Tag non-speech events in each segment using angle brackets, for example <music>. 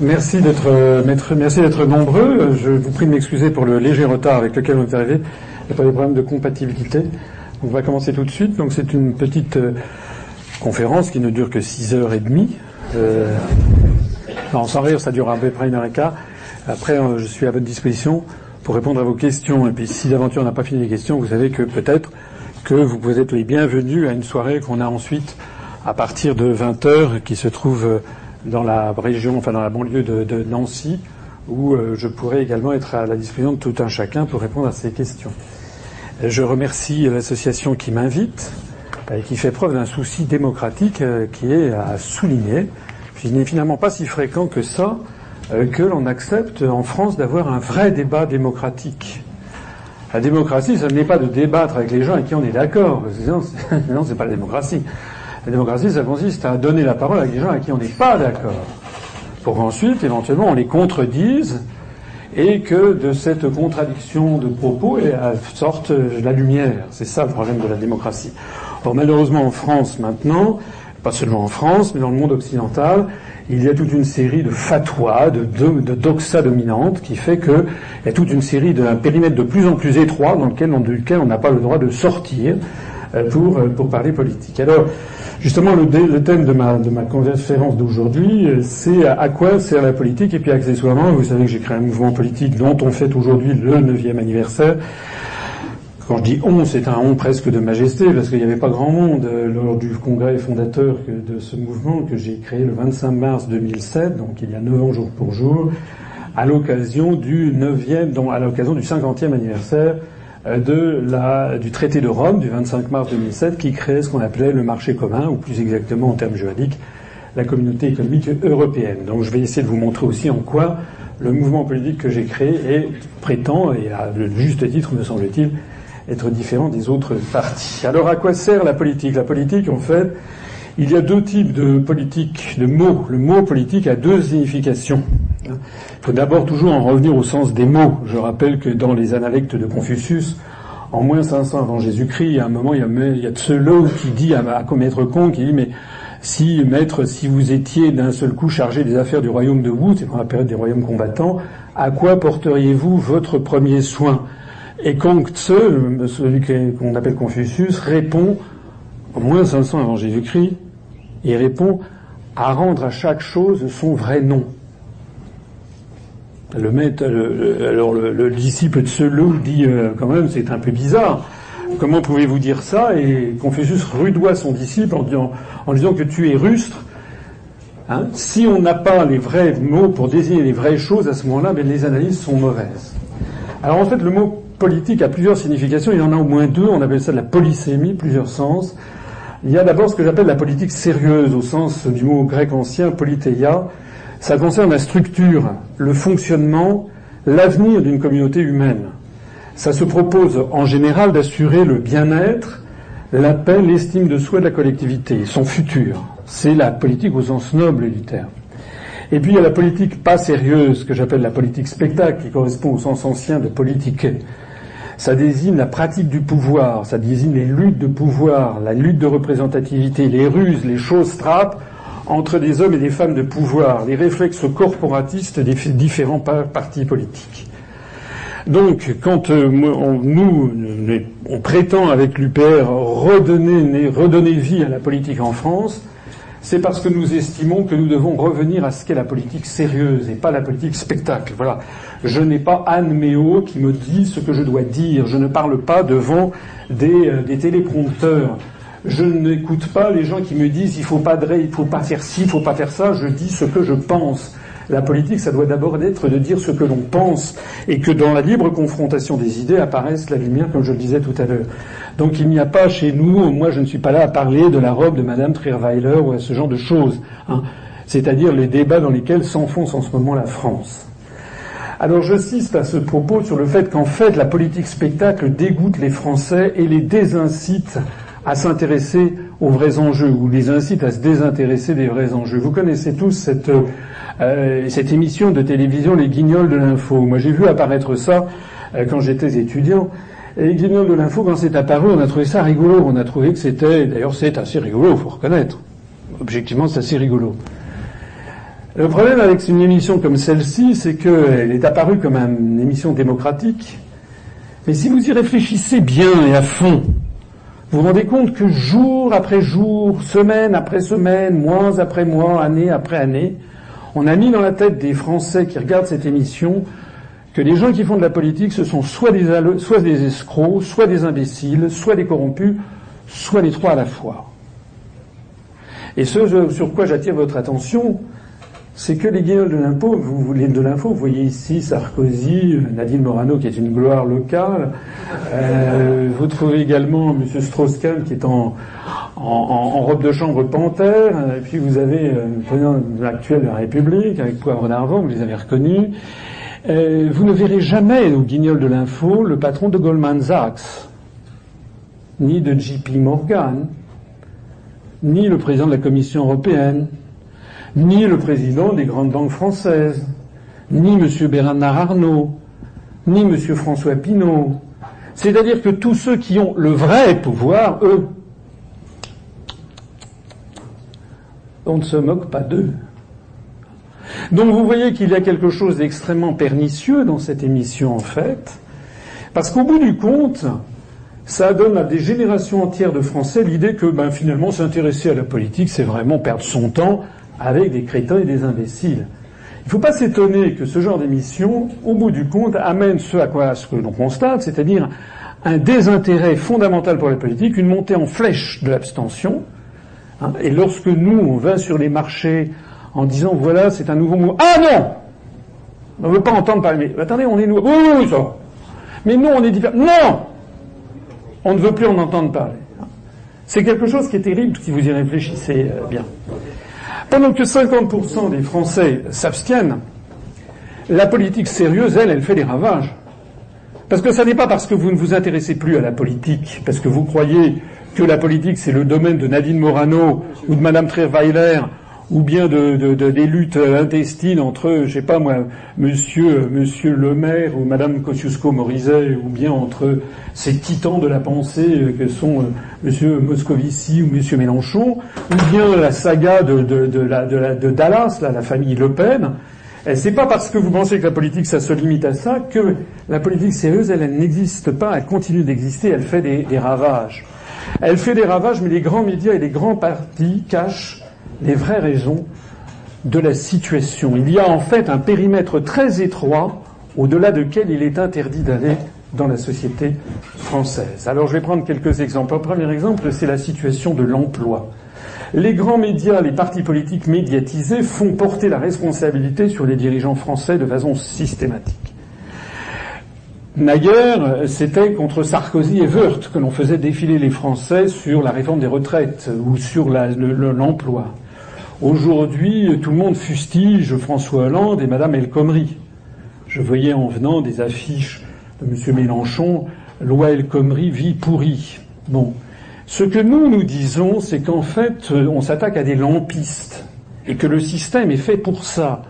Merci d'être, merci d'être nombreux. Je vous prie de m'excuser pour le léger retard avec lequel on est arrivé. Il n'y a pas de compatibilité. On va commencer tout de suite. Donc c'est une petite euh, conférence qui ne dure que 6 heures et demie. Euh, sans rire, ça dure à peu près une heure et quart. Après, euh, je suis à votre disposition pour répondre à vos questions. Et puis si d'aventure on n'a pas fini les questions, vous savez que peut-être que vous être les bienvenus à une soirée qu'on a ensuite à partir de 20 heures qui se trouve dans la région, enfin dans la banlieue de, Nancy, où euh, je pourrais également être à la disposition de tout un chacun pour répondre à ces questions. Je remercie l'association qui m'invite et qui fait preuve d'un souci démocratique euh, qui est à souligner. Il n'est finalement pas si fréquent que ça euh, que l'on accepte en France d'avoir un vrai débat démocratique. La démocratie, ce n'est pas de débattre avec les gens avec qui on est d'accord. Non, <laughs> c'est pas la démocratie. La démocratie, ça consiste à donner la parole à des gens à qui on n'est pas d'accord, pour ensuite, éventuellement, on les contredise et que de cette contradiction de propos sorte la lumière. C'est ça le problème de la démocratie. Or, malheureusement, en France maintenant, pas seulement en France, mais dans le monde occidental, il y a toute une série de fatwas, de, doxa dominantes, qui fait qu'il y a toute une série d'un périmètre de plus en plus étroit dans lequel on, n'a pas le droit de sortir euh, pour, euh, pour parler politique. Alors, Justement, le, thème de ma, de ma conférence d'aujourd'hui, euh, c'est à quoi sert la politique? Et puis accessoirement, vous savez que j'ai créé un mouvement politique dont on fête aujourd'hui le neuvième anniversaire. Quand je dis on, c'est un on presque de majesté, parce qu'il n'y avait pas grand monde euh, lors du congrès fondateur de ce mouvement que j'ai créé le 25 mars 2007, donc il y a 9 ans jour pour jour, à l'occasion du 9e, donc à l'occasion du 50e anniversaire euh, de la, du traité de Rome du 25 mars 2007 qui créait ce qu'on appelait le marché commun, ou plus exactement en termes juridiques, la communauté économique européenne. Donc je vais essayer de vous montrer aussi en quoi le mouvement politique que j'ai créé est, prétend, et à juste titre me semble-t-il, être différent des autres partis. Alors à quoi sert la politique? La politique, en fait, il y a deux types de politique, de mots. Le mot politique a deux significations. Il faut d'abord toujours en revenir au sens des mots. Je rappelle que dans les analectes de Confucius, en moins 500 avant Jésus-Christ, à un moment, il y a, il y qui dit à, à Maître Con, qui dit, mais si, maître, si vous étiez d'un seul coup chargé des affaires du royaume de Wu, c'est dans la période des royaumes combattants, à quoi porteriez-vous votre premier soin? Et Kong Tse, celui qu'on appelle Confucius, répond, en moins 500 avant Jésus-Christ, il répond à rendre à chaque chose son vrai nom. Le maître, alors le, disciple de ce loup dit euh, quand même c'est un peu bizarre. Comment pouvez-vous dire ça? Et Confucius rudoie son disciple en disant, en disant que tu es rustre. Hein? Si on n'a pas les vrais mots pour désigner les vraies choses, à ce moment-là, ben, les analyses sont mauvaises. Alors en fait, le mot politique a plusieurs significations. Il y en a au moins deux. On appelle ça de la polysémie, plusieurs sens. Il y a d'abord ce que j'appelle la politique sérieuse, au sens du mot grec ancien politéia, ça concerne la structure, le fonctionnement, l'avenir d'une communauté humaine. Ça se propose en général d'assurer le bien-être, la paix, l'estime de soi de la collectivité, son futur. C'est la politique au sens noble du terme. Et puis il y a la politique pas sérieuse, que j'appelle la politique spectacle, qui correspond au sens ancien de politique. Ça désigne la pratique du pouvoir, ça désigne les luttes de pouvoir, la lutte de représentativité, les ruses, les choses strates entre des hommes et des femmes de pouvoir, les réflexes corporatistes des différents partis politiques. Donc, quand euh, nous, on prétend avec l'UPR redonner, redonner vie à la politique en France, c'est parce que nous estimons que nous devons revenir à ce qu'est la politique sérieuse et pas la politique spectacle. Voilà. Je n'ai pas Anne Méo qui me dit ce que je dois dire. Je ne parle pas devant des, euh, téléprompteurs je n'écoute pas les gens qui me disent il faut pas il faut pas faire ci, il faut pas faire ça. Je dis ce que je pense. La politique, ça doit d'abord être de dire ce que l'on pense et que dans la libre confrontation des idées apparaisse la lumière, comme je le disais tout à l'heure. Donc il n'y a pas chez nous, moi je ne suis pas là à parler de la robe de Madame Trierweiler ou à ce genre de choses. Hein. C'est-à-dire les débats dans lesquels s'enfonce en ce moment la France. Alors j'insiste à ce propos sur le fait qu'en fait la politique spectacle dégoûte les Français et les désincite à s'intéresser aux vrais enjeux ou les incite à se désintéresser des vrais enjeux. Vous connaissez tous cette, euh, cette émission de télévision Les Guignols de l'info. Moi j'ai vu apparaître ça euh, quand j'étais étudiant. Et Guignol de l'info, quand c'est apparu, on a trouvé ça rigolo. On a trouvé que c'était, d'ailleurs c'est assez rigolo, faut reconnaître. Objectivement, c'est assez rigolo. Le problème avec une émission comme celle-ci, c'est qu'elle est apparue comme une émission démocratique. Mais si vous y réfléchissez bien et à fond, vous vous rendez compte que jour après jour, semaine après semaine, mois après mois, année après année, on a mis dans la tête des Français qui regardent cette émission que les gens qui font de la politique, ce sont soit des, escrocs, soit des imbéciles, soit des corrompus, soit les trois à la fois. Et ce sur quoi j'attire votre attention, c'est que les guignols de l'impôt, vous voulez de l'info, vous voyez ici Sarkozy, Nadine Morano qui est une gloire locale. Euh, vous trouvez également M. Strauss-Kahn qui est en, en, robe de chambre panthère. Et puis vous avez euh, le président actuel de la République avec Poivre d'Arvon, vous les avez reconnus. Euh, vous ne verrez jamais au guignol de l'info le patron de Goldman Sachs, ni de JP Morgan, ni le président de la Commission européenne, ni le président des grandes banques françaises, ni M. Bernard Arnault, ni M. François Pinault. C'est-à-dire que tous ceux qui ont le vrai pouvoir, eux, on ne se moque pas d'eux. Donc vous voyez qu'il y a quelque chose d'extrêmement pernicieux dans cette émission en fait, parce qu'au bout du compte, ça donne à des générations entières de Français l'idée que ben, finalement s'intéresser à la politique, c'est vraiment perdre son temps avec des crétins et des imbéciles. Il ne faut pas s'étonner que ce genre d'émission, au bout du compte, amène ce à quoi ce l'on constate, c'est-à-dire un désintérêt fondamental pour la politique, une montée en flèche de l'abstention. Hein. et lorsque nous, on va sur les marchés en disant voilà, c'est un nouveau mouvement. Ah non On ne veut pas entendre parler. Mais attendez, on est nouveau. Oui, oui, oui, ça. Mais nous, on est différents. Non On ne veut plus en entendre parler. C'est quelque chose qui est terrible si vous y réfléchissez euh, bien. Pendant que 50% des Français s'abstiennent, la politique sérieuse, elle, elle fait des ravages. Parce que ce n'est pas parce que vous ne vous intéressez plus à la politique, parce que vous croyez que la politique c'est le domaine de Nadine Morano ou de Madame Trierweiler ou bien de, des luttes intestines entre, je sais pas moi, Monsieur Monsieur Le Maire ou Madame Kosciusko-Morizet, ou bien entre ces titans de la pensée que sont euh, Monsieur Moscovici ou Monsieur Mélenchon, ou bien la saga de, de, la, de, Dallas, là, la famille Le Pen. C'est pas parce que vous pensez que la politique ça se limite à ça que la politique sérieuse elle, n'existe pas, elle continue d'exister, elle fait des, des ravages. Elle fait des ravages, mais les grands médias et les grands partis cachent les vraies raisons de la situation. Il y a en fait un périmètre très étroit au-delà duquel il est interdit d'aller dans la société française. Alors je vais prendre quelques exemples. Un premier exemple, c'est la situation de l'emploi. Les grands médias, les partis politiques médiatisés font porter la responsabilité sur les dirigeants français de façon systématique. Naguère, c'était contre Sarkozy et Wörth que l'on faisait défiler les Français sur la réforme des retraites ou sur l'emploi. Aujourd'hui, tout le monde fustige François Hollande et Madame El Khomri. Je voyais en venant des affiches de M. Mélenchon, loi El Khomri, vie pourrie. Bon. Ce que nous nous disons, c'est qu'en fait, euh, on s'attaque à des lampistes et que le système est fait pour ça,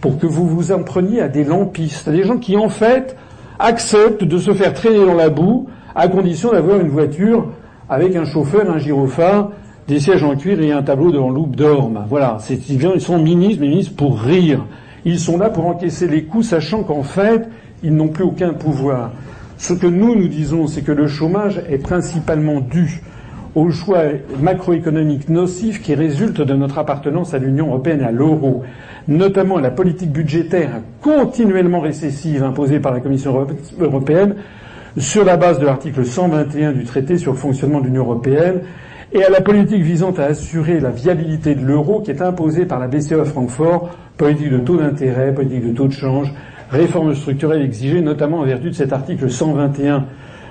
pour que vous vous en preniez à des lampistes, à des gens qui en fait acceptent de se faire traîner dans la boue à condition d'avoir une voiture avec un chauffeur, un gyrophare des sièges en cuir et un tableau devant loupe d'orme. Voilà, ils sont ministres, ministres pour rire. Ils sont là pour encaisser les coups, sachant qu'en fait, ils n'ont plus aucun pouvoir. Ce que nous, nous disons, c'est que le chômage est principalement dû aux choix macroéconomiques nocifs qui résultent de notre appartenance à l'Union européenne et à l'euro, notamment la politique budgétaire continuellement récessive imposée par la Commission européenne sur la base de l'article 121 du traité sur le fonctionnement de l'Union européenne et à la politique visant à assurer la viabilité de l'euro qui est imposée par la BCE à Francfort, politique de taux d'intérêt, politique de taux de change, réforme structurelle exigée notamment en vertu de cet article 121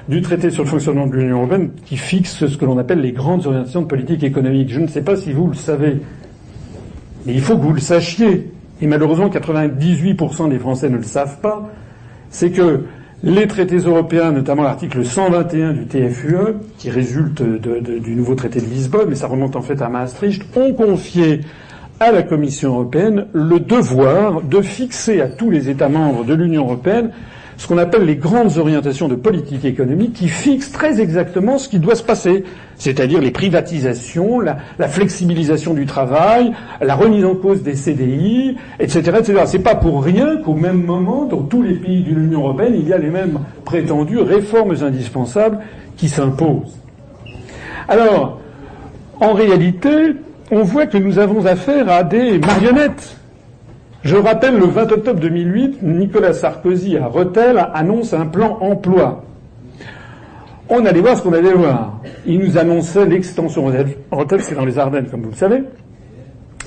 du traité sur le fonctionnement de l'Union européenne qui fixe ce que l'on appelle les grandes orientations de politique économique. Je ne sais pas si vous le savez, mais il faut que vous le sachiez. Et malheureusement, 98% des Français ne le savent pas. C'est que les traités européens, notamment l'article 121 du TFUE, qui résulte du nouveau traité de Lisbonne, mais ça remonte en fait à Maastricht, ont confié à la Commission européenne le devoir de fixer à tous les États membres de l'Union européenne ce qu'on appelle les grandes orientations de politique économique qui fixent très exactement ce qui doit se passer, c'est-à-dire les privatisations, la, flexibilisation du travail, la remise en cause des CDI, etc., etc. C'est pas pour rien qu'au même moment, dans tous les pays de l'Union européenne, il y a les mêmes prétendues réformes indispensables qui s'imposent. Alors, en réalité, on voit que nous avons affaire à des marionnettes je rappelle, le 20 octobre 2008, Nicolas Sarkozy à Rethel annonce un plan emploi. On allait voir ce qu'on allait voir. Il nous annonçait l'extension. Rethel, c'est dans les Ardennes, comme vous le savez.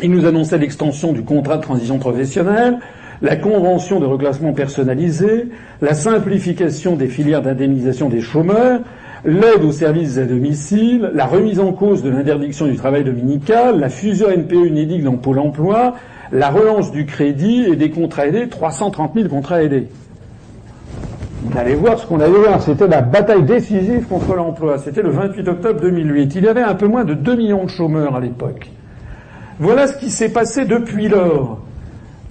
Il nous annonçait l'extension du contrat de transition professionnelle, la convention de reclassement personnalisé, la simplification des filières d'indemnisation des chômeurs, l'aide aux services à domicile, la remise en cause de l'interdiction du travail dominical, la fusion NPE-UNEDIC dans Pôle emploi, la relance du crédit et des contrats aidés, 330 000 contrats aidés. Vous allez voir ce qu'on allait voir. C'était la bataille décisive contre l'emploi. C'était le 28 octobre 2008. Il y avait un peu moins de 2 millions de chômeurs à l'époque. Voilà ce qui s'est passé depuis lors.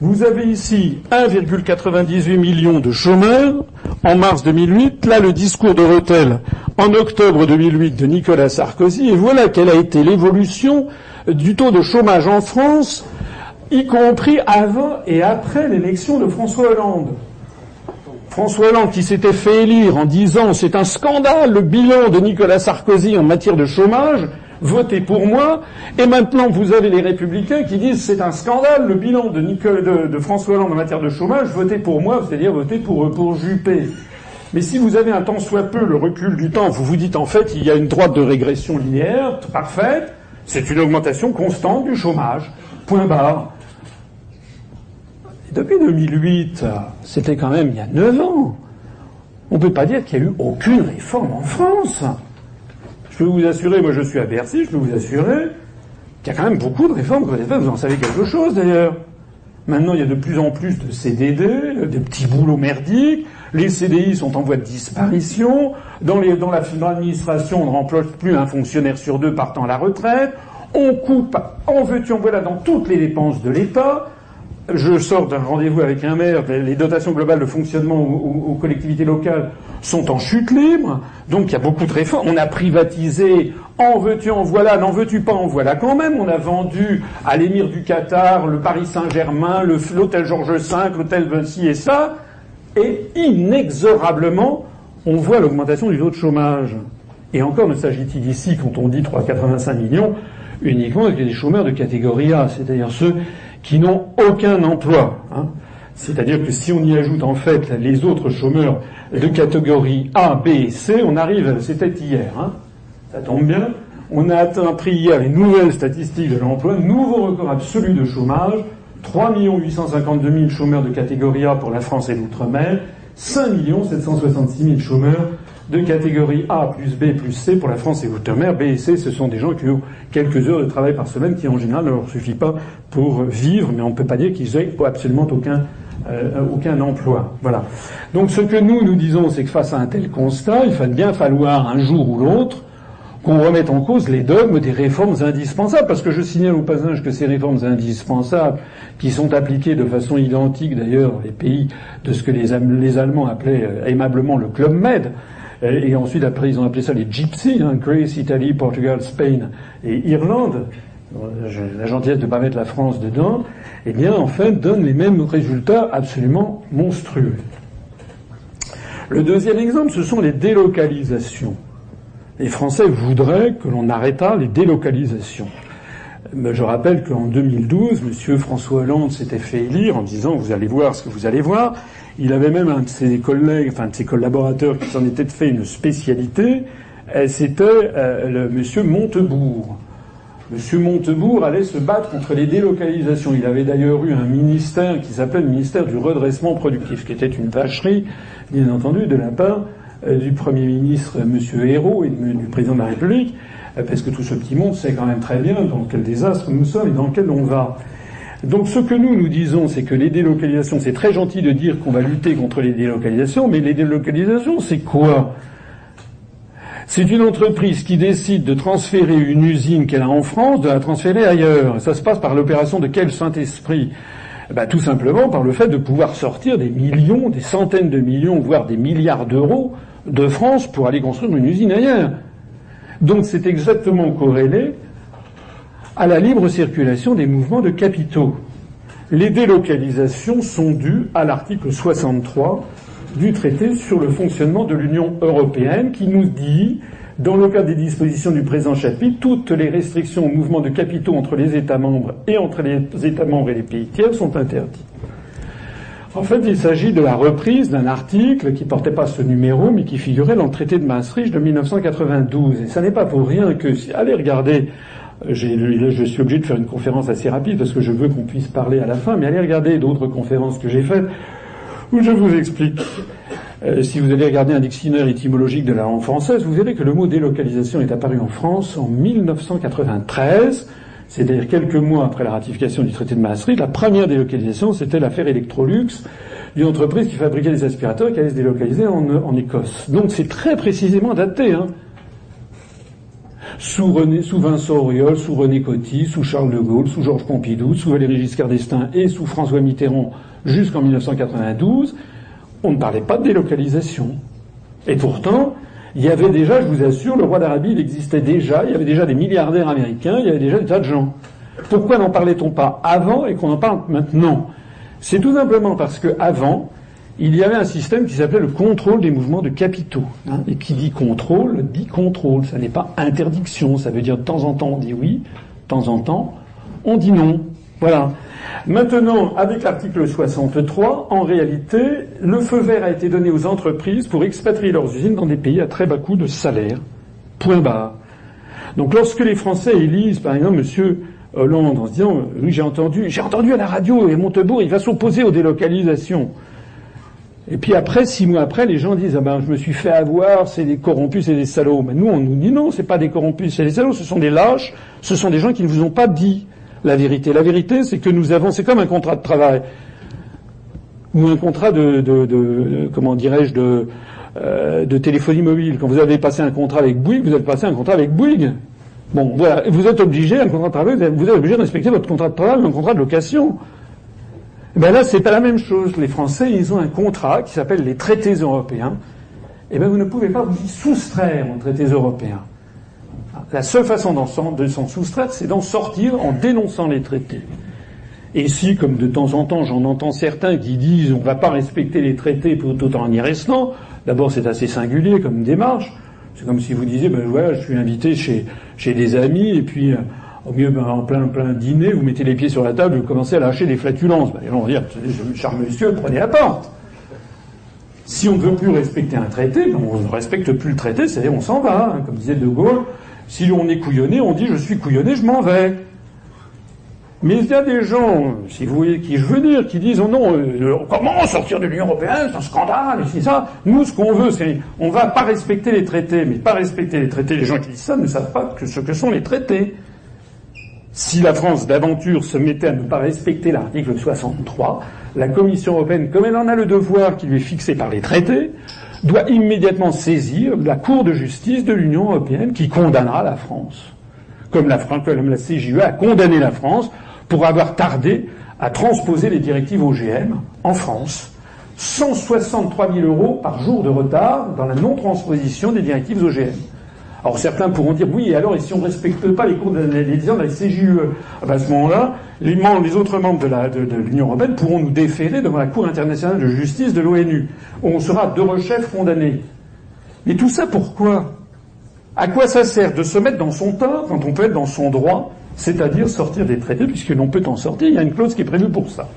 Vous avez ici 1,98 million de chômeurs en mars 2008. Là, le discours de Rethel en octobre 2008 de Nicolas Sarkozy. Et voilà quelle a été l'évolution du taux de chômage en France y compris avant et après l'élection de François Hollande. François Hollande qui s'était fait élire en disant c'est un scandale le bilan de Nicolas Sarkozy en matière de chômage, votez pour moi. Et maintenant vous avez les républicains qui disent c'est un scandale le bilan de, François Hollande en matière de chômage, votez pour moi, c'est-à-dire votez pour, pour Juppé. Mais si vous avez un temps soit peu le recul du temps, vous vous dites en fait il y a une droite de régression linéaire parfaite, c'est une augmentation constante du chômage. Point barre. Depuis 2008, c'était quand même il y a 9 ans. On ne peut pas dire qu'il n'y a eu aucune réforme en France. Je peux vous assurer, moi je suis à Bercy, je peux vous assurer qu'il y a quand même beaucoup de réformes que vous Vous en savez quelque chose d'ailleurs. Maintenant, il y a de plus en plus de CDD, des petits boulots merdiques. Les CDI sont en voie de disparition. Dans, dans l'administration, on ne remplace plus un fonctionnaire sur deux partant à la retraite. On coupe, en veux-tu, en voilà, dans toutes les dépenses de l'État je sors d'un rendez-vous avec un maire, les dotations globales de fonctionnement aux, collectivités locales sont en chute libre, donc il y a beaucoup de réformes. On a privatisé, en veux-tu, en voilà, n'en veux-tu pas, en voilà quand même. On a vendu à l'émir du Qatar, le Paris Saint-Germain, l'hôtel Georges V, l'hôtel Vinci et ça, et inexorablement, on voit l'augmentation du taux de chômage. Et encore ne s'agit-il ici, quand on dit 3,85 millions, uniquement avec des chômeurs de catégorie A, c'est-à-dire ceux qui n'ont aucun emploi. Hein. C'est-à-dire que si on y ajoute en fait les autres chômeurs de catégorie A, B et C, on arrive, c'était hier, hein, ça tombe bien, on a atteint, pris hier les nouvelles statistiques de l'emploi, nouveau record absolu de chômage, 3 852 000 chômeurs de catégorie A pour la France et l'outre-mer, 5 766 000 chômeurs de catégorie A plus B plus C pour la France et l'outre-mer. B et C, ce sont des gens qui ont quelques heures de travail par semaine qui, en général, ne leur suffit pas pour vivre, mais on ne peut pas dire qu'ils aient absolument aucun, euh, aucun emploi. Voilà. Donc ce que nous, nous disons, c'est que face à un tel constat, il va bien falloir un jour ou l'autre qu'on remette en cause les dogmes des réformes indispensables, parce que je signale au passage que ces réformes indispensables, qui sont appliquées de façon identique d'ailleurs les pays de ce que les, les Allemands appelaient euh, aimablement le Club Med, et ensuite, après, ils ont appelé ça les gypsies, hein, Greece, Italie, Portugal, Spain et Irlande. La gentillesse de ne pas mettre la France dedans, eh bien, en fait, donne les mêmes résultats absolument monstrueux. Le deuxième exemple, ce sont les délocalisations. Les Français voudraient que l'on arrêtât les délocalisations. Je rappelle qu'en 2012, M. François Hollande s'était fait élire en disant vous allez voir ce que vous allez voir. Il avait même un de ses collègues, enfin de ses collaborateurs qui s'en était fait une spécialité. C'était euh, le monsieur Montebourg. Monsieur Montebourg allait se battre contre les délocalisations. Il avait d'ailleurs eu un ministère qui s'appelait le ministère du redressement productif, qui était une vacherie, bien entendu, de la part euh, du Premier ministre Monsieur Hérault et du président de la République, euh, parce que tout ce petit monde sait quand même très bien dans quel désastre nous sommes et dans quel on va. Donc ce que nous nous disons, c'est que les délocalisations, c'est très gentil de dire qu'on va lutter contre les délocalisations, mais les délocalisations, c'est quoi? C'est une entreprise qui décide de transférer une usine qu'elle a en France, de la transférer ailleurs. Ça se passe par l'opération de quel Saint-Esprit? Eh ben, Tout simplement par le fait de pouvoir sortir des millions, des centaines de millions, voire des milliards d'euros de France pour aller construire une usine ailleurs. Donc c'est exactement corrélé à la libre circulation des mouvements de capitaux. Les délocalisations sont dues à l'article 63 du traité sur le fonctionnement de l'Union européenne qui nous dit, dans le cadre des dispositions du présent chapitre, toutes les restrictions au mouvement de capitaux entre les États membres et entre les États membres et les pays tiers sont interdites. En fait, il s'agit de la reprise d'un article qui portait pas ce numéro, mais qui figurait dans le traité de Maastricht de 1992. Et ça n'est pas pour rien que, allez regarder je suis obligé de faire une conférence assez rapide parce que je veux qu'on puisse parler à la fin, mais allez regarder d'autres conférences que j'ai faites où je vous explique. Euh, si vous allez regarder un dictionnaire étymologique de la langue française, vous verrez que le mot délocalisation est apparu en France en 1993, c'est-à-dire quelques mois après la ratification du traité de Maastricht. La première délocalisation, c'était l'affaire Electrolux, d'une entreprise qui fabriquait des aspirateurs qui allait se délocaliser en, en Écosse. Donc c'est très précisément daté. Hein sous, René, sous Vincent Auriol, sous René Coty, sous Charles de Gaulle, sous Georges Pompidou, sous Valéry Giscard d'Estaing et sous François Mitterrand jusqu'en 1992, on ne parlait pas de délocalisation. Et pourtant, il y avait déjà, je vous assure, le roi d'Arabie, il existait déjà, il y avait déjà des milliardaires américains, il y avait déjà des tas de gens. Pourquoi n'en parlait-on pas avant et qu'on en parle maintenant? C'est tout simplement parce que avant, il y avait un système qui s'appelait le contrôle des mouvements de capitaux. Hein. et qui dit contrôle, dit contrôle. Ça n'est pas interdiction. Ça veut dire de temps en temps on dit oui, de temps en temps on dit non. Voilà. Maintenant, avec l'article 63, en réalité, le feu vert a été donné aux entreprises pour expatrier leurs usines dans des pays à très bas coût de salaire. Point barre. Donc lorsque les Français élisent, par exemple, Monsieur Hollande, en se disant, oui, j'ai entendu, j'ai entendu à la radio, et Montebourg, il va s'opposer aux délocalisations. Et puis après, six mois après, les gens disent ah ben je me suis fait avoir, c'est des corrompus, c'est des salauds. Mais nous on nous dit non, c'est pas des corrompus, c'est des salauds, ce sont des lâches, ce sont des gens qui ne vous ont pas dit la vérité. La vérité, c'est que nous avons, c'est comme un contrat de travail ou un contrat de, de, de comment dirais-je de euh, de téléphonie mobile. Quand vous avez passé un contrat avec Bouygues, vous avez passé un contrat avec Bouygues. Bon, voilà, vous êtes obligé, un contrat de travail, vous êtes obligé de respecter votre contrat de travail, un contrat de location. Ben là, c'est pas la même chose. Les Français, ils ont un contrat qui s'appelle les traités européens. Et eh ben, vous ne pouvez pas vous y soustraire aux traités européens. La seule façon de s'en soustraire, c'est d'en sortir en dénonçant les traités. Et si, comme de temps en temps, j'en entends certains qui disent on ne va pas respecter les traités tout en y restant, d'abord c'est assez singulier comme démarche. C'est comme si vous disiez, ben voilà, je suis invité chez, chez des amis et puis au mieux, ben, en plein, plein dîner, vous mettez les pieds sur la table, vous commencez à lâcher des flatulences. Ben, les gens vont dire, cher monsieur, prenez la porte. Si on ne veut plus respecter un traité, ben, on ne respecte plus le traité, c'est-à-dire on s'en va. Hein. comme disait De Gaulle, si on est couillonné, on dit je suis couillonné, je m'en vais. Mais il y a des gens, si vous voyez qui je veux dire, qui disent oh non, euh, comment sortir de l'Union européenne, c'est un scandale, c'est ça. Nous, ce qu'on veut, c'est on va pas respecter les traités, mais pas respecter les traités. Les gens qui disent ça ne savent pas ce que sont les traités. Si la France d'aventure se mettait à ne pas respecter l'article 63, la Commission européenne, comme elle en a le devoir qui lui est fixé par les traités, doit immédiatement saisir la Cour de justice de l'Union européenne qui condamnera la France. Comme la, comme la CJUE a condamné la France pour avoir tardé à transposer les directives OGM en France. 163 000 euros par jour de retard dans la non-transposition des directives OGM. Alors certains pourront dire oui, et alors et si on ne respecte pas les cours de, les de la CJUE ah ben, À ce moment-là, les, les, autres membres de, l'Union européenne pourront nous déférer devant la Cour internationale de justice de l'ONU, où on sera de rechefs condamnés. Mais tout ça pourquoi? À quoi ça sert de se mettre dans son temps quand on peut être dans son droit, c'est-à-dire sortir des traités, puisque l'on peut en sortir, il y a une clause qui est prévue pour ça.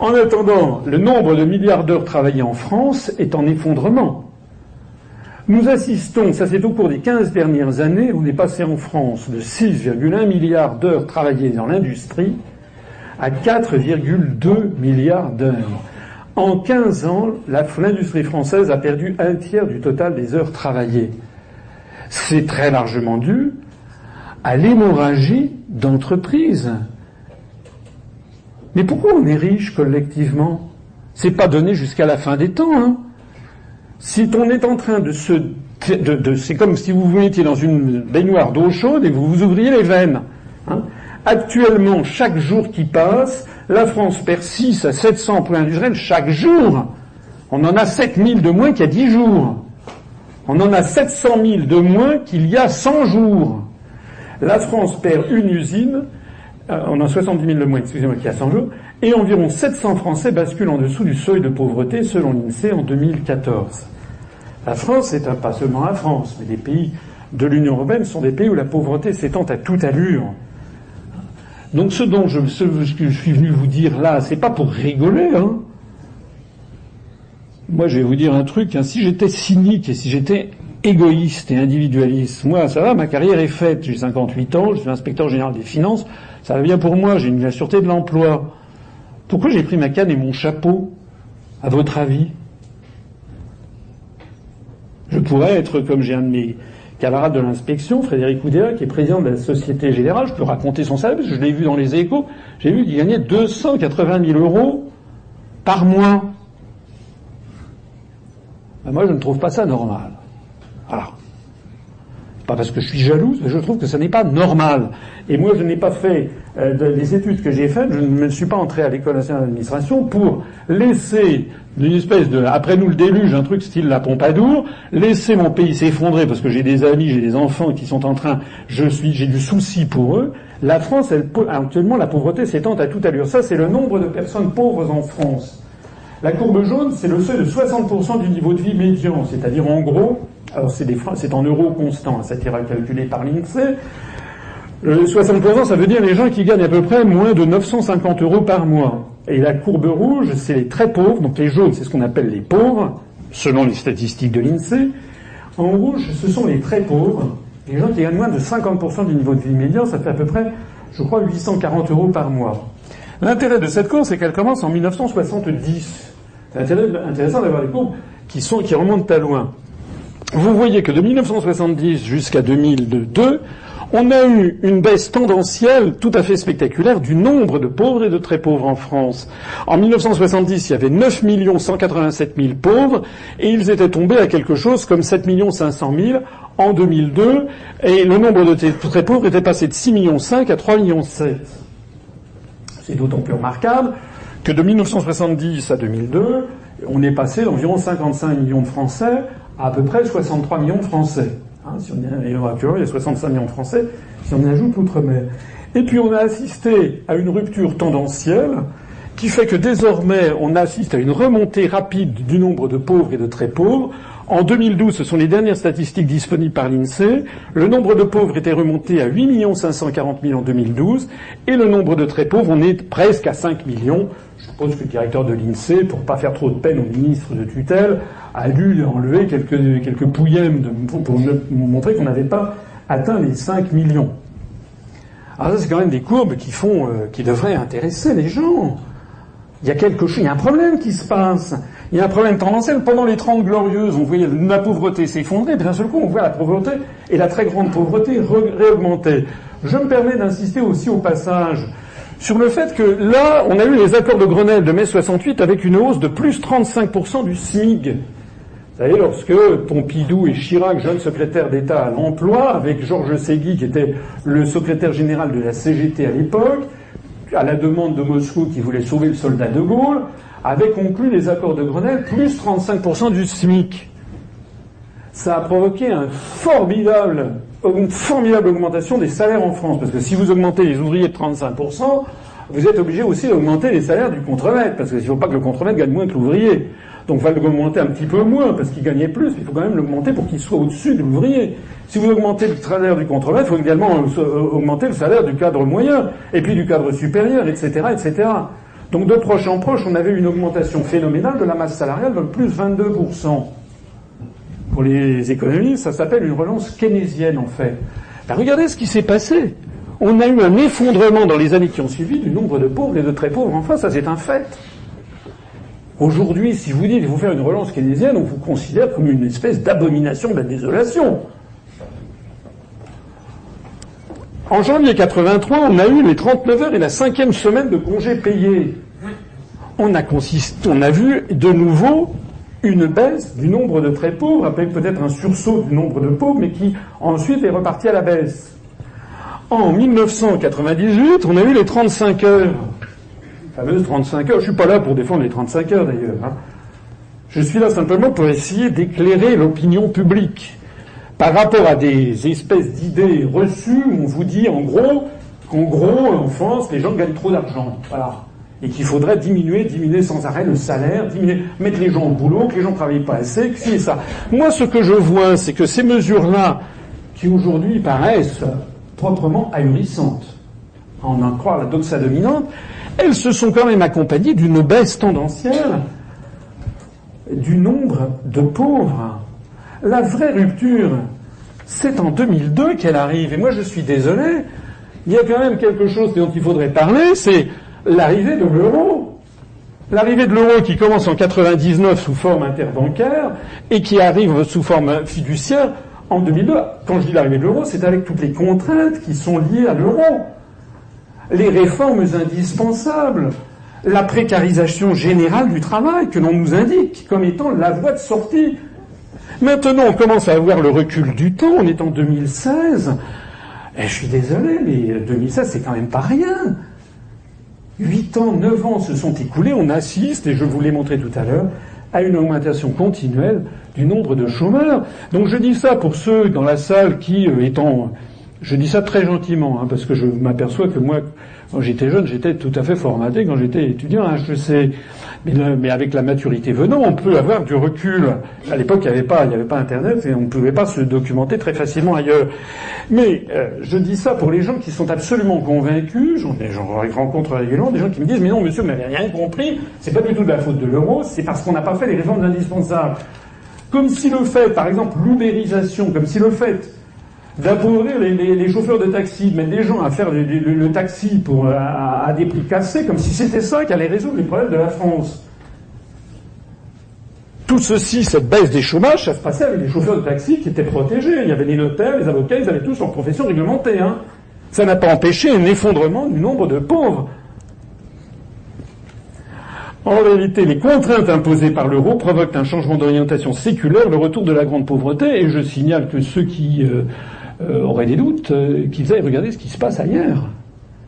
En attendant, le nombre de milliards d'heures travaillées en France est en effondrement. Nous assistons, ça c'est au cours des 15 dernières années, on est passé en France de 6,1 milliards d'heures travaillées dans l'industrie à 4,2 milliards d'heures. En 15 ans, l'industrie française a perdu un tiers du total des heures travaillées. C'est très largement dû à l'hémorragie d'entreprises. Mais pourquoi on est riche collectivement? C'est pas donné jusqu'à la fin des temps. Hein si on est en train de se... De, c'est comme si vous vous mettiez dans une baignoire d'eau chaude et vous vous ouvriez les veines. Hein. Actuellement, chaque jour qui passe, la France perd 6 à 700 points industriels chaque jour. On en a 7000 de moins qu'il y a 10 jours. On en a 700 000 de moins qu'il y a 100 jours. La France perd une usine, euh, on a 70 000 de moins, excusez-moi, qu'il y a 100 jours, et environ 700 Français basculent en dessous du seuil de pauvreté selon l'INSEE en 2014. La France est un, pas seulement la France, mais les pays de l'Union européenne sont des pays où la pauvreté s'étend à toute allure. Donc ce dont je, ce que je suis venu vous dire là, c'est pas pour rigoler, hein. Moi, je vais vous dire un truc. Hein. Si j'étais cynique et si j'étais égoïste et individualiste, moi, ça va, ma carrière est faite. J'ai 58 ans, je suis inspecteur général des finances. Ça va bien pour moi. J'ai une la sûreté de l'emploi. Pourquoi j'ai pris ma canne et mon chapeau À votre avis? Je pourrais être comme j'ai un de mes camarade de l'inspection, Frédéric Oudéa, qui est président de la Société Générale, je peux raconter son salaire, je l'ai vu dans les échos, j'ai vu qu'il gagnait 280 000 euros par mois. Ben moi, je ne trouve pas ça normal. Pas parce que je suis jalouse, je trouve que ce n'est pas normal. Et moi, je n'ai pas fait euh, des études que j'ai faites, je ne me suis pas entré à l'école nationale d'administration pour laisser d'une espèce de, après nous le déluge, un truc style la Pompadour, laisser mon pays s'effondrer parce que j'ai des amis, j'ai des enfants qui sont en train, je suis, j'ai du souci pour eux. La France, elle, actuellement, la pauvreté s'étend à toute allure. Ça, c'est le nombre de personnes pauvres en France. La courbe jaune, c'est le seuil de 60% du niveau de vie médian, c'est-à-dire en gros, alors c'est en euros constants, ça a été calculé par l'INSEE. 60%, ça veut dire les gens qui gagnent à peu près moins de 950 euros par mois. Et la courbe rouge, c'est les très pauvres, donc les jaunes, c'est ce qu'on appelle les pauvres, selon les statistiques de l'INSEE. En rouge, ce sont les très pauvres, les gens qui gagnent moins de 50% du niveau de vie médian, ça fait à peu près, je crois, 840 euros par mois. L'intérêt de cette courbe, c'est qu'elle commence en 1970. C'est intéressant d'avoir des courbes qui, sont, qui remontent à loin. Vous voyez que de 1970 jusqu'à 2002, on a eu une baisse tendancielle tout à fait spectaculaire du nombre de pauvres et de très pauvres en France. En 1970, il y avait 9 187 000 pauvres et ils étaient tombés à quelque chose comme 7 500 000 en 2002 et le nombre de très pauvres était passé de 6 millions 5 à 3 millions 7. C'est d'autant plus remarquable que de 1970 à 2002, on est passé d'environ 55 millions de Français à à peu près 63 millions de Français. Hein, si on actuellement, il y a 65 millions de Français, si on y ajoute l'outre-mer. Et puis on a assisté à une rupture tendancielle qui fait que désormais on assiste à une remontée rapide du nombre de pauvres et de très pauvres. En 2012, ce sont les dernières statistiques disponibles par l'INSEE, le nombre de pauvres était remonté à 8 540 000 en 2012 et le nombre de très pauvres, on est presque à 5 millions. Je suppose que le directeur de l'INSEE, pour pas faire trop de peine au ministre de tutelle, a dû enlever quelques, quelques pouillèmes pour, montrer qu'on n'avait pas atteint les 5 millions. Alors ça, c'est quand même des courbes qui font, euh, qui devraient intéresser les gens. Il y a quelque chose, il y a un problème qui se passe. Il y a un problème tendanciel. Pendant les Trente Glorieuses, on voyait la pauvreté s'effondrer, puis d'un seul coup, on voit la pauvreté et la très grande pauvreté réaugmenter. Je me permets d'insister aussi au passage sur le fait que là, on a eu les accords de Grenelle de mai 68 avec une hausse de plus 35% du SMIG. Vous savez, lorsque Pompidou et Chirac, jeune secrétaire d'État à l'emploi, avec Georges Segui, qui était le secrétaire général de la CGT à l'époque, à la demande de Moscou qui voulait sauver le soldat de Gaulle, avaient conclu les accords de Grenelle plus 35% du SMIC. Ça a provoqué une formidable augmentation des salaires en France, parce que si vous augmentez les ouvriers de 35%, vous êtes obligé aussi d'augmenter les salaires du contremaître, parce qu'il ne faut pas que le contremaître gagne moins que l'ouvrier. Donc il va l'augmenter un petit peu moins parce qu'il gagnait plus, mais il faut quand même l'augmenter pour qu'il soit au-dessus de l'ouvrier. Si vous augmentez le salaire du contremaître, il faut également euh, augmenter le salaire du cadre moyen, et puis du cadre supérieur, etc., etc. Donc de proche en proche, on avait une augmentation phénoménale de la masse salariale de plus 22%. Pour les économistes, ça s'appelle une relance keynésienne en fait. Ben, regardez ce qui s'est passé. On a eu un effondrement dans les années qui ont suivi du nombre de pauvres et de très pauvres. Enfin, ça c'est un fait. Aujourd'hui, si vous dites qu'il faut faire une relance keynésienne, on vous considère comme une espèce d'abomination de la désolation. En janvier 83, on a eu les 39 heures et la cinquième semaine de congés payés. On a, on a vu de nouveau une baisse du nombre de très pauvres, avec peut-être un sursaut du nombre de pauvres, mais qui ensuite est reparti à la baisse. En 1998, on a eu les 35 heures. fameuses 35 heures. Je suis pas là pour défendre les 35 heures d'ailleurs. Hein. Je suis là simplement pour essayer d'éclairer l'opinion publique par rapport à des espèces d'idées reçues on vous dit en gros qu'en gros en France les gens gagnent trop d'argent. Voilà et qu'il faudrait diminuer, diminuer sans arrêt le salaire, diminuer, mettre les gens au boulot, que les gens ne travaillent pas assez, que si ça. Moi, ce que je vois, c'est que ces mesures-là, qui aujourd'hui paraissent proprement ahurissantes, en en croire la doxa dominante, elles se sont quand même accompagnées d'une baisse tendancielle du nombre de pauvres. La vraie rupture, c'est en 2002 qu'elle arrive. Et moi, je suis désolé, il y a quand même quelque chose dont il faudrait parler, c'est l'arrivée de l'euro. L'arrivée de l'euro qui commence en 99 sous forme interbancaire et qui arrive sous forme fiduciaire en 2002. Quand je dis l'arrivée de l'euro, c'est avec toutes les contraintes qui sont liées à l'euro. Les réformes indispensables, la précarisation générale du travail que l'on nous indique comme étant la voie de sortie. Maintenant, on commence à avoir le recul du temps, on est en 2016. Et je suis désolé, mais 2016, c'est quand même pas rien. Huit ans, neuf ans se sont écoulés, on assiste, et je vous l'ai montré tout à l'heure, à une augmentation continuelle du nombre de chômeurs. Donc je dis ça pour ceux dans la salle qui, euh, étant, je dis ça très gentiment, hein, parce que je m'aperçois que moi, quand j'étais jeune, j'étais tout à fait formaté quand j'étais étudiant à HEC. Mais, avec la maturité venant, on peut avoir du recul. À l'époque, il n'y avait pas, il avait pas Internet et on ne pouvait pas se documenter très facilement ailleurs. Mais euh, je dis ça pour les gens qui sont absolument convaincus. J'en rencontre régulièrement des gens qui me disent mais non, monsieur, vous n'avez rien compris. C'est pas du tout de la faute de l'euro. C'est parce qu'on n'a pas fait les réformes indispensables. Comme si le fait, par exemple, l'ubérisation, comme si le fait d'appauvrir les, chauffeurs de taxi, de mettre des gens à faire le, taxi pour, à, des prix cassés, comme si c'était ça qui allait résoudre les problèmes de la France. Tout ceci, cette baisse des chômages, ça se passait avec les chauffeurs de taxi qui étaient protégés. Il y avait les notaires, les avocats, ils avaient tous leur profession réglementée. Hein. Ça n'a pas empêché un effondrement du nombre de pauvres. En réalité, les contraintes imposées par l'euro provoquent un changement d'orientation séculaire, le retour de la grande pauvreté, et je signale que ceux qui euh, euh, auraient des doutes, euh, qu'ils aillent regarder ce qui se passe ailleurs.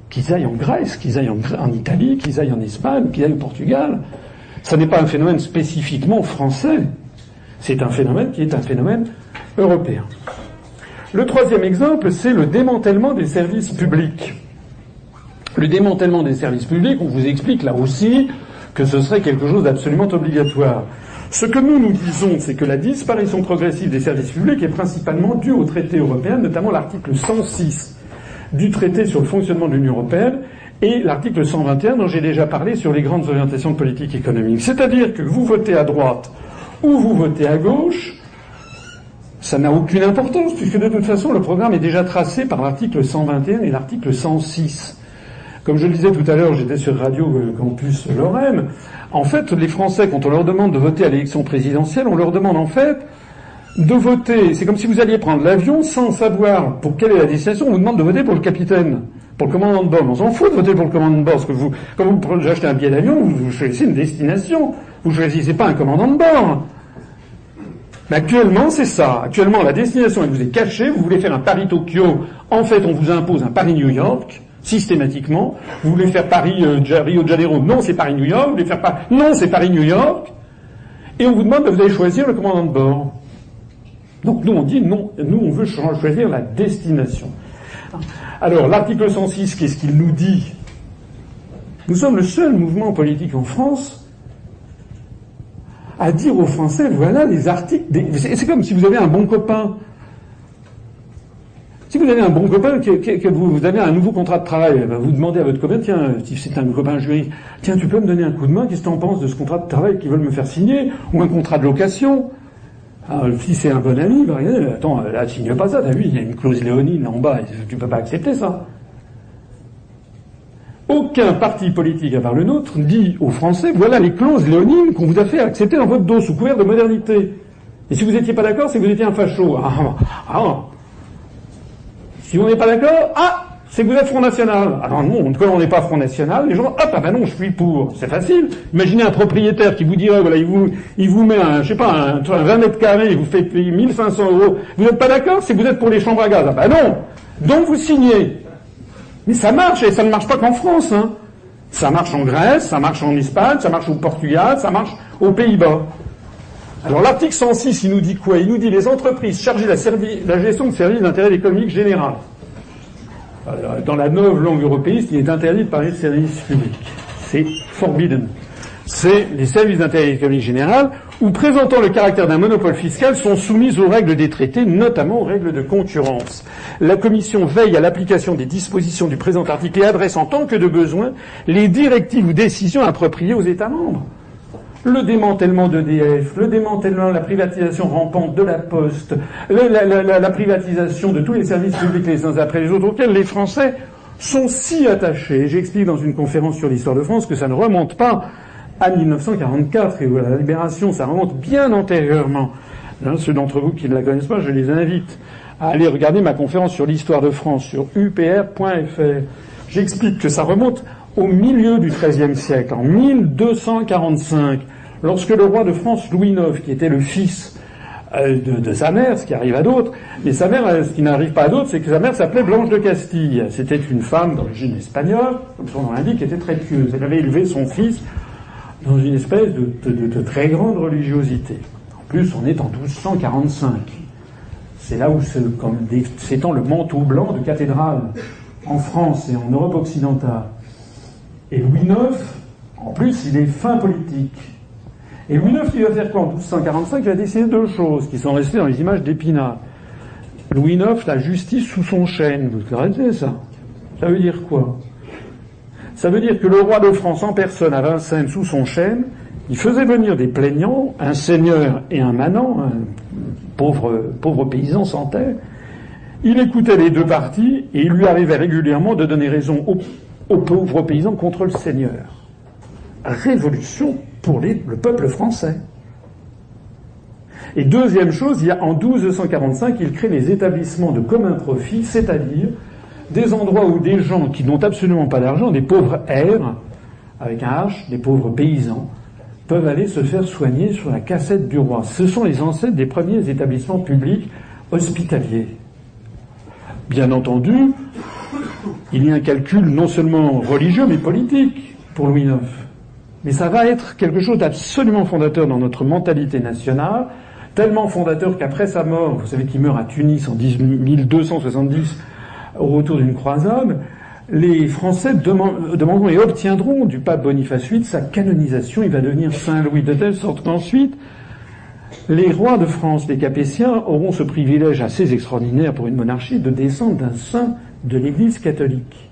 Qu'ils aillent en Grèce, qu'ils aillent en, Italie, qu'ils aillent en Espagne, qu'ils aillent au Portugal. Ce n'est pas un phénomène spécifiquement français. C'est un phénomène qui est un phénomène européen. Le troisième exemple, c'est le démantèlement des services publics. Le démantèlement des services publics, on vous explique là aussi que ce serait quelque chose d'absolument obligatoire. Ce que nous nous disons, c'est que la disparition progressive des services publics est principalement due au traité européen, notamment l'article 106 du traité sur le fonctionnement de l'Union européenne et l'article 121 dont j'ai déjà parlé sur les grandes orientations de politique économique. C'est-à-dire que vous votez à droite ou vous votez à gauche, ça n'a aucune importance puisque de toute façon le programme est déjà tracé par l'article 121 et l'article 106. Comme je le disais tout à l'heure, j'étais sur Radio Campus Lorraine. En fait, les Français, quand on leur demande de voter à l'élection présidentielle, on leur demande en fait de voter. C'est comme si vous alliez prendre l'avion sans savoir pour quelle est la destination. On vous demande de voter pour le capitaine, pour le commandant de bord. On s'en fout de voter pour le commandant de bord, parce que vous, quand vous achetez un billet d'avion, vous choisissez une destination. Vous choisissez pas un commandant de bord. Mais actuellement, c'est ça. Actuellement, la destination, elle vous est cachée. Vous voulez faire un Paris-Tokyo. En fait, on vous impose un Paris-New York systématiquement. Vous voulez faire Paris, euh, Rio de Janeiro Non, c'est Paris-New York. Vous voulez faire Paris Non, c'est Paris-New York. Et on vous demande, de vous allez choisir le commandant de bord. Donc nous, on dit non, nous, on veut choisir la destination. Alors, l'article 106, qu'est-ce qu'il nous dit? Nous sommes le seul mouvement politique en France à dire aux Français, voilà les articles. C'est comme si vous avez un bon copain si vous avez un bon copain, que, vous, avez un nouveau contrat de travail, ben, vous demandez à votre copain, tiens, si c'est un copain juriste, tiens, tu peux me donner un coup de main, qu'est-ce que tu en penses de ce contrat de travail qu'ils veulent me faire signer, ou un contrat de location? Alors, ah, si c'est un bon ami, ben, attends, là, signe pas ça, t'as vu, il y a une clause léonine en bas, tu peux pas accepter ça. Aucun parti politique à part le nôtre dit aux Français, voilà les clauses léonines qu'on vous a fait accepter dans votre dos sous couvert de modernité. Et si vous n'étiez pas d'accord, c'est que vous étiez un facho. Ah, ah si vous n'êtes pas d'accord, ah, c'est que vous êtes Front National. Alors non, quand on n'est pas Front National, les gens, hop, ah ben non, je suis pour. C'est facile. Imaginez un propriétaire qui vous dirait, voilà, il vous, il vous met un, je sais pas, un, 20 mètres carrés, il vous fait payer 1500 euros. Vous n'êtes pas d'accord, c'est que vous êtes pour les chambres à gaz. Ah ben non. Donc vous signez. Mais ça marche, et ça ne marche pas qu'en France. Hein. Ça marche en Grèce, ça marche en Espagne, ça marche au Portugal, ça marche aux Pays-Bas. Alors l'article 106, il nous dit quoi? Il nous dit les entreprises chargées de la, gestion de services d'intérêt économique général. Dans la nouvelle langue européenne, il est interdit de parler de services publics. C'est forbidden. C'est les services d'intérêt économique général ou présentant le caractère d'un monopole fiscal sont soumises aux règles des traités, notamment aux règles de concurrence. La Commission veille à l'application des dispositions du présent article et adresse en tant que de besoin les directives ou décisions appropriées aux États membres. Le démantèlement d'EDF, le démantèlement, la privatisation rampante de la Poste, la, privatisation de tous les services publics les uns après les autres, auxquels les Français sont si attachés. J'explique dans une conférence sur l'histoire de France que ça ne remonte pas à 1944 et où la libération, ça remonte bien antérieurement. Hein, ceux d'entre vous qui ne la connaissent pas, je les invite à aller regarder ma conférence sur l'histoire de France sur upr.fr. J'explique que ça remonte au milieu du XIIIe siècle, en 1245, lorsque le roi de France Louis IX, qui était le fils euh, de, sa mère, ce qui arrive à d'autres, mais sa mère, euh, ce qui n'arrive pas à d'autres, c'est que sa mère s'appelait Blanche de Castille. C'était une femme d'origine espagnole, comme son nom l'indique, était très pieuse. Elle avait élevé son fils dans une espèce de, très grande religiosité. En plus, on est en 1245. C'est là où s'étend le manteau blanc de cathédrale en France et en Europe occidentale. Et Louis IX, en plus, il est fin politique. Et Louis IX, il va faire quoi En 1245, il va décider deux choses qui sont restées dans les images d'Épinard. Louis IX, la justice sous son chêne. Vous connaissez ça? Ça veut dire quoi? Ça veut dire que le roi de France en personne à Vincennes sous son chêne, il faisait venir des plaignants, un seigneur et un manant, un pauvre, pauvre paysan sans terre. Il écoutait les deux parties et il lui arrivait régulièrement de donner raison aux, pauvres paysans contre le seigneur. Révolution pour le peuple français. Et deuxième chose, il y a en 1245, il crée les établissements de commun profit, c'est-à-dire des endroits où des gens qui n'ont absolument pas d'argent, des pauvres airs, avec un H, des pauvres paysans, peuvent aller se faire soigner sur la cassette du roi. Ce sont les ancêtres des premiers établissements publics hospitaliers. Bien entendu, il y a un calcul non seulement religieux mais politique pour Louis IX. Mais ça va être quelque chose d'absolument fondateur dans notre mentalité nationale, tellement fondateur qu'après sa mort, vous savez qu'il meurt à Tunis en 1270 au retour d'une croisade, les Français demanderont et obtiendront du pape Boniface VIII sa canonisation. Il va devenir Saint Louis de telle sorte qu'ensuite, les rois de France, les Capétiens, auront ce privilège assez extraordinaire pour une monarchie de descendre d'un saint de l'Église catholique.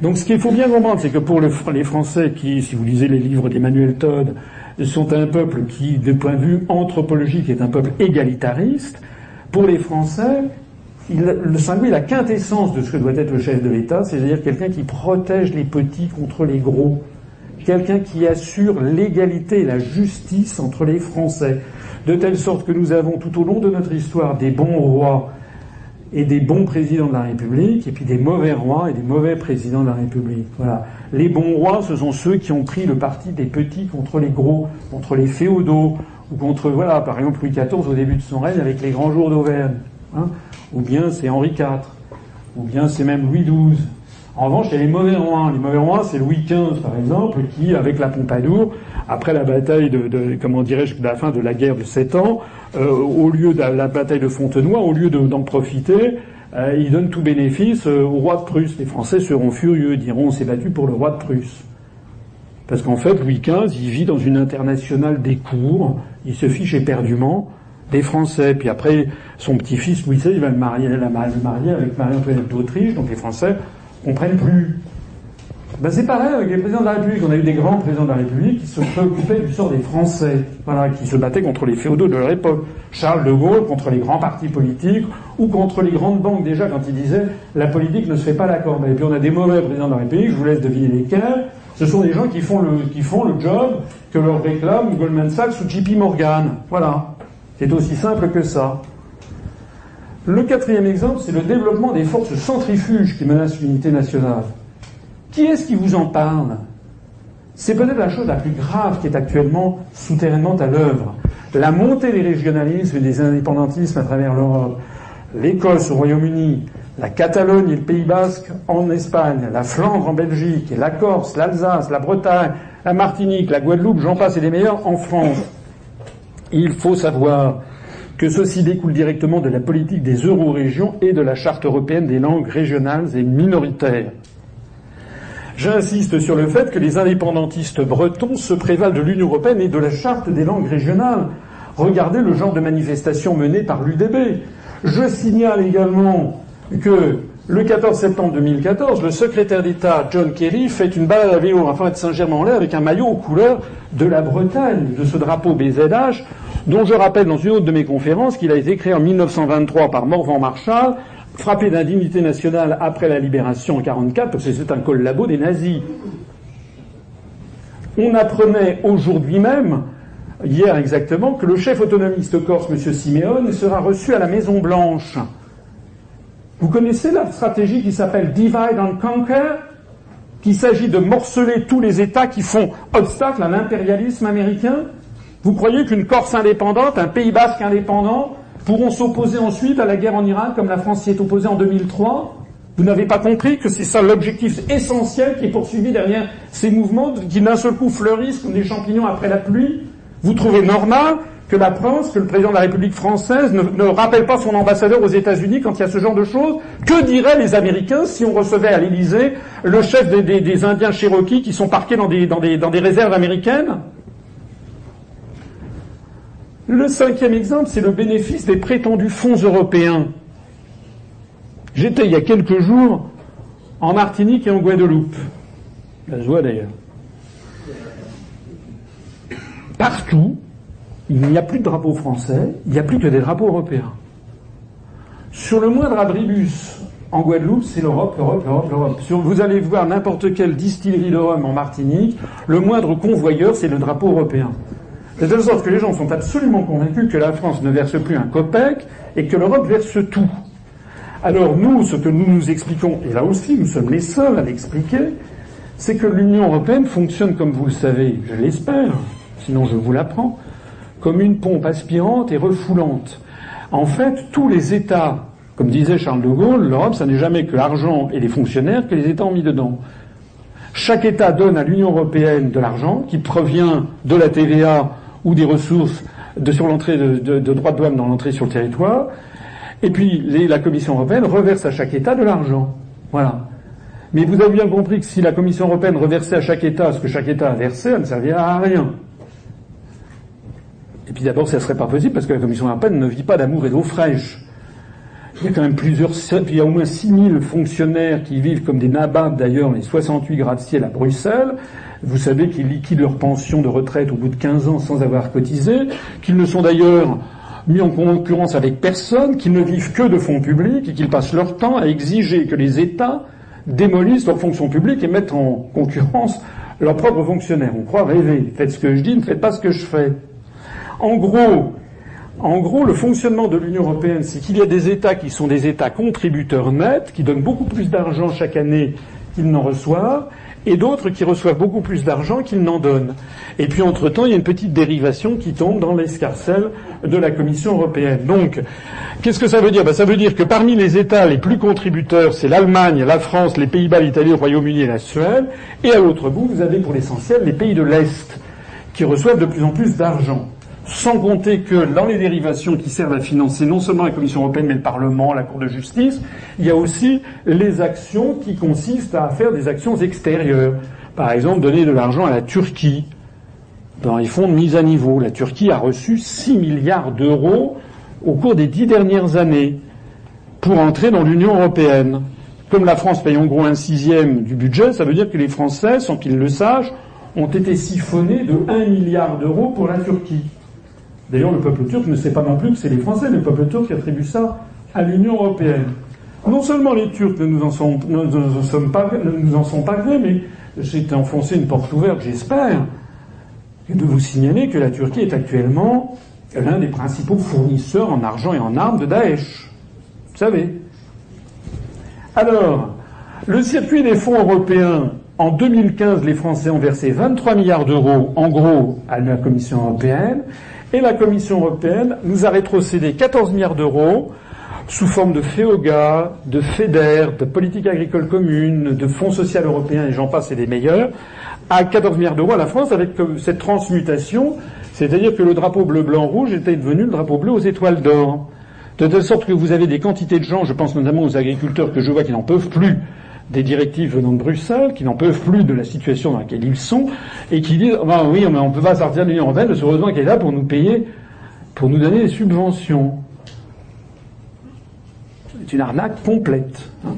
Donc ce qu'il faut bien comprendre, c'est que pour les Français qui, si vous lisez les livres d'Emmanuel Todd, sont un peuple qui, de point de vue anthropologique, est un peuple égalitariste, pour les Français, le Saint-Louis est la quintessence de ce que doit être le chef de l'État, c'est-à-dire quelqu'un qui protège les petits contre les gros, quelqu'un qui assure l'égalité et la justice entre les Français, de telle sorte que nous avons tout au long de notre histoire des bons rois et des bons présidents de la République, et puis des mauvais rois et des mauvais présidents de la République. Voilà. Les bons rois, ce sont ceux qui ont pris le parti des petits contre les gros, contre les féodaux, ou contre, voilà, par exemple Louis XIV au début de son règne avec les grands jours d'Auvergne. Hein ou bien c'est Henri IV, ou bien c'est même Louis XII. En revanche, il y a les mauvais rois. Les mauvais rois, c'est Louis XV, par exemple, qui, avec la Pompadour, après la bataille de, comment dirais-je, de la fin de la guerre de Sept Ans, euh, au lieu de la bataille de Fontenoy, au lieu d'en profiter, euh, il donne tout bénéfice euh, au roi de Prusse. Les Français seront furieux, diront on s'est battu pour le roi de Prusse. Parce qu'en fait, Louis XV, il vit dans une internationale des cours, il se fiche éperdument des Français. Puis après, son petit-fils Louis XVI va le marier, la marier avec Marie-Antoinette d'Autriche, donc les Français comprennent plus. Ben c'est pareil avec les présidents de la République. On a eu des grands présidents de la République qui se préoccupaient du sort des Français, voilà, qui se battaient contre les féodaux de leur époque. Charles de Gaulle contre les grands partis politiques ou contre les grandes banques déjà quand il disait la politique ne se fait pas la corbeille. Et puis on a des mauvais présidents de la République, je vous laisse deviner lesquels. Ce sont des gens qui font le, qui font le job que leur réclame Goldman Sachs ou JP Morgan. Voilà. C'est aussi simple que ça. Le quatrième exemple, c'est le développement des forces centrifuges qui menacent l'unité nationale. Qui est-ce qui vous en parle? C'est peut-être la chose la plus grave qui est actuellement souterrainement à l'œuvre. La montée des régionalismes et des indépendantismes à travers l'Europe. l'Écosse au Royaume-Uni, la Catalogne et le Pays basque en Espagne, la Flandre en Belgique, la Corse, l'Alsace, la Bretagne, la Martinique, la Guadeloupe, j'en passe et des meilleurs en France. Il faut savoir que ceci découle directement de la politique des euro-régions et de la charte européenne des langues régionales et minoritaires. J'insiste sur le fait que les indépendantistes bretons se prévalent de l'Union européenne et de la charte des langues régionales. Regardez le genre de manifestation menée par l'UDB. Je signale également que le 14 septembre 2014, le secrétaire d'État John Kerry fait une balade à vélo enfin de Saint-Germain-en-Laye avec un maillot aux couleurs de la Bretagne, de ce drapeau BZH, dont je rappelle dans une autre de mes conférences qu'il a été créé en 1923 par Morvan Marshall, frappé d'indignité nationale après la libération en 1944, parce que c'est un collabo des nazis. On apprenait aujourd'hui même, hier exactement, que le chef autonomiste corse, M. Simeone, sera reçu à la Maison Blanche. Vous connaissez la stratégie qui s'appelle Divide and Conquer? Qu'il s'agit de morceler tous les États qui font obstacle à l'impérialisme américain? Vous croyez qu'une Corse indépendante, un Pays basque indépendant, pourront s'opposer ensuite à la guerre en Irak comme la France s'y est opposée en 2003 Vous n'avez pas compris que c'est ça l'objectif essentiel qui est poursuivi derrière ces mouvements qui d'un seul coup fleurissent comme des champignons après la pluie? Vous trouvez normal que la France, que le président de la République française ne, rappelle pas son ambassadeur aux États-Unis quand il y a ce genre de choses? Que diraient les Américains si on recevait à l'Élysée le chef des, Indiens Cherokees qui sont parqués dans des, dans des réserves américaines? Le cinquième exemple, c'est le bénéfice des prétendus fonds européens. J'étais il y a quelques jours en Martinique et en Guadeloupe. La joie d'ailleurs. Partout, il n'y a plus de drapeau français, il n'y a plus que des drapeaux européens. Sur le moindre abribus en Guadeloupe, c'est l'Europe, l'Europe, l'Europe, l'Europe. vous allez voir n'importe quelle distillerie de rhum en Martinique, le moindre convoyeur, c'est le drapeau européen. De telle sorte que les gens sont absolument convaincus que la France ne verse plus un copec et que l'Europe verse tout. Alors nous, ce que nous nous expliquons, et là aussi nous sommes les seuls à l'expliquer, c'est que l'Union européenne fonctionne comme vous le savez, je l'espère, sinon je vous l'apprends, comme une pompe aspirante et refoulante. En fait, tous les États, comme disait Charles de Gaulle, l'Europe, ça n'est jamais que l'argent et les fonctionnaires que les États ont mis dedans. Chaque État donne à l'Union européenne de l'argent qui provient de la TVA ou des ressources de, sur l'entrée de, de, droits de douane dans l'entrée sur le territoire. Et puis la Commission européenne reverse à chaque État de l'argent. Voilà. Mais vous avez bien compris que si la Commission européenne reversait à chaque État ce que chaque État a versé, elle ne servirait à rien. Et puis d'abord, ça ne serait pas possible parce que la Commission européenne ne vit pas d'amour et d'eau fraîche. Il y a quand même plusieurs, il y a au moins 6000 fonctionnaires qui vivent comme des nababs d'ailleurs, les 68 gratte-ciel à Bruxelles. Vous savez qu'ils liquident leur pension de retraite au bout de 15 ans sans avoir cotisé, qu'ils ne sont d'ailleurs mis en concurrence avec personne, qu'ils ne vivent que de fonds publics et qu'ils passent leur temps à exiger que les États démolissent leurs fonctions publiques et mettent en concurrence leurs propres fonctionnaires. On croit rêver. Faites ce que je dis, ne faites pas ce que je fais. En gros, en gros, le fonctionnement de l'Union européenne, c'est qu'il y a des États qui sont des États contributeurs nets, qui donnent beaucoup plus d'argent chaque année qu'ils n'en reçoivent, et d'autres qui reçoivent beaucoup plus d'argent qu'ils n'en donnent. Et puis, entre-temps, il y a une petite dérivation qui tombe dans l'escarcelle de la Commission européenne. Donc, qu'est-ce que ça veut dire? Ben, Ça veut dire que parmi les États les plus contributeurs, c'est l'Allemagne, la France, les Pays-Bas, l'Italie, le Royaume-Uni et la Suède. Et à l'autre bout, vous avez pour l'essentiel les pays de l'Est, qui reçoivent de plus en plus d'argent. Sans compter que dans les dérivations qui servent à financer non seulement la Commission européenne, mais le Parlement, la Cour de justice, il y a aussi les actions qui consistent à faire des actions extérieures. Par exemple, donner de l'argent à la Turquie dans les fonds de mise à niveau. La Turquie a reçu 6 milliards d'euros au cours des dix dernières années pour entrer dans l'Union européenne. Comme la France paye en gros un sixième du budget, ça veut dire que les Français, sans qu'ils le sachent, ont été siphonnés de 1 milliard d'euros pour la Turquie. D'ailleurs, le peuple turc ne sait pas non plus que c'est les Français, le peuple turc qui attribue ça à l'Union européenne. Non seulement les Turcs ne nous en sont, pas, nous en sont mais j'ai enfoncé une porte ouverte, j'espère, de vous signaler que la Turquie est actuellement l'un des principaux fournisseurs en argent et en armes de Daesh. Vous savez. Alors, le circuit des fonds européens, en 2015, les Français ont versé 23 milliards d'euros, en gros, à la Commission européenne. Et la Commission européenne nous a rétrocédé 14 milliards d'euros sous forme de FEOGA, de FEDER, de politique agricole commune, de fonds social européen et j'en passe et des meilleurs, à 14 milliards d'euros à la France avec cette transmutation, c'est-à-dire que le drapeau bleu-blanc-rouge était devenu le drapeau bleu aux étoiles d'or. De telle sorte que vous avez des quantités de gens, je pense notamment aux agriculteurs que je vois qui n'en peuvent plus des directives venant de Bruxelles, qui n'en peuvent plus de la situation dans laquelle ils sont, et qui disent oui, mais on ne peut pas sortir de l'Union européenne, heureusement qu'elle est là pour nous payer, pour nous donner des subventions. C'est une arnaque complète. Hein.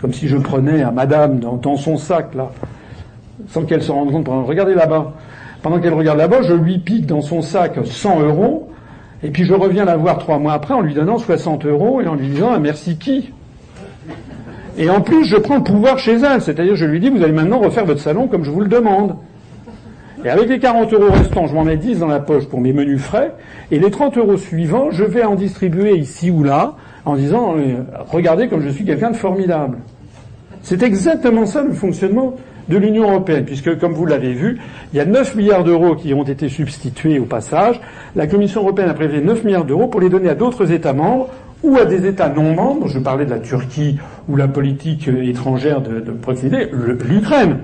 Comme si je prenais à madame dans, son sac, là, sans qu'elle se rende compte, regardez là-bas. Pendant qu'elle regarde là-bas, je lui pique dans son sac 100 euros, et puis je reviens la voir trois mois après en lui donnant 60 euros et en lui disant ah, merci qui? Et en plus, je prends le pouvoir chez elle, c'est-à-dire je lui dis vous allez maintenant refaire votre salon comme je vous le demande. Et avec les 40 euros restants, je m'en mets 10 dans la poche pour mes menus frais, et les 30 euros suivants, je vais en distribuer ici ou là, en disant euh, regardez comme je suis quelqu'un de formidable. C'est exactement ça le fonctionnement de l'Union européenne, puisque, comme vous l'avez vu, il y a 9 milliards d'euros qui ont été substitués au passage. La Commission européenne a prévu 9 milliards d'euros pour les donner à d'autres États membres ou à des États non membres. Je parlais de la Turquie ou la politique étrangère de, de proximité, l'Ukraine.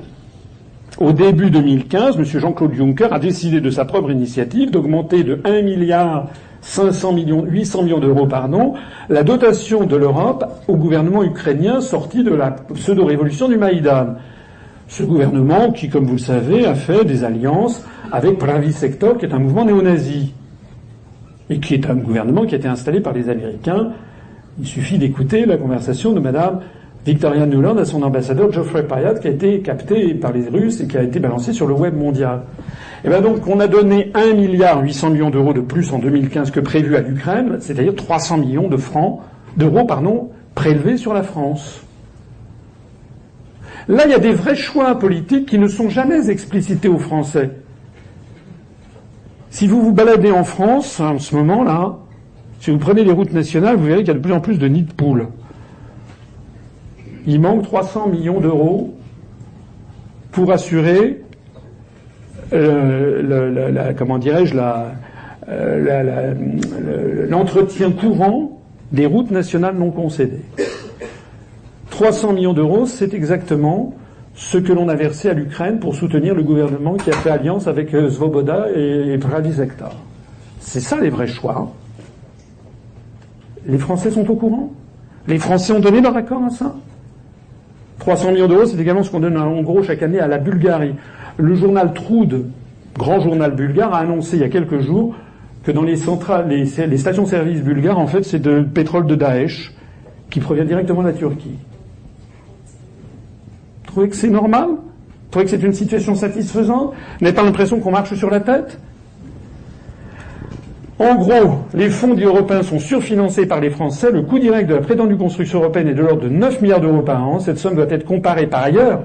Au début 2015, M. Jean-Claude Juncker a décidé de sa propre initiative d'augmenter de 1 milliard 500 millions, 800 millions d'euros, pardon, la dotation de l'Europe au gouvernement ukrainien sorti de la pseudo-révolution du Maïdan. Ce gouvernement qui, comme vous le savez, a fait des alliances avec Pravi Sector, qui est un mouvement néo-nazi. Et qui est un gouvernement qui a été installé par les Américains. Il suffit d'écouter la conversation de Madame Victoria Nuland à son ambassadeur Geoffrey Payat, qui a été capté par les Russes et qui a été balancé sur le web mondial. Et eh bien donc, on a donné 1 milliard 800 millions d'euros de plus en 2015 que prévu à l'Ukraine, c'est-à-dire 300 millions de francs, d'euros, pardon, prélevés sur la France. Là, il y a des vrais choix politiques qui ne sont jamais explicités aux Français. Si vous vous baladez en France, en ce moment-là, si vous prenez les routes nationales, vous verrez qu'il y a de plus en plus de nids de poules. Il manque 300 millions d'euros pour assurer euh, comment dirais-je euh, l'entretien courant des routes nationales non concédées. 300 millions d'euros, c'est exactement ce que l'on a versé à l'Ukraine pour soutenir le gouvernement qui a fait alliance avec euh, Svoboda et Pravi C'est ça les vrais choix. Les Français sont au courant? Les Français ont donné leur accord à ça? 300 millions d'euros, c'est également ce qu'on donne en gros chaque année à la Bulgarie. Le journal Troud, grand journal bulgare, a annoncé il y a quelques jours que dans les centrales, les, les stations-service bulgares, en fait, c'est de pétrole de Daesh qui provient directement de la Turquie trouvez que c'est normal? Vous trouvez que c'est une situation satisfaisante? N'avez pas l'impression qu'on marche sur la tête? En gros, les fonds dits européens sont surfinancés par les Français. Le coût direct de la prétendue construction européenne est de l'ordre de 9 milliards d'euros par an. Cette somme doit être comparée par ailleurs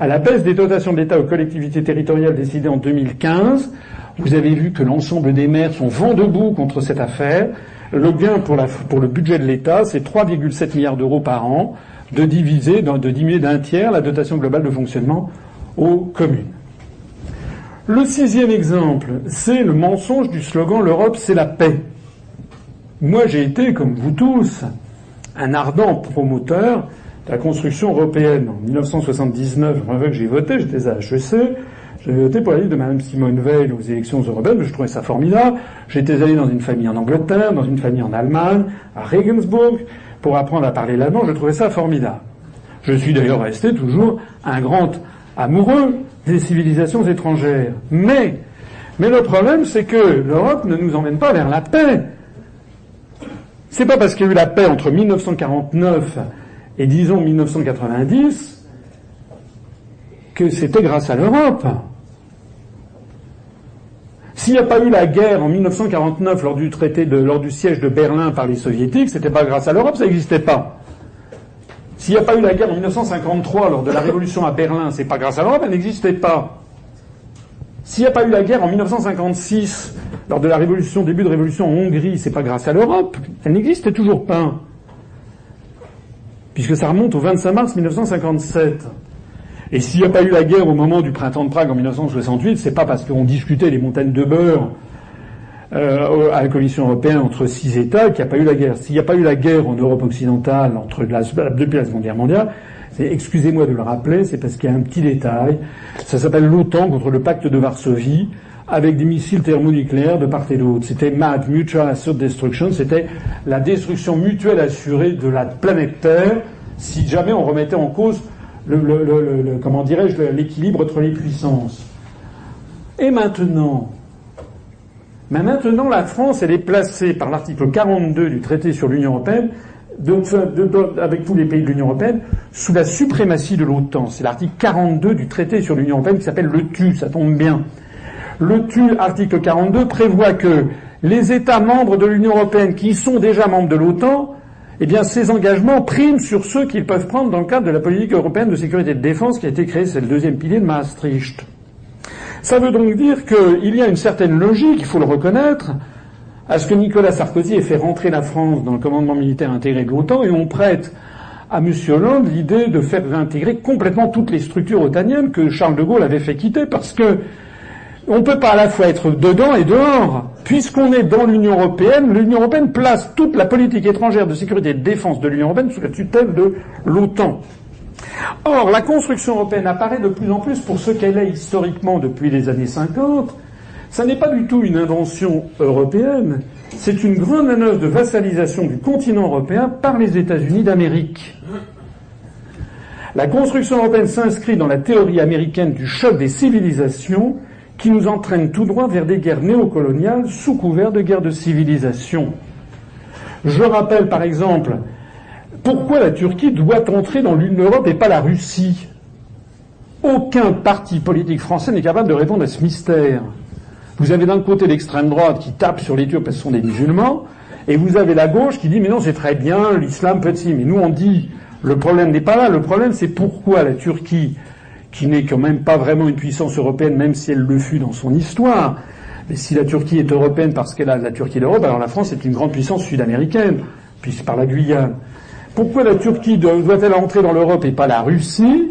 à la baisse des dotations de l'État aux collectivités territoriales décidée en 2015. Vous avez vu que l'ensemble des maires sont vent debout contre cette affaire. Le gain pour, pour le budget de l'État, c'est 3,7 milliards d'euros par an de diviser, de diminuer d'un tiers la dotation globale de fonctionnement aux communes. Le sixième exemple, c'est le mensonge du slogan L'Europe, c'est la paix. Moi, j'ai été, comme vous tous, un ardent promoteur de la construction européenne. En 1979, la que j'ai voté, j'étais à HEC, j'avais voté pour la liste de Mme Simone Veil aux élections européennes, je trouvais ça formidable. J'étais allé dans une famille en Angleterre, dans une famille en Allemagne, à Regensburg pour apprendre à parler l'allemand, je trouvais ça formidable. Je suis d'ailleurs resté toujours un grand amoureux des civilisations étrangères. Mais, mais le problème, c'est que l'Europe ne nous emmène pas vers la paix. C'est pas parce qu'il y a eu la paix entre 1949 et disons 1990 que c'était grâce à l'Europe. S'il n'y a pas eu la guerre en 1949 lors du traité de, lors du siège de Berlin par les soviétiques, c'était pas grâce à l'Europe, ça n'existait pas. S'il n'y a pas eu la guerre en 1953 lors de la révolution à Berlin, c'est pas grâce à l'Europe, elle n'existait pas. S'il n'y a pas eu la guerre en 1956 lors de la révolution, début de révolution en Hongrie, c'est pas grâce à l'Europe, elle n'existait toujours pas. Puisque ça remonte au 25 mars 1957. Et s'il n'y a pas eu la guerre au moment du printemps de Prague en 1968, c'est pas parce qu'on discutait les montagnes de beurre euh, à la Commission européenne entre six États qu'il n'y a pas eu la guerre. S'il n'y a pas eu la guerre en Europe occidentale entre la, depuis la Seconde Guerre mondiale, excusez-moi de le rappeler, c'est parce qu'il y a un petit détail. Ça s'appelle l'OTAN contre le pacte de Varsovie, avec des missiles thermonucléaires de part et d'autre. C'était MAD, Mutual Assured Destruction, c'était la destruction mutuelle assurée de la planète Terre si jamais on remettait en cause le, comment dirais-je l'équilibre entre les puissances. Et maintenant, mais maintenant, la France, elle est placée par l'article 42 du traité sur l'Union européenne, avec tous les pays de l'Union européenne, sous la suprématie de l'OTAN. C'est l'article 42 du traité sur l'Union européenne qui s'appelle le TU, ça tombe bien. Le TU, article 42, prévoit que les États membres de l'Union européenne qui sont déjà membres de l'OTAN, eh bien, ces engagements priment sur ceux qu'ils peuvent prendre dans le cadre de la politique européenne de sécurité et de défense qui a été créée, c'est le deuxième pilier de Maastricht. Ça veut donc dire qu'il y a une certaine logique, il faut le reconnaître, à ce que Nicolas Sarkozy ait fait rentrer la France dans le commandement militaire intégré de l'OTAN et on prête à M. Hollande l'idée de faire réintégrer complètement toutes les structures otaniennes que Charles de Gaulle avait fait quitter parce que on ne peut pas à la fois être dedans et dehors. Puisqu'on est dans l'Union européenne, l'Union européenne place toute la politique étrangère de sécurité et de défense de l'Union européenne sous la tutelle de l'OTAN. Or, la construction européenne apparaît de plus en plus pour ce qu'elle est historiquement depuis les années 50. Ça n'est pas du tout une invention européenne, c'est une grande manœuvre de vassalisation du continent européen par les États-Unis d'Amérique. La construction européenne s'inscrit dans la théorie américaine du choc des civilisations qui nous entraîne tout droit vers des guerres néocoloniales sous couvert de guerres de civilisation. Je rappelle par exemple pourquoi la Turquie doit entrer dans l'Union Europe et pas la Russie Aucun parti politique français n'est capable de répondre à ce mystère. Vous avez d'un côté l'extrême droite qui tape sur les Turcs parce que ce sont des musulmans, et vous avez la gauche qui dit mais non c'est très bien, l'islam si. Mais nous on dit le problème n'est pas là, le problème c'est pourquoi la Turquie, qui n'est quand même pas vraiment une puissance européenne, même si elle le fut dans son histoire, mais si la Turquie est européenne parce qu'elle a la Turquie d'Europe, alors la France est une grande puissance sud-américaine, puis par la Guyane. Pourquoi la Turquie doit-elle entrer dans l'Europe et pas la Russie?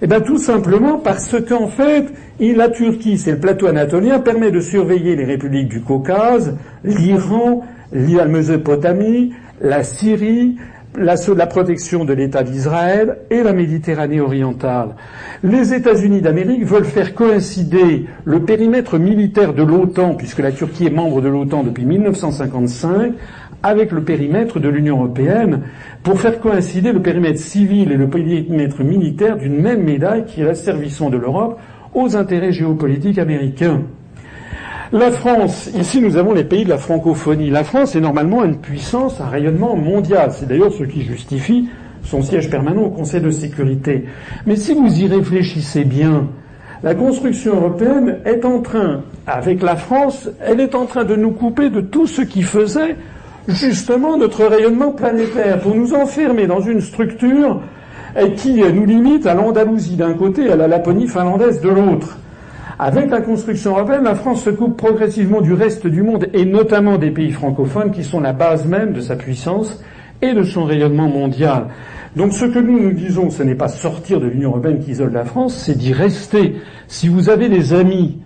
Eh bien tout simplement parce qu'en fait, la Turquie, c'est le plateau anatolien, permet de surveiller les républiques du Caucase, l'Iran, la Mésopotamie, la Syrie, la, protection de l'État d'Israël et la Méditerranée orientale. Les États-Unis d'Amérique veulent faire coïncider le périmètre militaire de l'OTAN, puisque la Turquie est membre de l'OTAN depuis 1955, avec le périmètre de l'Union européenne pour faire coïncider le périmètre civil et le périmètre militaire d'une même médaille qui est de l'Europe aux intérêts géopolitiques américains. La France, ici nous avons les pays de la francophonie. La France est normalement une puissance, un rayonnement mondial. C'est d'ailleurs ce qui justifie son siège permanent au Conseil de sécurité. Mais si vous y réfléchissez bien, la construction européenne est en train, avec la France, elle est en train de nous couper de tout ce qui faisait justement notre rayonnement planétaire, pour nous enfermer dans une structure qui nous limite à l'Andalousie d'un côté et à la Laponie finlandaise de l'autre. Avec la construction européenne, la France se coupe progressivement du reste du monde et notamment des pays francophones qui sont la base même de sa puissance et de son rayonnement mondial. Donc ce que nous nous disons, ce n'est pas sortir de l'Union européenne qui isole la France, c'est d'y rester. Si vous avez des amis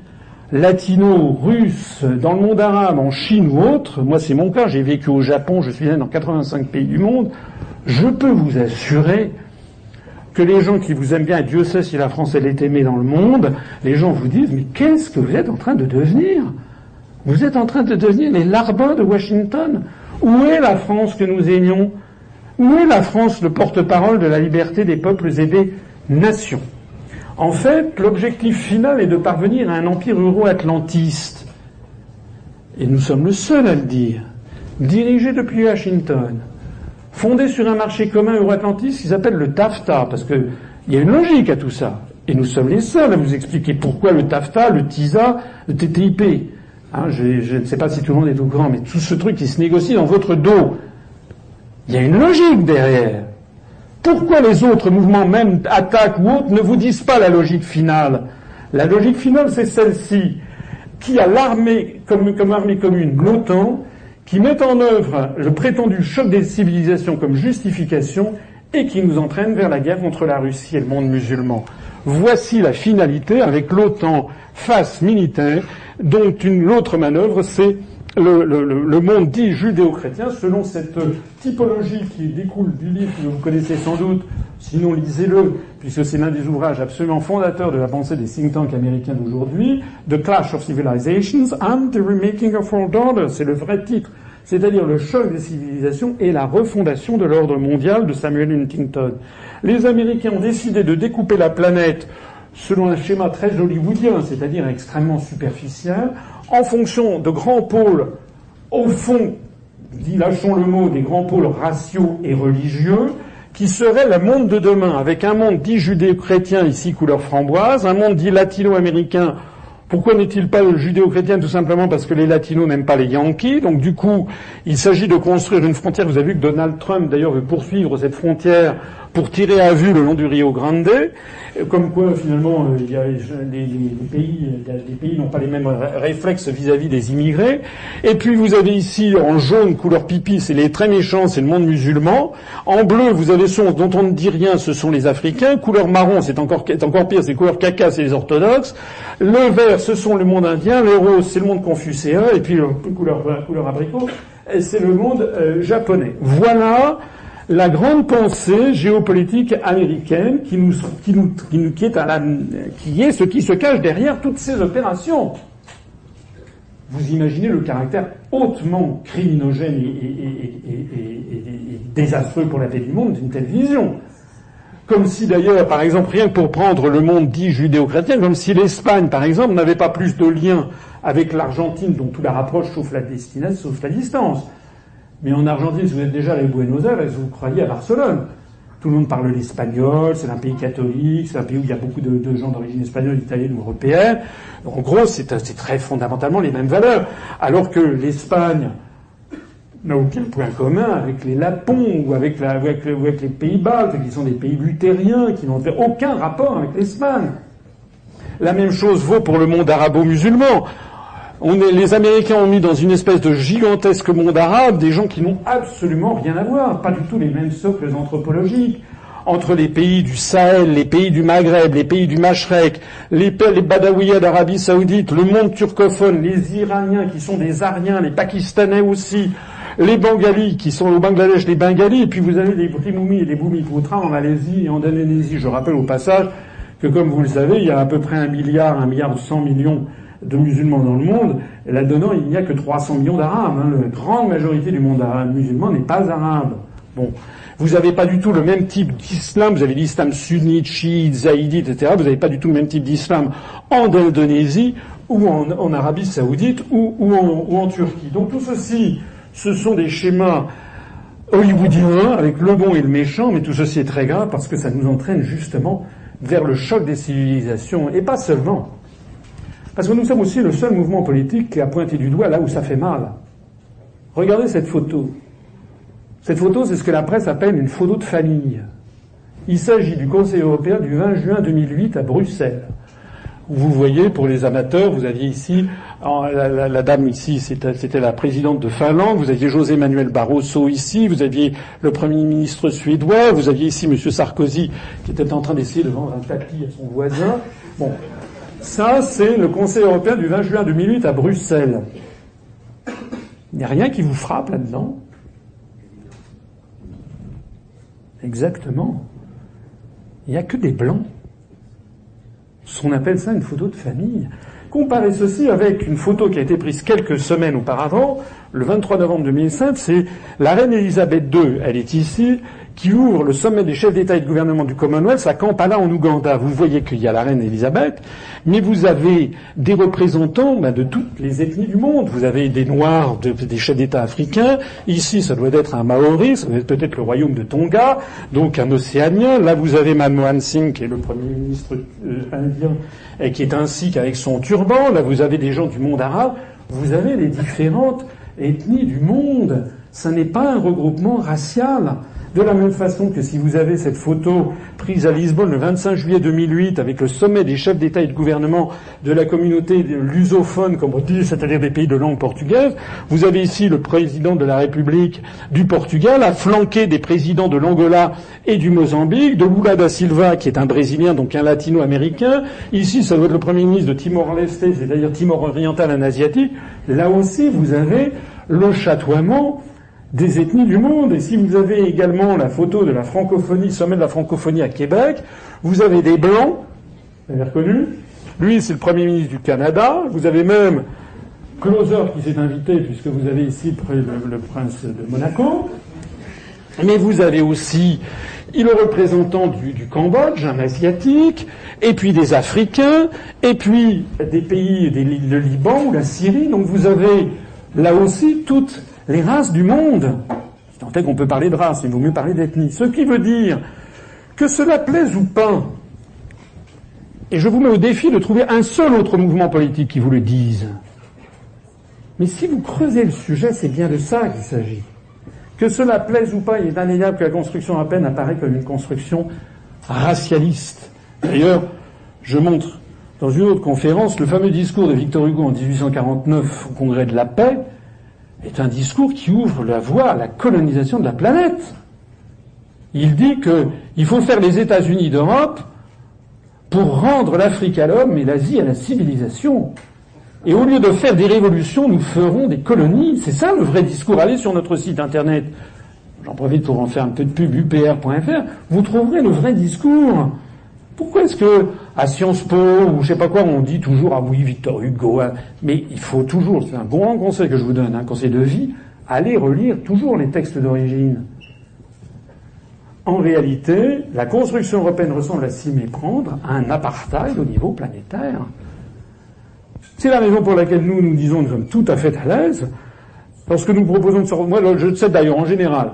latino, russe, dans le monde arabe, en Chine ou autre, moi c'est mon cas, j'ai vécu au Japon, je suis né dans 85 pays du monde, je peux vous assurer que les gens qui vous aiment bien, et Dieu sait si la France elle est aimée dans le monde, les gens vous disent mais qu'est-ce que vous êtes en train de devenir? Vous êtes en train de devenir les larbins de Washington Où est la France que nous aimions? Où est la France, le porte-parole de la liberté des peuples et des nations? En fait, l'objectif final est de parvenir à un empire euro-atlantiste. Et nous sommes le seul à le dire. Dirigé depuis Washington. Fondé sur un marché commun euro-atlantiste qui s'appelle le TAFTA, parce qu'il y a une logique à tout ça. Et nous sommes les seuls à vous expliquer pourquoi le TAFTA, le TISA, le TTIP. Hein, je, ne sais pas si tout le monde est au courant, mais tout ce truc qui se négocie dans votre dos, il y a une logique derrière. Pourquoi les autres mouvements, même attaques ou autres, ne vous disent pas la logique finale? La logique finale, c'est celle-ci, qui a l'armée comme armée commune? l'OTAN, qui met en œuvre le prétendu choc des civilisations comme justification et qui nous entraîne vers la guerre contre la Russie et le monde musulman. Voici la finalité avec l'OTAN face militaire, dont une autre manœuvre, c'est le, monde dit judéo-chrétien, selon cette typologie qui découle du livre que vous connaissez sans doute, sinon lisez-le, puisque c'est l'un des ouvrages absolument fondateurs de la pensée des think tanks américains d'aujourd'hui, The Clash of Civilizations and the Remaking of World Order, c'est le vrai titre, c'est-à-dire le choc des civilisations et la refondation de l'ordre mondial de Samuel Huntington. Les Américains ont décidé de découper la planète selon un schéma très hollywoodien, c'est-à-dire extrêmement superficiel, en fonction de grands pôles, au fond, dit lâchons le mot, des grands pôles raciaux et religieux, qui seraient le monde de demain, avec un monde dit judéo-chrétien, ici couleur framboise, un monde dit latino-américain, pourquoi n'est-il pas judéo-chrétien Tout simplement parce que les latinos n'aiment pas les Yankees? Donc du coup, il s'agit de construire une frontière. Vous avez vu que Donald Trump, d'ailleurs, veut poursuivre cette frontière pour tirer à vue le long du Rio Grande. Comme quoi, finalement, euh, il y a, les, pays, les pays n'ont pas les mêmes réflexes vis-à-vis des immigrés. Et puis vous avez ici en jaune couleur pipi, c'est les très méchants, c'est le monde musulman. En bleu, vous avez ceux dont on ne dit rien, ce sont les Africains. Couleur marron, c'est encore, encore pire, c'est couleur caca, c'est les orthodoxes. Le vert, ce sont le monde indien. Le rose, c'est le monde confucéen. Et puis le couleur, couleur abricot, c'est le monde euh, japonais. Voilà la grande pensée géopolitique américaine qui est ce qui se cache derrière toutes ces opérations. Vous imaginez le caractère hautement criminogène et, désastreux pour la paix du monde d'une telle vision. Comme si d'ailleurs, par exemple, rien que pour prendre le monde dit judéo-chrétien, comme si l'Espagne, par exemple, n'avait pas plus de liens avec l'Argentine, dont tout la rapproche sauf la destination, sauf la distance. Mais en Argentine, si vous êtes déjà allé à Buenos Aires, vous croyez à Barcelone. Tout le monde parle l'espagnol, c'est un pays catholique, c'est un pays où il y a beaucoup de, gens d'origine espagnole, italienne ou européenne. En gros, c'est très fondamentalement les mêmes valeurs. Alors que l'Espagne n'a aucun point commun avec les Lapons ou avec, avec, avec les pays baltes, qui sont des pays luthériens, qui n'ont aucun rapport avec l'Espagne. La même chose vaut pour le monde arabo-musulman les Américains ont mis dans une espèce de gigantesque monde arabe des gens qui n'ont absolument rien à voir, pas du tout les mêmes socles anthropologiques entre les pays du Sahel, les pays du Maghreb, les pays du Mashrek, les, les d'Arabie Saoudite, le monde turcophone, les Iraniens qui sont des Ariens, les Pakistanais aussi, les Bengalis qui sont au Bangladesh, les Bengalis, et puis vous avez les Brimoumis et les Boumipoutra en Malaisie et en Indonésie. Je rappelle au passage que, comme vous le savez, il y a à peu près un milliard, un milliard cent millions de musulmans dans le monde. Là-dedans, il n'y a que 300 millions d'Arabes. Hein. La grande majorité du monde arabe musulman n'est pas arabe. Bon. Vous n'avez pas du tout le même type d'islam. Vous avez l'islam sunnite, chiite, zaïdite, etc. Vous n'avez pas du tout le même type d'islam en Indonésie ou en, Arabie saoudite ou, en, ou, en, Turquie. Donc tout ceci, ce sont des schémas hollywoodiens avec le bon et le méchant, mais tout ceci est très grave parce que ça nous entraîne justement vers le choc des civilisations et pas seulement. Parce que nous sommes aussi le seul mouvement politique qui a pointé du doigt là où ça fait mal. Regardez cette photo. Cette photo, c'est ce que la presse appelle une photo de famille. Il s'agit du Conseil européen du 20 juin 2008 à Bruxelles. Vous voyez, pour les amateurs, vous aviez ici, la, dame ici, c'était la présidente de Finlande, vous aviez José Manuel Barroso ici, vous aviez le Premier ministre suédois, vous aviez ici M. Sarkozy qui était en train d'essayer de vendre un tapis à son voisin. Bon, ça, c'est le Conseil européen du 20 juin 2008 à Bruxelles. Il n'y a rien qui vous frappe là-dedans? Exactement. Il n'y a que des blancs. On appelle ça une photo de famille. Comparez ceci avec une photo qui a été prise quelques semaines auparavant, le 23 novembre 2005, c'est la reine Elisabeth II, elle est ici, qui ouvre le sommet des chefs d'État et de gouvernement du Commonwealth à Kampala en Ouganda. Vous voyez qu'il y a la reine Elisabeth, mais vous avez des représentants ben, de toutes les ethnies du monde. Vous avez des Noirs, des chefs d'État africains. Ici, ça doit être un Maori, ça doit être peut-être le royaume de Tonga, donc un Océanien. Là, vous avez Manmohan Singh, qui est le premier ministre euh, indien, et qui est ainsi qu'avec son turban. Là, vous avez des gens du monde arabe. Vous avez les différentes ethnies du monde Ça n'est pas un regroupement racial. De la même façon que si vous avez cette photo prise à Lisbonne le 25 juillet 2008 avec le sommet des chefs d'État et de gouvernement de la communauté lusophone, comme on dit, c'est-à-dire des pays de langue portugaise, vous avez ici le président de la République du Portugal, à des présidents de l'Angola et du Mozambique, de Lula da Silva, qui est un Brésilien, donc un latino-américain. Ici, ça doit être le Premier ministre de Timor-Leste, c'est-à-dire Timor oriental, un asiatique. Là aussi, vous avez le chatoiement des ethnies du monde. Et si vous avez également la photo de la francophonie, sommet de la francophonie à Québec, vous avez des blancs, vous avez reconnu Lui, c'est le Premier ministre du Canada. Vous avez même Closer qui s'est invité, puisque vous avez ici le, le, prince de Monaco. Mais vous avez aussi le représentant du, Cambodge, un asiatique, et puis des Africains, et puis des pays, des, le Liban ou la Syrie. Donc vous avez là aussi toutes les races du monde. Tant est qu'on peut parler de race, il vaut mieux parler d'ethnie. Ce qui veut dire que cela plaise ou pas, et je vous mets au défi de trouver un seul autre mouvement politique qui vous le dise. Mais si vous creusez le sujet, c'est bien de ça qu'il s'agit. Que cela plaise ou pas, il est indéniable que la construction à peine apparaît comme une construction racialiste. D'ailleurs, je montre dans une autre conférence le fameux discours de Victor Hugo en 1849 au Congrès de la paix, est un discours qui ouvre la voie à la colonisation de la planète. Il dit qu'il faut faire les États-Unis d'Europe pour rendre l'Afrique à l'homme et l'Asie à la civilisation. Et au lieu de faire des révolutions, nous ferons des colonies. C'est ça le vrai discours. Allez sur notre site internet. J'en profite pour en faire un peu de pub, upr.fr. Vous trouverez le vrai discours. Pourquoi est-ce que à Sciences Po ou je sais pas quoi on dit toujours ah oui Victor Hugo hein. mais il faut toujours c'est un grand conseil que je vous donne un conseil de vie allez relire toujours les textes d'origine. En réalité, la construction européenne ressemble à s'y méprendre à un apartheid au niveau planétaire. C'est la raison pour laquelle nous nous disons nous sommes tout à fait à l'aise lorsque nous proposons de sortir. Moi, je sais d'ailleurs en général,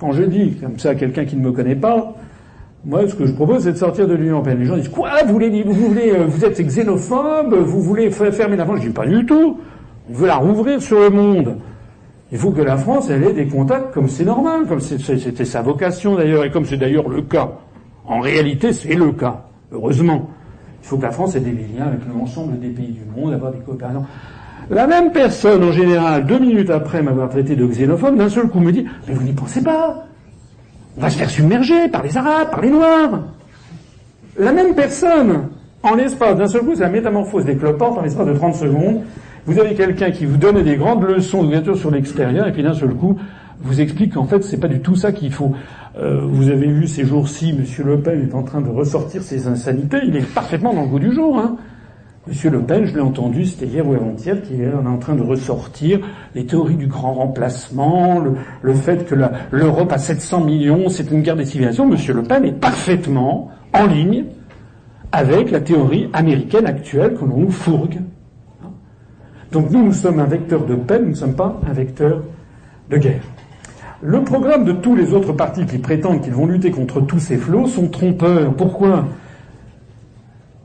quand je dis comme ça à quelqu'un qui ne me connaît pas, moi, ce que je propose, c'est de sortir de l'Union européenne. Les gens disent quoi Vous voulez, vous voulez, euh, vous êtes xénophobe Vous voulez fermer la France? Je dis pas du tout. On veut la rouvrir sur le monde. Il faut que la France ait des contacts comme c'est normal, comme c'était sa vocation d'ailleurs, et comme c'est d'ailleurs le cas. En réalité, c'est le cas. Heureusement, il faut que la France ait des liens avec l'ensemble des pays du monde, avoir des coopérations. La même personne, en général, deux minutes après m'avoir traité de xénophobe, d'un seul coup me dit Mais vous n'y pensez pas? Va se faire submerger par les Arabes, par les Noirs. La même personne, en l'espace d'un seul coup, c'est la métamorphose des en l'espace de 30 secondes. Vous avez quelqu'un qui vous donne des grandes leçons d'ouverture sur l'extérieur, et puis d'un seul coup, vous explique qu'en fait, c'est pas du tout ça qu'il faut. Euh, vous avez vu ces jours-ci, M. Le Pen est en train de ressortir ses insanités. Il est parfaitement dans le goût du jour. Hein. Monsieur Le Pen, je l'ai entendu, c'était hier ou avant-hier, qui est en train de ressortir les théories du grand remplacement, le, fait que l'Europe a 700 millions, c'est une guerre des civilisations. Monsieur Le Pen est parfaitement en ligne avec la théorie américaine actuelle que l'on nous fourgue. Donc nous, nous sommes un vecteur de paix, nous ne sommes pas un vecteur de guerre. Le programme de tous les autres partis qui prétendent qu'ils vont lutter contre tous ces flots sont trompeurs. Pourquoi?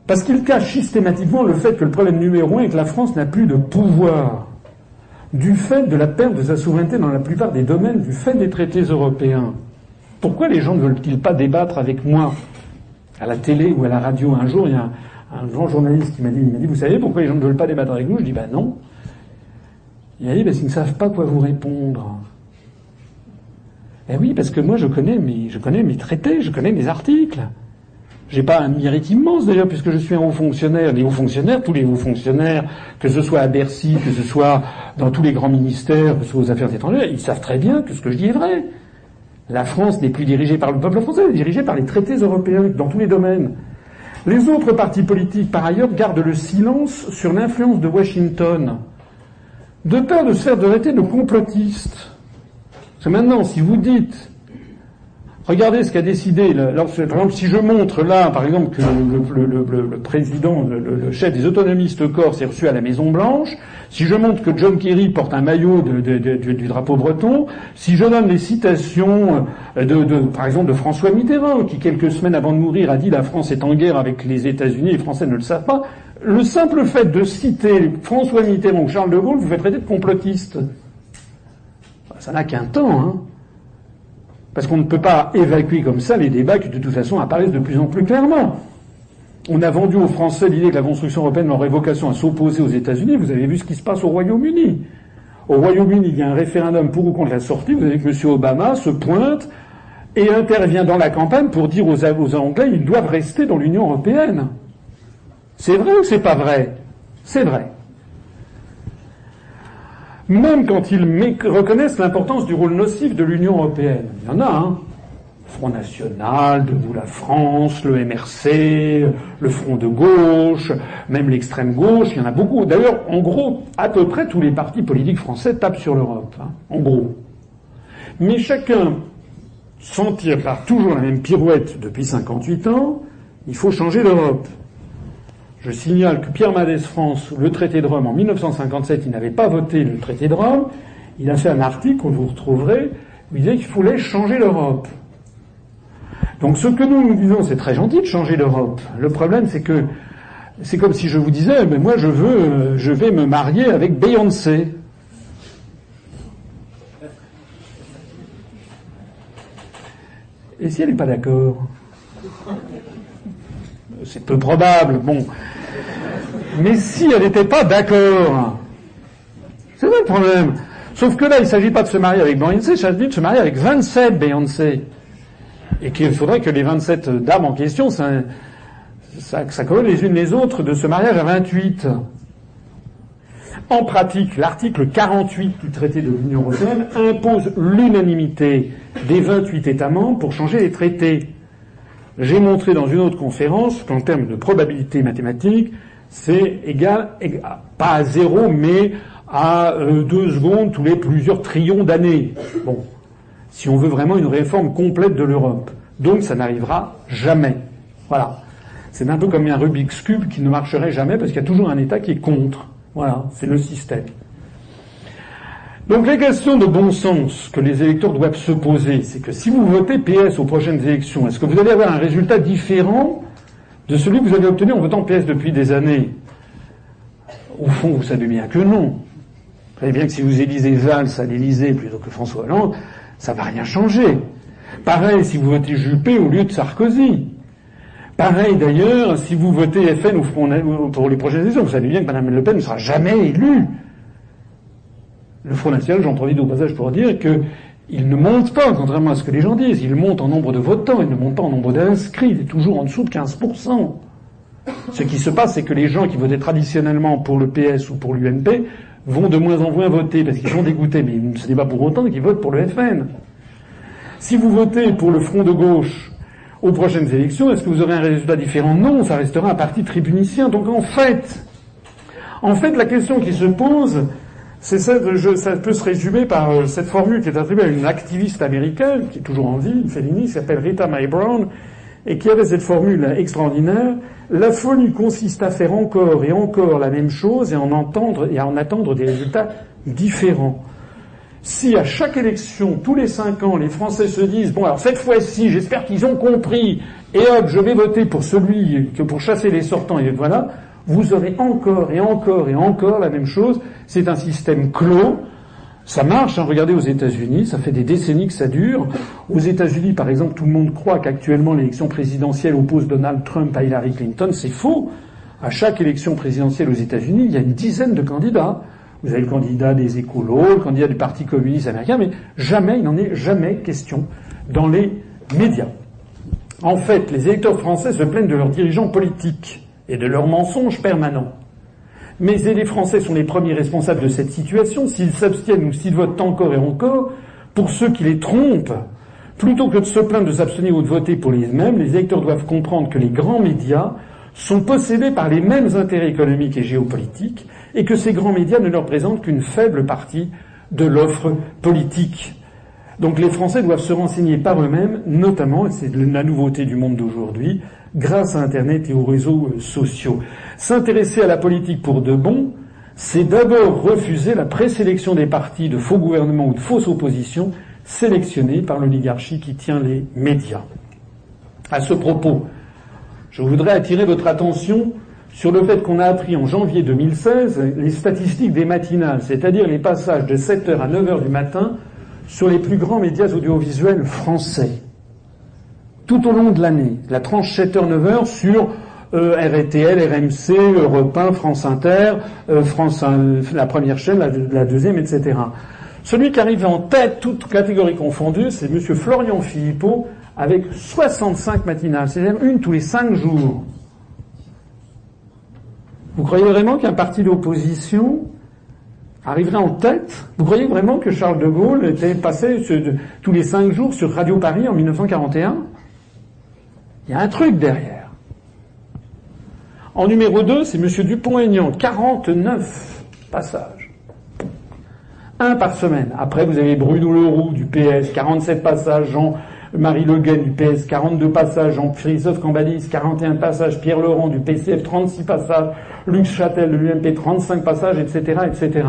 Parce qu'il cache systématiquement le fait que le problème numéro un est que la France n'a plus de pouvoir du fait de la perte de sa souveraineté dans la plupart des domaines, du fait des traités européens. Pourquoi les gens ne veulent-ils pas débattre avec moi à la télé ou à la radio Un jour, il y a un, grand journaliste qui m'a dit, il m'a dit, vous savez pourquoi les gens ne veulent pas débattre avec nous? Je dis, ben non. Il a dit, parce qu'ils ne savent pas quoi vous répondre. Eh oui, parce que moi je connais mes, je connais mes traités, je connais mes articles. J'ai pas un mérite immense d'ailleurs puisque je suis un haut fonctionnaire. Les hauts fonctionnaires, tous les hauts fonctionnaires, que ce soit à Bercy, que ce soit dans tous les grands ministères, que ce soit aux affaires étrangères, ils savent très bien que ce que je dis est vrai. La France n'est plus dirigée par le peuple français, elle est dirigée par les traités européens dans tous les domaines. Les autres partis politiques, par ailleurs, gardent le silence sur l'influence de Washington, de peur de se faire traiter de complotistes. Parce que maintenant, si vous dites Regardez ce qu'a décidé. par exemple, si je montre là, par exemple, que le, président, le, chef des autonomistes corse est reçu à la Maison Blanche, si je montre que John Kerry porte un maillot du drapeau breton, si je donne les citations de, par exemple, de François Mitterrand, qui quelques semaines avant de mourir a dit la France est en guerre avec les États-Unis, les Français ne le savent pas, le simple fait de citer François Mitterrand ou Charles de Gaulle vous fait traiter de complotiste. ça n'a qu'un temps, hein. Parce qu'on ne peut pas évacuer comme ça les débats qui de toute façon apparaissent de plus en plus clairement. On a vendu aux Français l'idée que la construction européenne aurait vocation à s'opposer aux États-Unis. Vous avez vu ce qui se passe au Royaume-Uni. Au Royaume-Uni, il y a un référendum pour ou contre la sortie. Vous avez que M. Obama se pointe et intervient dans la campagne pour dire aux, Anglais qu'ils doivent rester dans l'Union européenne. C'est vrai ou c'est pas vrai? C'est vrai. Même quand ils reconnaissent l'importance du rôle nocif de l'Union européenne. Il y en a, hein. Front National, Debout la France, le MRC, le Front de gauche, même l'extrême gauche, il y en a beaucoup. D'ailleurs, en gros, à peu près tous les partis politiques français tapent sur l'Europe, hein, en gros. Mais chacun s'en tire par toujours la même pirouette depuis 58 ans, il faut changer l'Europe. Je signale que Pierre Madès France, le traité de Rome, en 1957, il n'avait pas voté le traité de Rome. Il a fait un article, que vous retrouverez, où il disait qu'il fallait changer l'Europe. Donc ce que nous nous disons, c'est très gentil de changer l'Europe. Le problème, c'est que c'est comme si je vous disais, mais moi je veux, je vais me marier avec Beyoncé. Et si elle n'est pas d'accord? C'est peu probable, bon. Mais si elle n'était pas d'accord, c'est vrai le problème. Sauf que là, il ne s'agit pas de se marier avec Beyoncé, il s'agit de se marier avec 27 Beyoncé et qu'il faudrait que les 27 dames en question, ça, ça, les unes les autres de ce mariage à 28. En pratique, l'article 48 du traité de l'Union européenne impose l'unanimité des 28 États membres pour changer les traités. J'ai montré dans une autre conférence qu'en termes de probabilité mathématique, c'est égal, pas à zéro, mais à euh, deux secondes tous les plusieurs trillions d'années. Bon, si on veut vraiment une réforme complète de l'Europe. Donc ça n'arrivera jamais. Voilà. C'est un peu comme un Rubik's Cube qui ne marcherait jamais parce qu'il y a toujours un État qui est contre. Voilà, c'est le système. Donc les questions de bon sens que les électeurs doivent se poser, c'est que si vous votez PS aux prochaines élections, est-ce que vous allez avoir un résultat différent de celui que vous avez obtenu en votant PS depuis des années? Au fond, vous savez bien que non. Vous savez bien que si vous élisez Valls à l'Élysée plutôt que François Hollande, ça va rien changer. Pareil si vous votez Juppé au lieu de Sarkozy. Pareil d'ailleurs si vous votez FN pour les prochaines élections. Vous savez bien que Mme Le Pen ne sera jamais élue. Le Front National, j'en profite au passage pour dire qu'il ne monte pas, contrairement à ce que les gens disent. Il monte en nombre de votants, il ne monte pas en nombre d'inscrits. Il est toujours en dessous de 15%. Ce qui se passe, c'est que les gens qui votaient traditionnellement pour le PS ou pour l'UMP vont de moins en moins voter parce qu'ils sont dégoûtés. Mais ce n'est pas pour autant qu'ils votent pour le FN. Si vous votez pour le front de gauche aux prochaines élections, est-ce que vous aurez un résultat différent? Non, ça restera un parti tribunicien. Donc en fait, en fait, la question qui se pose, c'est ça, ça peut se résumer par euh, cette formule qui est attribuée à une activiste américaine, qui est toujours en vie, une féministe, qui s'appelle Rita Mae Brown, et qui avait cette formule extraordinaire. La folie consiste à faire encore et encore la même chose et en entendre et à en attendre des résultats différents si à chaque élection, tous les cinq ans, les Français se disent bon alors cette fois-ci, j'espère qu'ils ont compris, et hop, je vais voter pour celui que pour chasser les sortants, et voilà, vous aurez encore et encore et encore la même chose. C'est un système clos. Ça marche, hein. regardez aux États-Unis, ça fait des décennies que ça dure. Aux États-Unis, par exemple, tout le monde croit qu'actuellement l'élection présidentielle oppose Donald Trump à Hillary Clinton. C'est faux. À chaque élection présidentielle aux États-Unis, il y a une dizaine de candidats. Vous avez le candidat des écolos, le candidat du Parti communiste américain, mais jamais, il n'en est jamais question dans les médias. En fait, les électeurs français se plaignent de leurs dirigeants politiques et de leurs mensonges permanents. Mais les Français sont les premiers responsables de cette situation. S'ils s'abstiennent ou s'ils votent encore et encore, pour ceux qui les trompent, plutôt que de se plaindre de s'abstenir ou de voter pour les mêmes, les électeurs doivent comprendre que les grands médias sont possédés par les mêmes intérêts économiques et géopolitiques et que ces grands médias ne leur présentent qu'une faible partie de l'offre politique. Donc les Français doivent se renseigner par eux-mêmes, notamment, et c'est la nouveauté du monde d'aujourd'hui, grâce à Internet et aux réseaux euh, sociaux. S'intéresser à la politique pour de bon, c'est d'abord refuser la présélection des partis de faux gouvernements ou de fausses oppositions sélectionnés par l'oligarchie qui tient les médias. À ce propos, je voudrais attirer votre attention sur le fait qu'on a appris en janvier 2016 les statistiques des matinales, c'est-à-dire les passages de 7h à 9h du matin sur les plus grands médias audiovisuels français. Tout au long de l'année. La tranche 7h-9h sur euh, RTL, RMC, Europe 1, France Inter, euh, France la première chaîne, la, deuxième, etc. Celui qui arrive en tête, toutes catégories confondues, c'est M. Florian Philippot, avec 65 matinales, c'est-à-dire une tous les cinq jours. Vous croyez vraiment qu'un parti d'opposition arriverait en tête Vous croyez vraiment que Charles de Gaulle était passé tous les cinq jours sur Radio Paris en 1941 Il y a un truc derrière. En numéro 2, c'est M. Dupont-Aignan, 49 passages. Un par semaine. Après, vous avez Bruno Leroux du PS, 47 passages, Jean Marie Le Guen du PS, 42 passages, Jean-Christophe Cambalis, 41 passages, Pierre Laurent du PCF, 36 passages, Lux Châtel de l'UMP, 35 passages, etc., etc.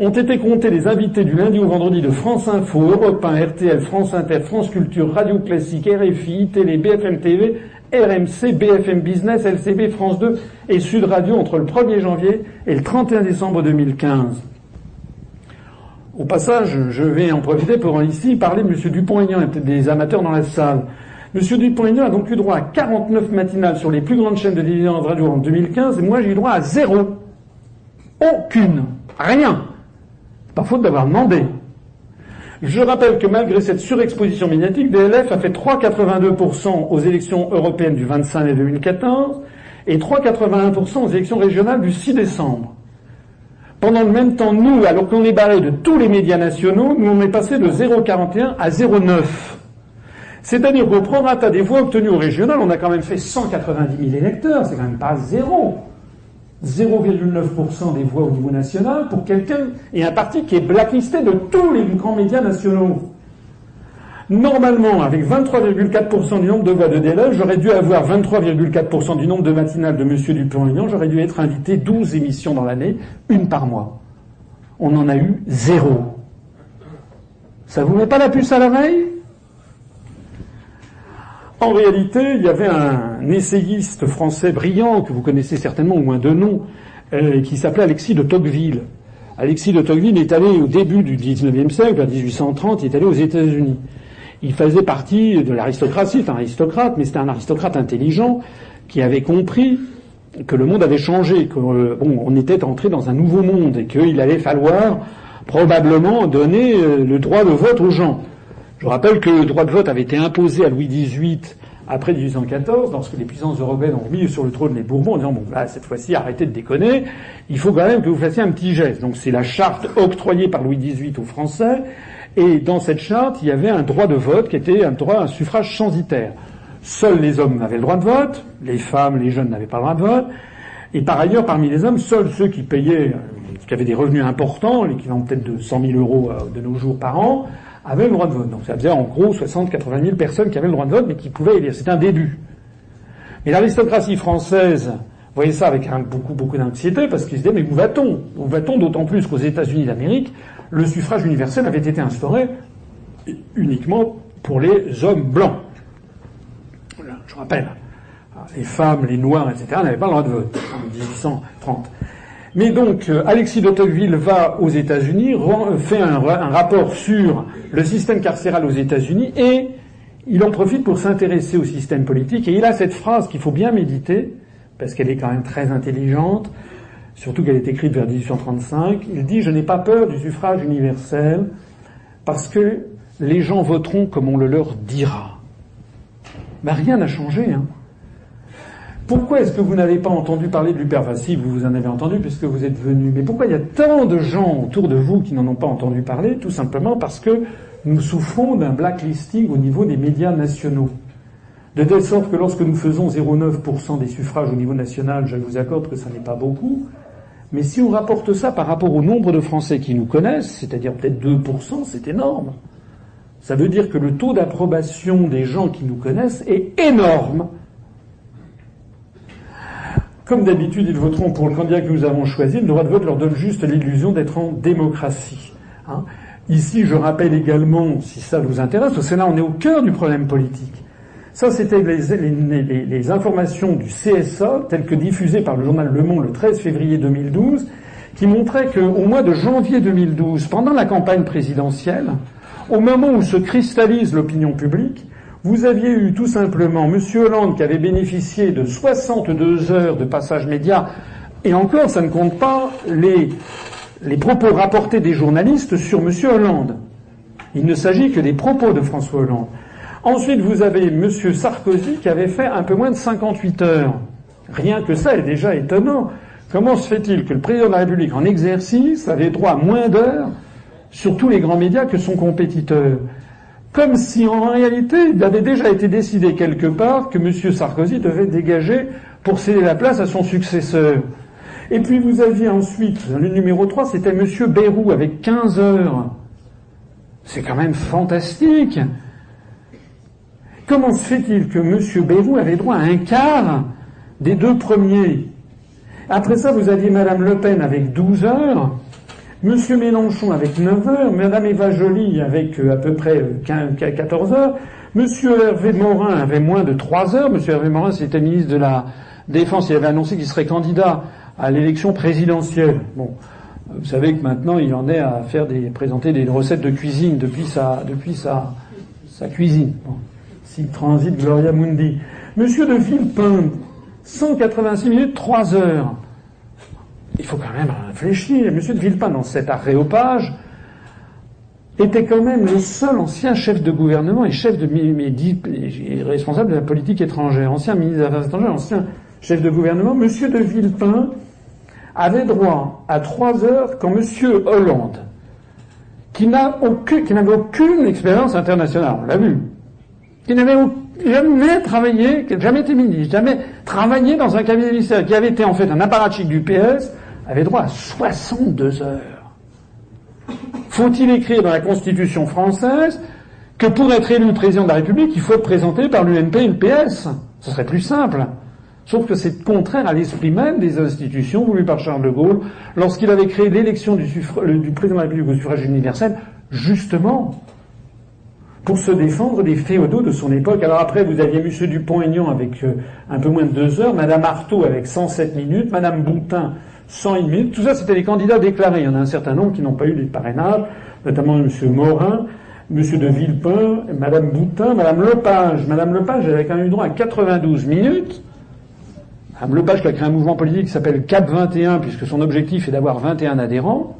Ont été comptés les invités du lundi au vendredi de France Info, Europe 1, RTL, France Inter, France Culture, Radio Classique, RFI, Télé, BFM TV, RMC, BFM Business, LCB, France 2 et Sud Radio entre le 1er janvier et le 31 décembre 2015. Au passage, je vais en profiter pour ici parler de M. Dupont-Aignan. Peut-être des amateurs dans la salle. M. Dupont-Aignan a donc eu droit à 49 matinales sur les plus grandes chaînes de télévision radio en 2015, et moi j'ai eu droit à zéro. Aucune. Rien. Pas faute d'avoir demandé. Je rappelle que malgré cette surexposition médiatique, DLF a fait 3,82% aux élections européennes du 25 mai 2014 et 3,81% aux élections régionales du 6 décembre. Pendant le même temps, nous, alors qu'on est barré de tous les médias nationaux, nous on est passé de 0,41 à 0,9. C'est-à-dire qu'au prorata des voix obtenues au régional, on a quand même fait 190 000 électeurs, c'est quand même pas zéro. 0,9% des voix au niveau national pour quelqu'un et un parti qui est blacklisté de tous les grands médias nationaux. Normalement, avec 23,4% du nombre de voix de DLF, j'aurais dû avoir 23,4% du nombre de matinales de M. Dupont-Aignan, j'aurais dû être invité 12 émissions dans l'année, une par mois. On en a eu zéro. Ça vous met pas la puce à l'oreille? En réalité, il y avait un essayiste français brillant, que vous connaissez certainement au moins de nom, euh, qui s'appelait Alexis de Tocqueville. Alexis de Tocqueville est allé au début du XIXe siècle, vers 1830, il est allé aux États-Unis il faisait partie de l'aristocratie, c'est un aristocrate, mais c'était un aristocrate intelligent qui avait compris que le monde avait changé, qu'on euh, était entré dans un nouveau monde et qu'il allait falloir probablement donner euh, le droit de vote aux gens. Je rappelle que le droit de vote avait été imposé à Louis XVIII après 1814, lorsque les puissances européennes ont mis sur le trône les Bourbons en disant bon là cette fois-ci arrêtez de déconner, il faut quand même que vous fassiez un petit geste. Donc c'est la charte octroyée par Louis XVIII aux Français et dans cette charte, il y avait un droit de vote qui était un droit, un suffrage censitaire. Seuls les hommes avaient le droit de vote, les femmes, les jeunes n'avaient pas le droit de vote. Et par ailleurs, parmi les hommes, seuls ceux qui payaient, euh, qui avaient des revenus importants, l'équivalent peut-être de 100 000 euros euh, de nos jours par an, avaient le droit de vote. Donc ça faisait en gros 60 80 000 personnes qui avaient le droit de vote, mais qui pouvaient élire. C'est un début. Mais l'aristocratie française voyait ça avec beaucoup, beaucoup d'anxiété, parce qu'ils se disaient, mais où va-t-on? Où va-t-on? D'autant plus qu'aux États-Unis d'Amérique, le suffrage universel avait été instauré uniquement pour les hommes blancs. Je rappelle, les femmes, les noirs, etc. n'avaient pas le droit de vote en 1830. Mais donc, euh, Alexis de Tocqueville va aux États-Unis, fait un, un, rapport sur le système carcéral aux États-Unis et il en profite pour s'intéresser au système politique et il a cette phrase qu'il faut bien méditer parce qu'elle est quand même très intelligente surtout qu'elle est écrite vers 1835, il dit Je n'ai pas peur du suffrage universel parce que les gens voteront comme on le leur dira. Ben, rien n'a changé. Hein. Pourquoi est-ce que vous n'avez pas entendu parler de l'hypervasif Vous vous en avez entendu puisque vous êtes venu. Mais pourquoi il y a tant de gens autour de vous qui n'en ont pas entendu parler? Tout simplement parce que nous souffrons d'un blacklisting au niveau des médias nationaux. De telle sorte que lorsque nous faisons 0,9% des suffrages au niveau national, je vous accorde que ça n'est pas beaucoup, mais si on rapporte ça par rapport au nombre de Français qui nous connaissent, c'est-à-dire peut-être 2%, c'est énorme. Ça veut dire que le taux d'approbation des gens qui nous connaissent est énorme. Comme d'habitude, ils voteront pour le candidat que nous avons choisi. Le droit de vote leur donne juste l'illusion d'être en démocratie. Hein. Ici, je rappelle également, si ça vous intéresse, au Sénat, on est au cœur du problème politique. Ça, c'était les, informations du CSA, telles que diffusées par le journal Le Monde le 13 février 2012, qui montraient qu'au mois de janvier 2012, pendant la campagne présidentielle, Au moment où se cristallise l'opinion publique, vous aviez eu tout simplement M. Hollande qui avait bénéficié de 62 heures de passage média, et encore, ça ne compte pas les, propos rapportés des journalistes sur M. Hollande. Il ne s'agit que des propos de François Hollande. Ensuite, vous avez M. Sarkozy qui avait fait un peu moins de 58 heures. Rien que ça est déjà étonnant. Comment se fait-il que le président de la République en exercice avait droit à moins d'heures sur tous les grands médias que son compétiteur? Comme si en réalité il avait déjà été décidé quelque part que M. Sarkozy devait dégager pour céder la place à son successeur. Et puis vous aviez ensuite, le numéro 3, c'était M. Bérou avec 15 heures. C'est quand même fantastique. Comment se fait-il que M. Bérou avait droit à un quart des deux premiers? Après ça, vous aviez Mme Le Pen avec 12 heures, M. Mélenchon avec 9 heures, Mme Eva Joly avec euh, à peu près 14 euh, heures, M. Hervé Morin avait moins de 3 heures. M. Hervé Morin, c'était ministre de la Défense, il avait annoncé qu'il serait candidat à l'élection présidentielle. Bon, vous savez que maintenant il en est à faire des présenter des recettes de cuisine depuis sa depuis sa sa cuisine. Bon. S'il transite Gloria Mundi. Monsieur de Villepin, 186 minutes, 3 heures. Il faut quand même réfléchir. Monsieur de Villepin, dans cet aréopage, était quand même le seul ancien chef de gouvernement et chef de responsable de la politique étrangère, ancien ministre des Affaires étrangères, ancien chef de gouvernement. Monsieur de Villepin avait droit à trois heures quand M. Hollande, qui n'avait aucune expérience internationale, on l'a vu, qui n'avait jamais travaillé, jamais été ministre, jamais travaillé dans un cabinet ministériel, qui avait été en fait un apparatchik du PS, avait droit à 62 heures. Faut-il écrire dans la Constitution française que pour être élu président de la République, il faut être présenté par l'UNP et le PS Ce serait plus simple. Sauf que c'est contraire à l'esprit même des institutions voulues par Charles de Gaulle lorsqu'il avait créé l'élection du, du, président de la République au suffrage universel, justement pour se défendre des féodaux de son époque. Alors après, vous aviez M. Dupont-Aignan avec euh, un peu moins de deux heures, Madame Artaud avec 107 minutes, Madame Boutin 101 minutes. Tout ça, c'était les candidats déclarés. Il y en a un certain nombre qui n'ont pas eu les parrainages, notamment M. Morin, M. de Villepin, Madame Boutin, Madame Lepage. Madame Lepage, elle avait quand même eu droit à 92 minutes. Mme Lepage qui a créé un mouvement politique qui s'appelle CAP 21, puisque son objectif est d'avoir 21 adhérents.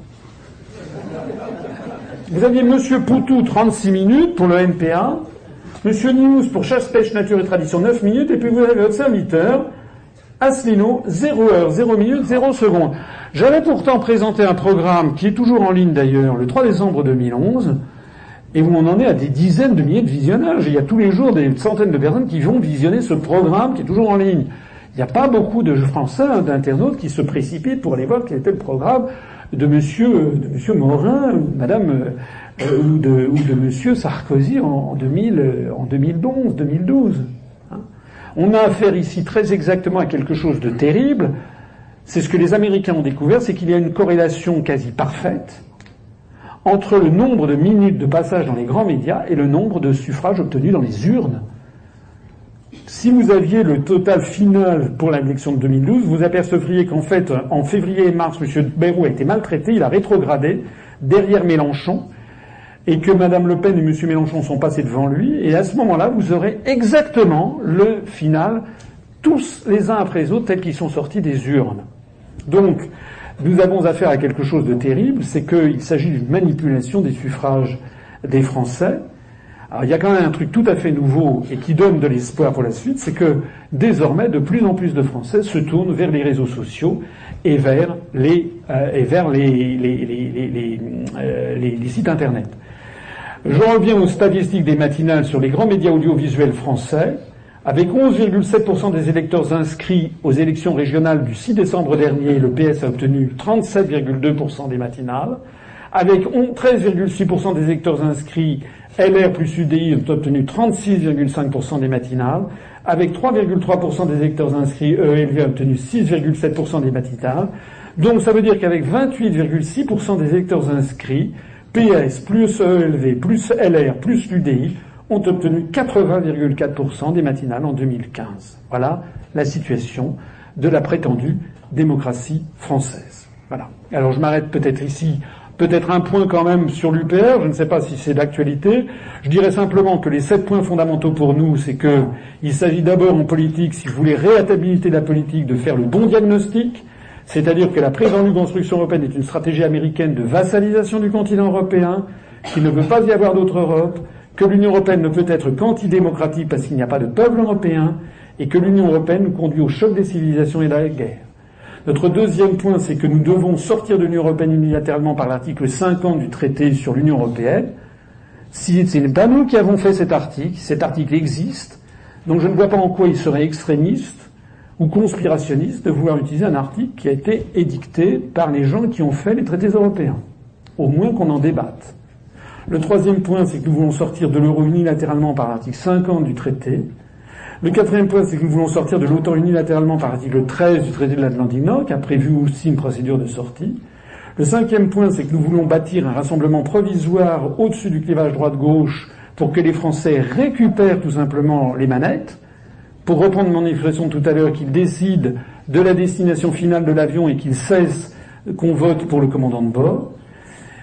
Vous aviez M. Poutou, 36 minutes pour le NPA. M. Nimous pour chasse, pêche, nature et tradition, 9 minutes. Et puis vous avez votre serviteur, Asselineau, 0 heure, 0 minutes, 0 secondes. J'avais pourtant présenté un programme qui est toujours en ligne d'ailleurs, le 3 décembre 2011, et où on en est à des dizaines de milliers de visionnages. Il y a tous les jours des centaines de personnes qui vont visionner ce programme qui est toujours en ligne. Il n'y a pas beaucoup de Français, d'internautes qui se précipitent pour aller voir quel était le programme de Monsieur, de Monsieur Morin, Madame, euh, ou, de, ou Monsieur Sarkozy en, 2000, en 2011, 2012. On a affaire ici très exactement à quelque chose de terrible. C'est ce que les Américains ont découvert, c'est qu'il y a une corrélation quasi parfaite entre le nombre de minutes de passage dans les grands médias et le nombre de suffrages obtenus dans les urnes. Si vous aviez le total final pour l'élection de 2012, vous apercevriez qu'en fait, en février et mars, M. Bayrou a été maltraité, il a rétrogradé derrière Mélenchon, et que Mme Le Pen et M. Mélenchon sont passés devant lui, et à ce moment-là, vous aurez exactement le final, tous les uns après les autres, tels qu'ils sont sortis des urnes. Donc, nous avons affaire à quelque chose de terrible, c'est qu'il s'agit d'une manipulation des suffrages des Français, alors il y a quand même un truc tout à fait nouveau et qui donne de l'espoir pour la suite, c'est que désormais de plus en plus de Français se tournent vers les réseaux sociaux et vers les euh, et vers les les, euh, les, les sites internet. Je reviens aux statistiques des matinales sur les grands médias audiovisuels français. Avec 11,7% des électeurs inscrits aux élections régionales du 6 décembre dernier, le PS a obtenu 37,2% des matinales. Avec 13,6% des électeurs inscrits LR plus UDI ont obtenu 36,5% des matinales, avec 3,3% des électeurs inscrits, ELV a obtenu 6,7% des matinales. Donc ça veut dire qu'avec 28,6% des électeurs inscrits, PS plus ELV plus LR plus l'UDI ont obtenu 80,4% des matinales en 2015. Voilà la situation de la prétendue démocratie française. Voilà. Alors je m'arrête peut-être ici Peut-être un point quand même sur l'UPR, je ne sais pas si c'est d'actualité. Je dirais simplement que les sept points fondamentaux pour nous, c'est que il s'agit d'abord en politique, si vous voulez réhabiliter la politique, de faire le bon diagnostic, c'est-à-dire que la prétendue construction européenne est une stratégie américaine de vassalisation du continent européen, qu'il ne veut pas y avoir d'autre Europe, que l'Union européenne ne peut être qu'antidémocratique parce qu'il n'y a pas de peuple européen, et que l'Union européenne nous conduit au choc des civilisations et de la guerre. Notre deuxième point, c'est que nous devons sortir de l'Union européenne unilatéralement par l'article 50 du traité sur l'Union européenne. Si ce n'est pas nous qui avons fait cet article, cet article existe, donc je ne vois pas en quoi il serait extrémiste ou conspirationniste de vouloir utiliser un article qui a été édicté par les gens qui ont fait les traités européens. Au moins qu'on en débatte. Le troisième point, c'est que nous voulons sortir de l'euro unilatéralement par l'article 50 du traité. Le quatrième point, c'est que nous voulons sortir de l'OTAN unilatéralement par l'article 13 du traité de l'Atlantique Nord, qui a prévu aussi une procédure de sortie. Le cinquième point, c'est que nous voulons bâtir un rassemblement provisoire au-dessus du clivage droite-gauche pour que les Français récupèrent tout simplement les manettes. Pour reprendre mon expression tout à l'heure, qu'ils décident de la destination finale de l'avion et qu'ils cessent qu'on vote pour le commandant de bord.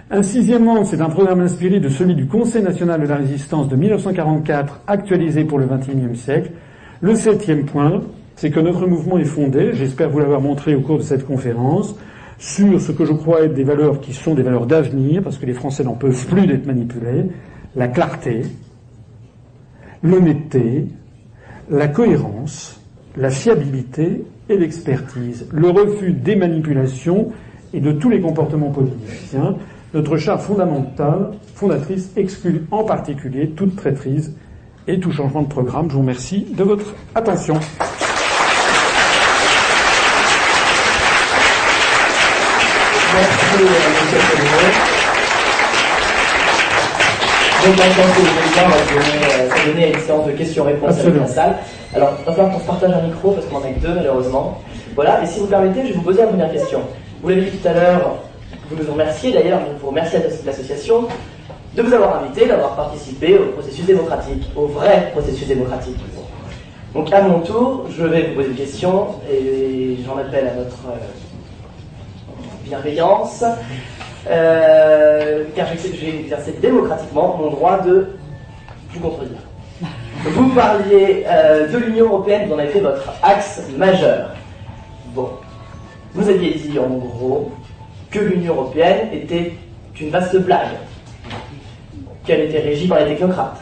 Un sixièmement, c'est un programme inspiré de celui du Conseil national de la résistance de 1944, actualisé pour le XXIe siècle, le septième point, c'est que notre mouvement est fondé, j'espère vous l'avoir montré au cours de cette conférence, sur ce que je crois être des valeurs qui sont des valeurs d'avenir, parce que les Français n'en peuvent plus d'être manipulés, la clarté, l'honnêteté, la cohérence, la fiabilité et l'expertise, le refus des manipulations et de tous les comportements politiciens. Notre charte fondamentale, fondatrice, exclut en particulier toute traîtrise et tout changement de programme. Je vous remercie de votre attention. Donner, une séance de questions-réponses avec la salle. Alors, il va falloir qu'on se partage un micro parce qu'on en a que deux malheureusement. Voilà, et si vous permettez, je vais vous poser la première question. Vous l'avez dit tout à l'heure, vous nous remerciez d'ailleurs, vous remerciez l'association de vous avoir invité, d'avoir participé au processus démocratique, au vrai processus démocratique. Donc à mon tour, je vais vous poser une question et j'en appelle à votre euh, bienveillance, euh, car j'ai exercé démocratiquement mon droit de vous contredire. Vous parliez euh, de l'Union européenne, vous en avez fait votre axe majeur. Bon, vous aviez dit en gros que l'Union européenne était une vaste blague qu'elle était régie par les technocrates,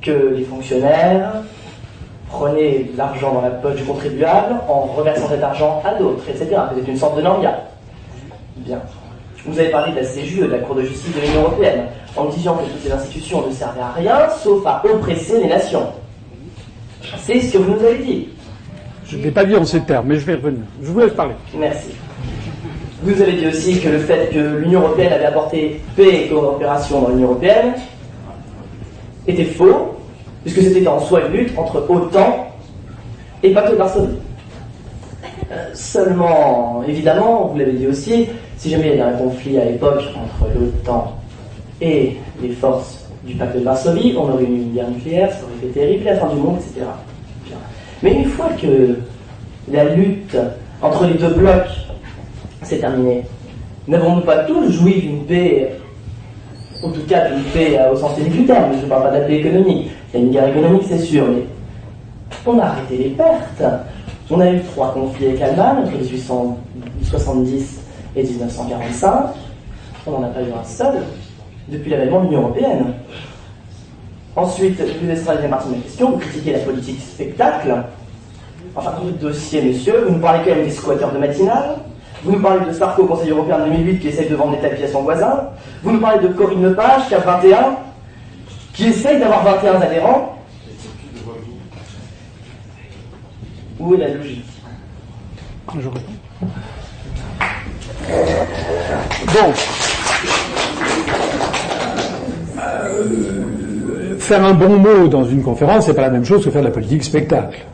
que les fonctionnaires prenaient l'argent dans la poche du contribuable en reversant cet argent à d'autres, etc. C'était une sorte de normal. Bien. Vous avez parlé de la CJE, de la Cour de justice de l'Union européenne, en disant que toutes ces institutions ne servaient à rien, sauf à oppresser les nations. C'est ce que vous nous avez dit. Je ne vais pas dire en ces termes, mais je vais revenir. Je vous laisse parler. Merci. Vous avez dit aussi que le fait que l'Union européenne avait apporté paix et coopération dans l'Union européenne était faux, puisque c'était en soi une lutte entre OTAN et pacte de Varsovie. Euh, seulement, évidemment, vous l'avez dit aussi, si jamais il y avait un conflit à l'époque entre l'OTAN et les forces du pacte de Varsovie, on aurait eu une guerre nucléaire, ça aurait été terrible, la fin du monde, etc. Mais une fois que la lutte entre les deux blocs c'est terminé. N'avons-nous pas tous joui d'une paix, en tout cas d'une paix au sens du terme, je ne parle pas de paix économique, il y a une guerre économique c'est sûr, mais on a arrêté les pertes. On a eu trois conflits avec l'Allemagne entre 1870 et 1945. On n'en a pas eu un seul depuis l'avènement de l'Union Européenne. Ensuite, la deuxième partie de ma question. Vous critiquez la politique spectacle. Enfin, le dossier, monsieur. Vous nous parlez quand même des squatteurs de matinale. Vous nous parlez de Sarko au Conseil européen de 2008 qui essaye de vendre des tapis à son voisin. Vous nous parlez de Corinne Lepage qui a 21, qui essaye d'avoir 21 adhérents. Où est la logique? Je réponds. Euh, faire un bon mot dans une conférence, c'est pas la même chose que faire de la politique spectacle.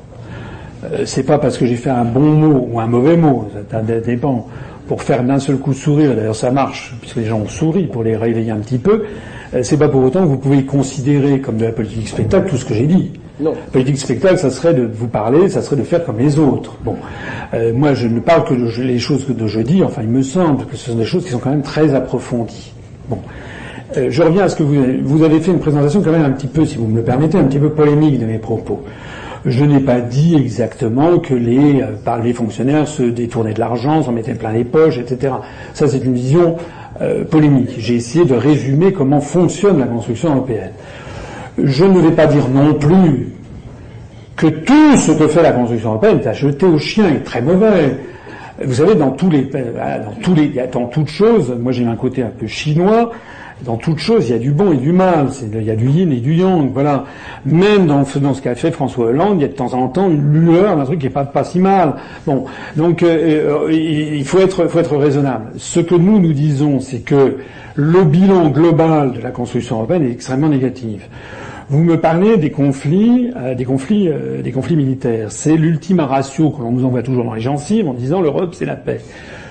Euh, c'est pas parce que j'ai fait un bon mot ou un mauvais mot, ça dépend. Pour faire d'un seul coup sourire, d'ailleurs ça marche, puisque les gens ont souri pour les réveiller un petit peu. euh, c'est pas pour autant que vous pouvez considérer comme de la politique spectacle tout ce que j'ai dit. Non. Politique spectacle, ça serait de vous parler, ça serait de faire comme les autres. Bon, euh, moi je ne parle que de les choses que je dis. Enfin, il me semble que ce sont des choses qui sont quand même très approfondies. Bon, euh, je reviens à ce que vous avez, vous avez fait une présentation quand même un petit peu, si vous me le permettez, un petit peu polémique de mes propos. Je n'ai pas dit exactement que les, par les fonctionnaires se détournaient de l'argent, s'en mettaient plein les poches, etc. Ça, c'est une vision euh, polémique. J'ai essayé de résumer comment fonctionne la construction européenne. Je ne vais pas dire non plus que tout ce que fait la construction européenne est à jeter aux chiens et très mauvais. Vous savez, dans tous les, dans tous les, dans toutes choses, moi j'ai un côté un peu chinois, dans toute chose, il y a du bon et du mal. Il y a du yin et du yang. Voilà. Même dans, dans ce qu'a fait François Hollande, il y a de temps en temps une lueur d'un truc qui est pas, pas si mal. Bon. Donc, euh, euh, il faut être, faut être raisonnable. Ce que nous, nous disons, c'est que le bilan global de la construction européenne est extrêmement négatif. Vous me parlez des conflits, euh, des conflits, des conflits militaires. C'est l'ultima ratio que l'on nous envoie toujours dans les gencives en disant l'Europe c'est la paix.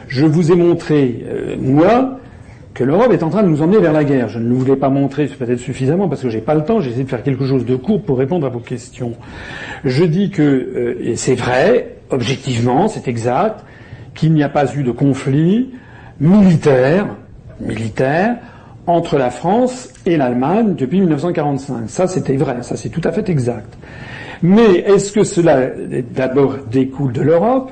Je vous ai montré, moi, que l'Europe est en train de nous emmener vers la guerre. Je ne vous l'ai pas montré peut-être suffisamment parce que j'ai pas le temps. J'ai essayé de faire quelque chose de court pour répondre à vos questions. Je dis que euh, c'est vrai, objectivement, c'est exact, qu'il n'y a pas eu de conflit militaire, militaire entre la France et l'Allemagne depuis 1945. Ça, c'était vrai. Ça, c'est tout à fait exact. Mais est-ce que cela d'abord découle de l'Europe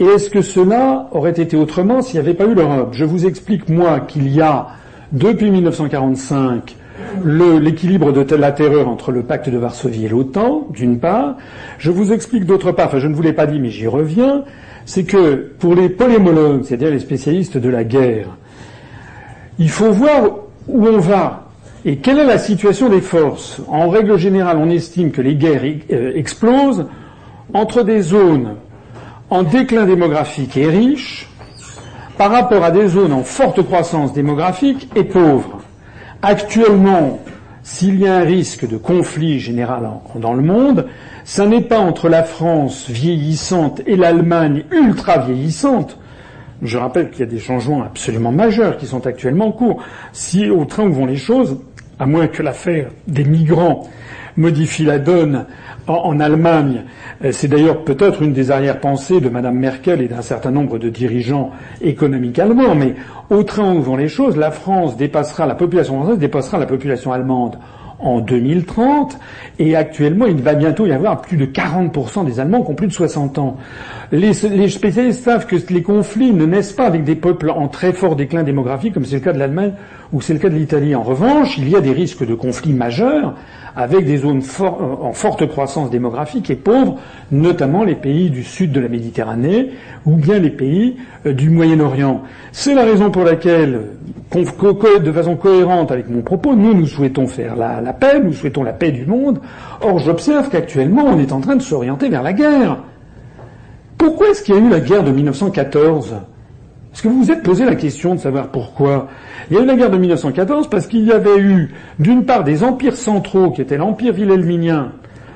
Et est-ce que cela aurait été autrement s'il n'y avait pas eu l'Europe? Je vous explique, moi, qu'il y a, depuis 1945, l'équilibre de la terreur entre le pacte de Varsovie et l'OTAN, d'une part. Je vous explique d'autre part, enfin je ne vous l'ai pas dit mais j'y reviens, c'est que pour les polémologues, c'est-à-dire les spécialistes de la guerre, il faut voir où on va. Et quelle est la situation des forces? En règle générale, on estime que les guerres euh, explosent entre des zones en déclin démographique et riches par rapport à des zones en forte croissance démographique et pauvres. Actuellement, s'il y a un risque de conflit général dans le monde, ça n'est pas entre la France vieillissante et l'Allemagne ultra vieillissante, je rappelle qu'il y a des changements absolument majeurs qui sont actuellement en cours. Si au train où vont les choses, à moins que l'affaire des migrants modifie la donne en, Allemagne. Euh, c'est d'ailleurs peut-être une des arrière-pensées de Mme Merkel et d'un certain nombre de dirigeants économiques allemands, mais au train où vont les choses, la France dépassera, la population française dépassera la population allemande en 2030, et actuellement, il va bientôt y avoir plus de 40% des Allemands qui ont plus de 60 ans. Les, les, spécialistes savent que les conflits ne naissent pas avec des peuples en très fort déclin démographique, comme c'est le cas de l'Allemagne ou c'est le cas de l'Italie. En revanche, il y a des risques de conflits majeurs avec des zones en forte croissance démographique et pauvres, notamment les pays du sud de la Méditerranée ou bien les pays euh, du Moyen-Orient. C'est la raison pour laquelle, de façon cohérente avec mon propos, nous, nous souhaitons faire la, la paix, nous souhaitons la paix du monde. Or, j'observe qu'actuellement, on est en train de s'orienter vers la guerre. Pourquoi est-ce qu'il y a eu la guerre de 1914 Est-ce que vous vous êtes posé la question de savoir pourquoi il y a eu la guerre de 1914 parce qu'il y avait eu, d'une part, des empires centraux, qui étaient l'empire wilhelminien,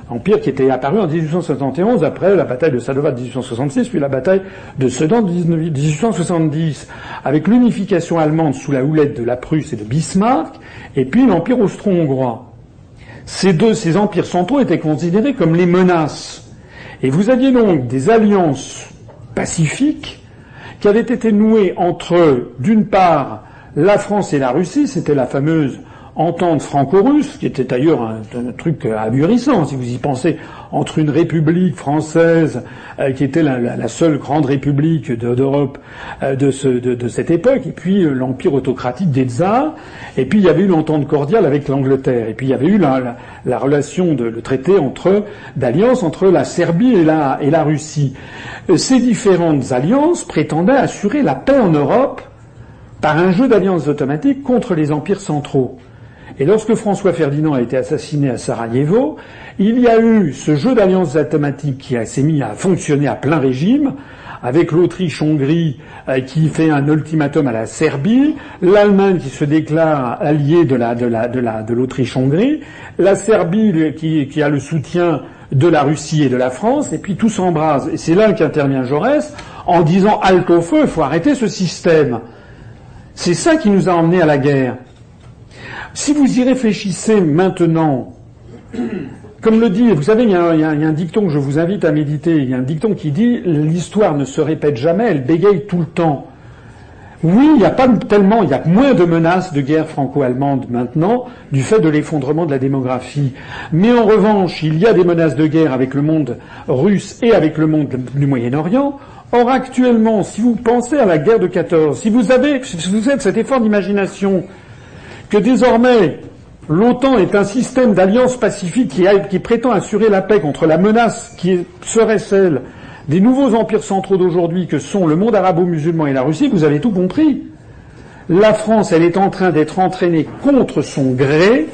empire qui était apparu en 1871 après la bataille de Sadova de 1866, puis la bataille de Sedan de 1870, avec l'unification allemande sous la houlette de la Prusse et de Bismarck, et puis l'empire austro-hongrois. Ces deux, ces empires centraux étaient considérés comme les menaces. Et vous aviez donc des alliances pacifiques qui avaient été nouées entre, d'une part, la France et la Russie, c'était la fameuse entente franco-russe, qui était d'ailleurs un, truc ahurissant, si vous y pensez, entre une république française, euh, qui était la, seule grande république d'Europe euh, de, cette époque, et puis euh, l'empire autocratique des tsars, et puis il y avait eu l'entente cordiale avec l'Angleterre, et puis il y avait eu la, la relation, de, le traité entre d'alliance entre la Serbie et la Russie. Ces différentes alliances prétendaient assurer la paix en Europe par un jeu d'alliances automatiques contre les empires centraux. Et lorsque François Ferdinand a été assassiné à Sarajevo, il y a eu ce jeu d'alliances automatiques qui s'est mis à fonctionner à plein régime, avec l'Autriche-Hongrie euh, qui fait un ultimatum à la Serbie, l'Allemagne qui se déclare alliée de la de la de la de l'Autriche-Hongrie, la Serbie qui, qui a le soutien de la Russie et de la France, et puis tout s'embrase. Et c'est là qu'intervient Jaurès en disant halte au feu, il faut arrêter ce système. C'est ça qui nous a emmenés à la guerre. Si vous y réfléchissez maintenant, comme le dit, vous savez, il y, a, un dicton que je vous invite à méditer. Il y a un dicton qui dit l'histoire ne se répète jamais, elle bégaye tout le temps. Oui, il n'y a pas tellement, il y a moins de menaces de guerre franco-allemande maintenant du fait de l'effondrement de la démographie. Mais en revanche, il y a des menaces de guerre avec le monde russe et avec le monde du Moyen-Orient. Or, actuellement, si vous pensez à la guerre de 14, si vous avez, si vous êtes cet effort d'imagination que désormais l'OTAN est un système d'alliance pacifique qui, prétend assurer la paix contre la menace qui serait celle des nouveaux empires centraux d'aujourd'hui que sont le monde arabo-musulman et la Russie, vous avez tout compris. La France, elle est en train d'être entraînée contre son gré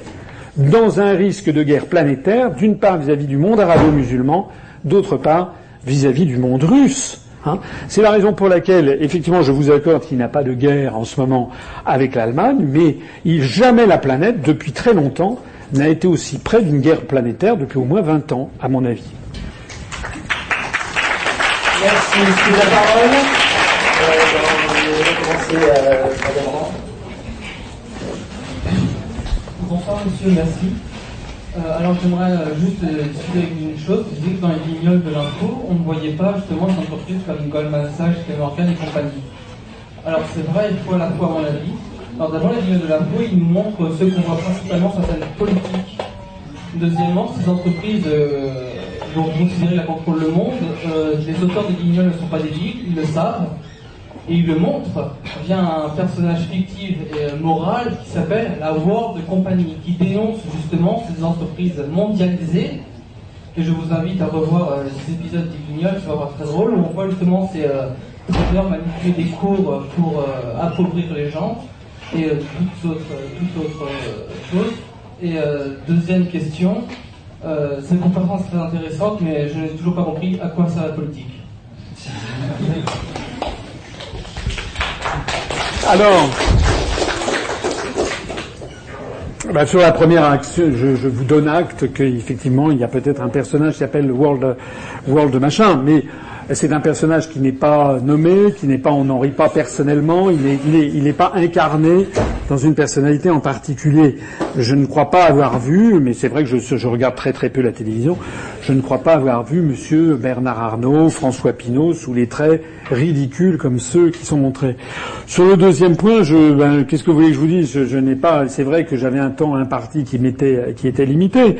dans un risque de guerre planétaire, d'une part vis-à-vis du monde arabo-musulman, d'autre part vis-à-vis du monde russe. Hein. C'est la raison pour laquelle, effectivement, je vous accorde qu'il n'y a pas de guerre en ce moment avec l'Allemagne, mais jamais la planète, depuis très longtemps, n'a été aussi près d'une guerre planétaire depuis au moins 20 ans, à mon avis. Merci. Monsieur la parole? Euh, on va commencer euh, Bonsoir monsieur, merci. Euh, alors j'aimerais euh, juste euh, discuter une chose. Vous dites que dans les guignols de l'info, on ne voyait pas justement une entreprise comme Goldman Sachs, Morgan et compagnie. Alors c'est vrai, il faut à la fois à mon avis. Alors d'abord les guignols de l'info, ils nous montrent ce qu'on voit principalement sur scène politique. Deuxièmement, ces entreprises dont vous considérez la contrôle le monde, les auteurs des guignols ne sont pas des ils le savent et il le montre via un personnage fictif et moral qui s'appelle la World Company, qui dénonce justement ces entreprises mondialisées. Et je vous invite à revoir euh, ces épisodes des Guignols, ça va être très drôle, où on voit justement ces euh, traders manipuler des cours pour euh, appauvrir les gens et euh, toutes autres, toutes autres choses. Et deuxième question, cette conférence est très intéressante, mais je n'ai toujours pas compris à quoi sert la politique. <laughs> Alors, bah, sur la première action, je, vous donne acte qu'effectivement, il y a peut-être un personnage qui s'appelle World, World Machin, mais c'est un personnage qui n'est pas nommé, qui n'est pas, on n'en rit pas personnellement, il n'est il il est pas incarné dans une personnalité en particulier. Je ne crois pas avoir vu, mais c'est vrai que je, regarde très très peu la télévision, je ne crois pas avoir vu Monsieur Bernard Arnault, François Pinault sous les traits ridicules comme ceux qui sont montrés. Sur le deuxième point, je, ben, qu'est-ce que vous voulez que je vous dise? Je, n'ai pas. C'est vrai que j'avais un temps imparti qui m'était qui était limité.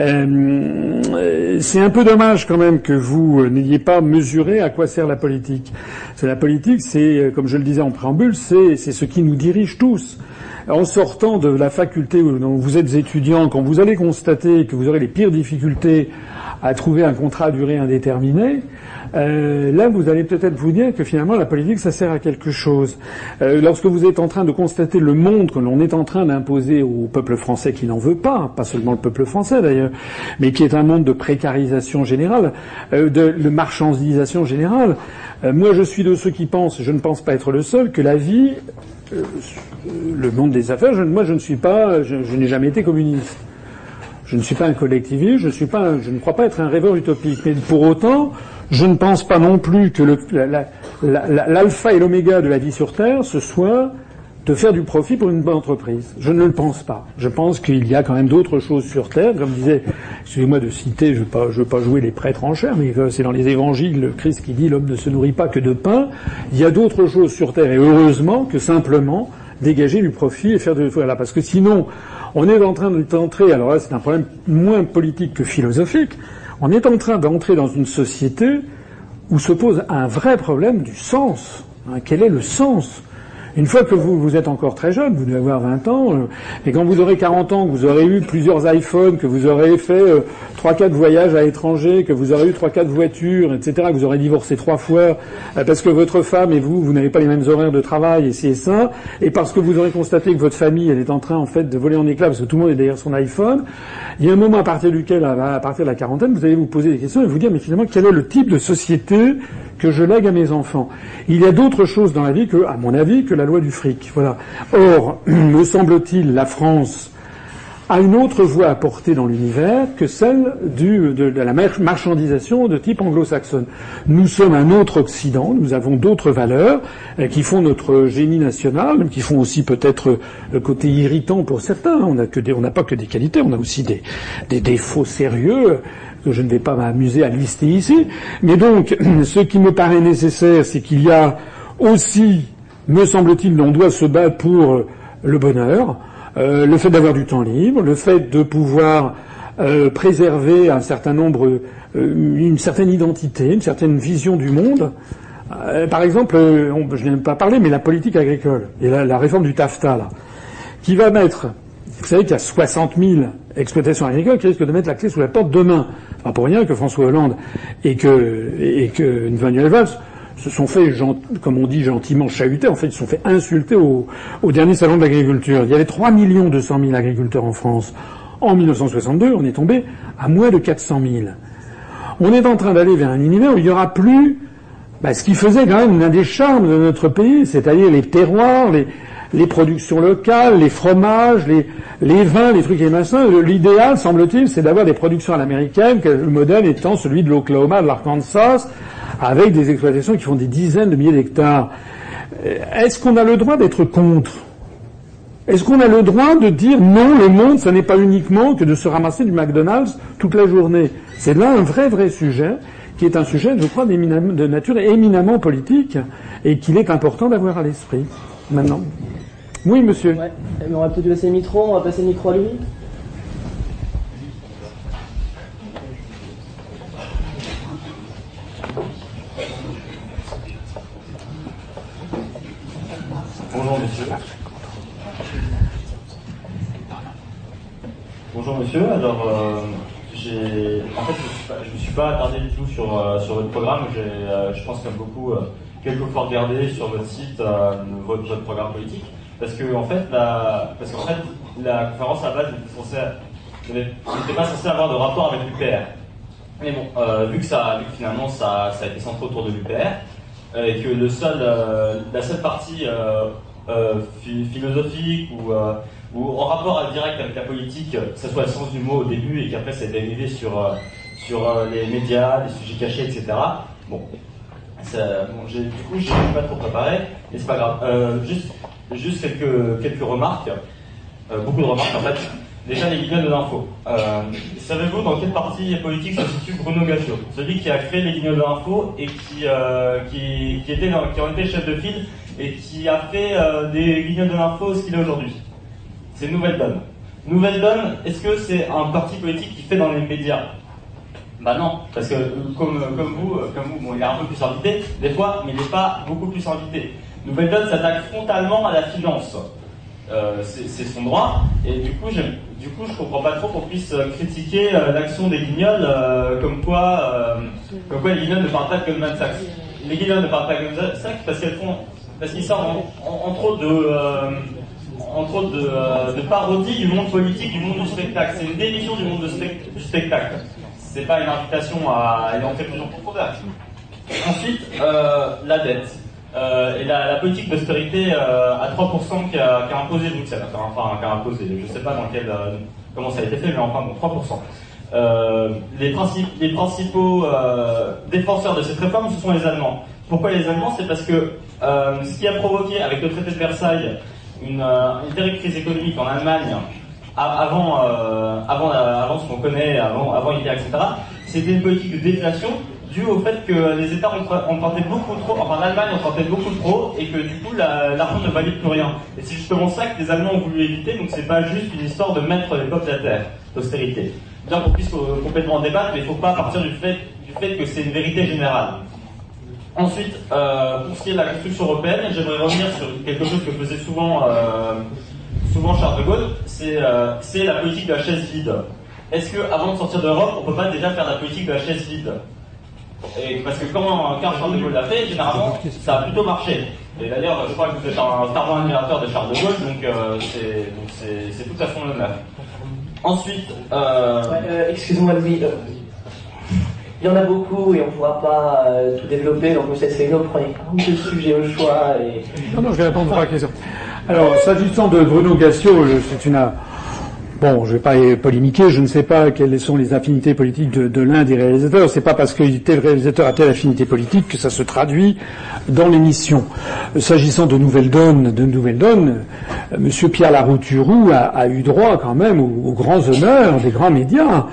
Euh, c'est un peu dommage quand même que vous n'ayez pas mesuré à quoi sert la politique. La politique, c'est, euh, comme je le disais en préambule, c'est ce qui nous dirige tous. En sortant de la faculté où vous êtes étudiant, quand vous allez constater que vous aurez les pires difficultés à trouver un contrat à durée indéterminée, euh, là, vous allez peut-être vous dire que finalement, la politique, ça sert à quelque chose. Euh, lorsque vous êtes en train de constater le monde que l'on est en train d'imposer au peuple français qui n'en veut pas, pas seulement le peuple français d'ailleurs, mais qui est un monde de précarisation générale, euh, de, de, marchandisation générale, euh, moi, je suis de ceux qui pensent, je ne pense pas être le seul, que la vie, euh, le monde des affaires, moi, je ne suis pas, je, je n'ai jamais été communiste. Je ne suis pas un collectiviste, je, suis pas, je ne crois pas être un rêveur utopique. Mais pour autant, je ne pense pas non plus que l'alpha et l'oméga de la vie sur Terre, ce soit de faire du profit pour une bonne entreprise. Je ne le pense pas. Je pense qu'il y a quand même d'autres choses sur Terre, comme disait, excusez-moi de citer, je ne veux, pas jouer les prêtres en chair, mais c'est dans les évangiles le Christ qui dit l'homme ne se nourrit pas que de pain. Il y a d'autres choses sur Terre, et heureusement que simplement dégager du profit et faire de voilà, parce que sinon on est en train d'entrer, alors là c'est un problème moins politique que philosophique, on est en train d'entrer dans une société où se pose un vrai problème du sens. Hein, quel est le sens une fois que vous, vous êtes encore très jeune, vous devez avoir 20 ans, euh, et quand vous aurez 40 ans, que vous aurez eu plusieurs iPhones, que vous aurez fait euh, trois 4 voyages à l'étranger, que vous aurez eu trois 4 voitures, etc., que vous aurez divorcé trois fois, euh, parce que votre femme et vous, vous n'avez pas les mêmes horaires de travail, et c'est ça, et parce que vous aurez constaté que votre famille, elle est en train, en fait, de voler en éclats, parce que tout le monde est derrière son iPhone, il y a un moment à partir duquel, à partir de la quarantaine, vous allez vous poser des questions et vous dire, mais finalement, quel est le type de société que je lègue à mes enfants. Il y a d'autres choses dans la vie que, à mon avis, que la loi du fric. Voilà. Or, <clears throat> me semble-t-il, la France a une autre voie à porter dans l'univers que celle de, la marchandisation de type anglo-saxonne. Nous sommes un autre Occident, nous avons d'autres valeurs euh, qui font notre génie national, qui font aussi peut-être le côté irritant pour certains. On n'a pas que des qualités, on a aussi des défauts sérieux que je ne vais pas m'amuser à lister ici. Mais donc, <clears throat> ce qui me paraît nécessaire, c'est qu'il y a aussi, me semble-t-il, on doit se battre pour le bonheur, euh, le fait d'avoir du temps libre, le fait de pouvoir euh, préserver un certain nombre, euh, une certaine identité, une certaine vision du monde. par exemple, je n'ai même pas parlé, mais la politique agricole et la, réforme du TAFTA, là, qui va mettre, vous savez qu'il y a 60 000 exploitations agricoles qui risquent de mettre la clé sous la porte demain. Pas pour rien que François Hollande et que, et que Valls se sont fait, comme on dit gentiment, chahuter. En fait, ils se sont fait insulter au, dernier salon de l'agriculture. Il y avait 3 200 000 agriculteurs en France. En 1962, on est tombé à moins de 400 000. On est en train d'aller vers un univers où il n'y aura plus bah, ce qui faisait quand même l'un des charmes de notre pays, c'est-à-dire les terroirs, les, les productions locales, les fromages, les, les vins, les trucs et machins. L'idéal, semble-t-il, c'est d'avoir des productions à l'américaine, le modèle étant celui de l'Oklahoma, de l'Arkansas, avec des exploitations qui font des dizaines de milliers d'hectares. Euh, est-ce qu'on a le droit d'être contre? Est-ce qu'on a le droit de dire non, le monde, ce n'est pas uniquement que de se ramasser du McDonald's toute la journée? C'est là un vrai, vrai sujet qui est un sujet, je crois, de nature éminemment politique et qu'il est important d'avoir à l'esprit maintenant. Oui, monsieur. Ouais. on va peut-être laisser le micro, on va passer le micro à lui. Bonjour monsieur. Bonjour monsieur. Alors, euh, j'ai, en fait, je ne me suis pas attardé du tout sur, euh, sur votre programme. J'ai, euh, je pense qu'il y a beaucoup, quelquefois regardé sur votre site votre, votre, programme politique, parce que la, qu'en fait, la conférence à base n'était pas censée avoir de rapport avec l'UPR. Mais bon, vu que ça, vu que finalement ça, a été centré autour de l'UPR, et que seul, la seule partie euh, philosophique ou, euh, en rapport direct avec la politique, que ce soit le sens du mot au début et qu'après ça a dérivé sur, euh, sur les médias, les sujets cachés, etc. Bon, bon du coup, je ne suis pas trop préparé, mais c'est pas grave. juste, juste quelques, quelques remarques, beaucoup de remarques en fait. Déjà, les guignols de l'info. Savez-vous dans quelle partie politique se situe Bruno Gaccio Celui qui a créé les guignols de l'info et qui, qui, qui, était qui ont été chef de file et qui a fait euh, des guignols de l'info ce qu'il est aujourd'hui. C'est Nouvelle Donne. Nouvelle Donne, est-ce que c'est un parti politique qui fait dans les médias? Bah non, parce que comme, comme vous, euh, comme vous, bon, il est un peu plus invité, des fois, mais il n'est pas beaucoup plus invité. Nouvelle Donne s'attaque frontalement à la finance. Euh, c'est son droit, et du coup, du coup, je comprends pas trop qu'on puisse critiquer l'action des guignols comme quoi, comme quoi les guignols ne parlent pas de Goldman Sachs. Les guignols ne parlent pas de Goldman Sachs parce qu'elles font parce qu'il sort entre autres de, euh, euh, parodie du monde politique, du monde du spectacle. C'est une démission du monde du spectacle. C'est pas une invitation à y entrer plus en profondeur. Ensuite, euh, la dette. Et la, politique d'austérité à 3% qu'a a imposé Bruxelles. Enfin, qu'a imposé. Je sais pas dans quel, comment ça a été fait, mais enfin bon, 3%. les, les principaux défenseurs de cette réforme, ce sont les Allemands. Pourquoi les Allemands? C'est parce que euh, ce qui a provoqué avec le traité de Versailles une, euh, une terrible crise économique en Allemagne avant, euh, avant, avant ce qu'on connaît, avant, avant etc., c'était une politique de déflation due au fait que les États empruntaient beaucoup trop, enfin l'Allemagne empruntait beaucoup trop et que du coup l'argent ne valait plus rien. Et c'est justement ça que les Allemands ont voulu éviter, donc c'est pas juste une histoire de mettre les peuples à terre, d'austérité. Bien qu'on puisse complètement en débattre, mais il faut pas partir du fait, que c'est une vérité générale. Ensuite, euh, pour ce qui est de la construction européenne, j'aimerais revenir sur quelque chose que faisait souvent, euh, souvent Charles de Gaulle, euh, c'est la politique de la chaise vide. Est-ce qu'avant de sortir d'Europe, on peut pas déjà faire la politique de la chaise vide? Et parce que quand, Charles de Gaulle l'a fait, généralement, ça a plutôt marché. Et d'ailleurs, je crois que vous êtes un fervent admirateur de Charles de Gaulle, donc c'est tout à son honneur. Ensuite, excuse-moi Louis, il y en a beaucoup et on ne pourra pas euh, tout développer, donc M. Sfegno, prenez un sujets au choix. Et... Non, non, je vais répondre à la question. Alors, s'agissant de Bruno Gassio, c'est une, Bon, je ne vais pas polémiquer, je ne sais pas quelles sont les affinités politiques de, l'un des réalisateurs. C'est pas parce que tel réalisateur a telle affinité politique que ça se traduit dans l'émission. S'agissant de Nouvelle Donne, de Nouvelle Donne, euh, Monsieur Pierre Larouturou a, eu droit quand même aux, grands honneurs des grands médias.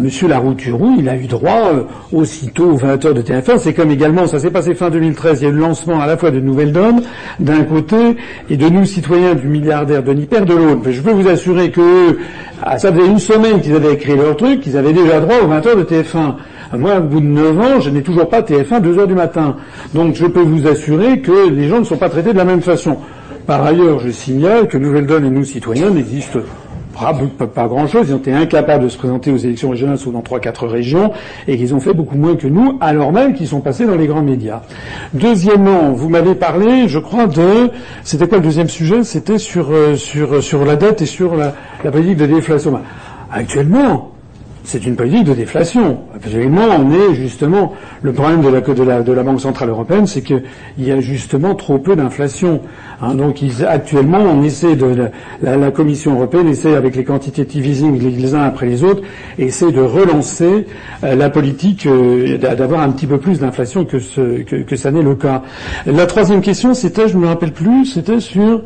Monsieur Larouturou, il a eu droit euh, aussitôt aux 20 heures de TF1. C'est comme également, ça s'est passé fin 2013, il y a eu le lancement à la fois de Nouvelle Donne d'un côté et de nous citoyens du milliardaire Denis Père de l'autre. Je peux vous assurer que ça faisait une semaine qu'ils avaient écrit leur truc, qu'ils avaient déjà droit aux 20 heures de TF1. Moi, au bout de 9 ans, je n'ai toujours pas TF1 2 heures du matin. Donc je peux vous assurer que les gens ne sont pas traités de la même façon. Par ailleurs, je signale que Nouvelle Donne et nous citoyens n'existent pas, grand-chose. Ils ont été incapables de se présenter aux élections régionales, sauf dans trois, quatre régions, et qu'ils ont fait beaucoup moins que nous, alors même qu'ils sont passés dans les grands médias. Deuxièmement, vous m'avez parlé, je crois, de... C'était quoi le deuxième sujet? C'était sur, euh, sur, sur la dette et sur la, la politique de déflation. Actuellement, c'est une politique de déflation. Absolument, on est justement le problème de la, de la, de la Banque centrale européenne, c'est qu'il y a justement trop peu d'inflation. Hein, donc ils, actuellement, on essaie de la, la, Commission européenne essaie avec les quantitative easing les, uns après les autres, essaie de relancer euh, la politique euh, d'avoir un petit peu plus d'inflation que, ce, que, que ça n'est le cas. La troisième question, c'était, je ne me rappelle plus, c'était sur.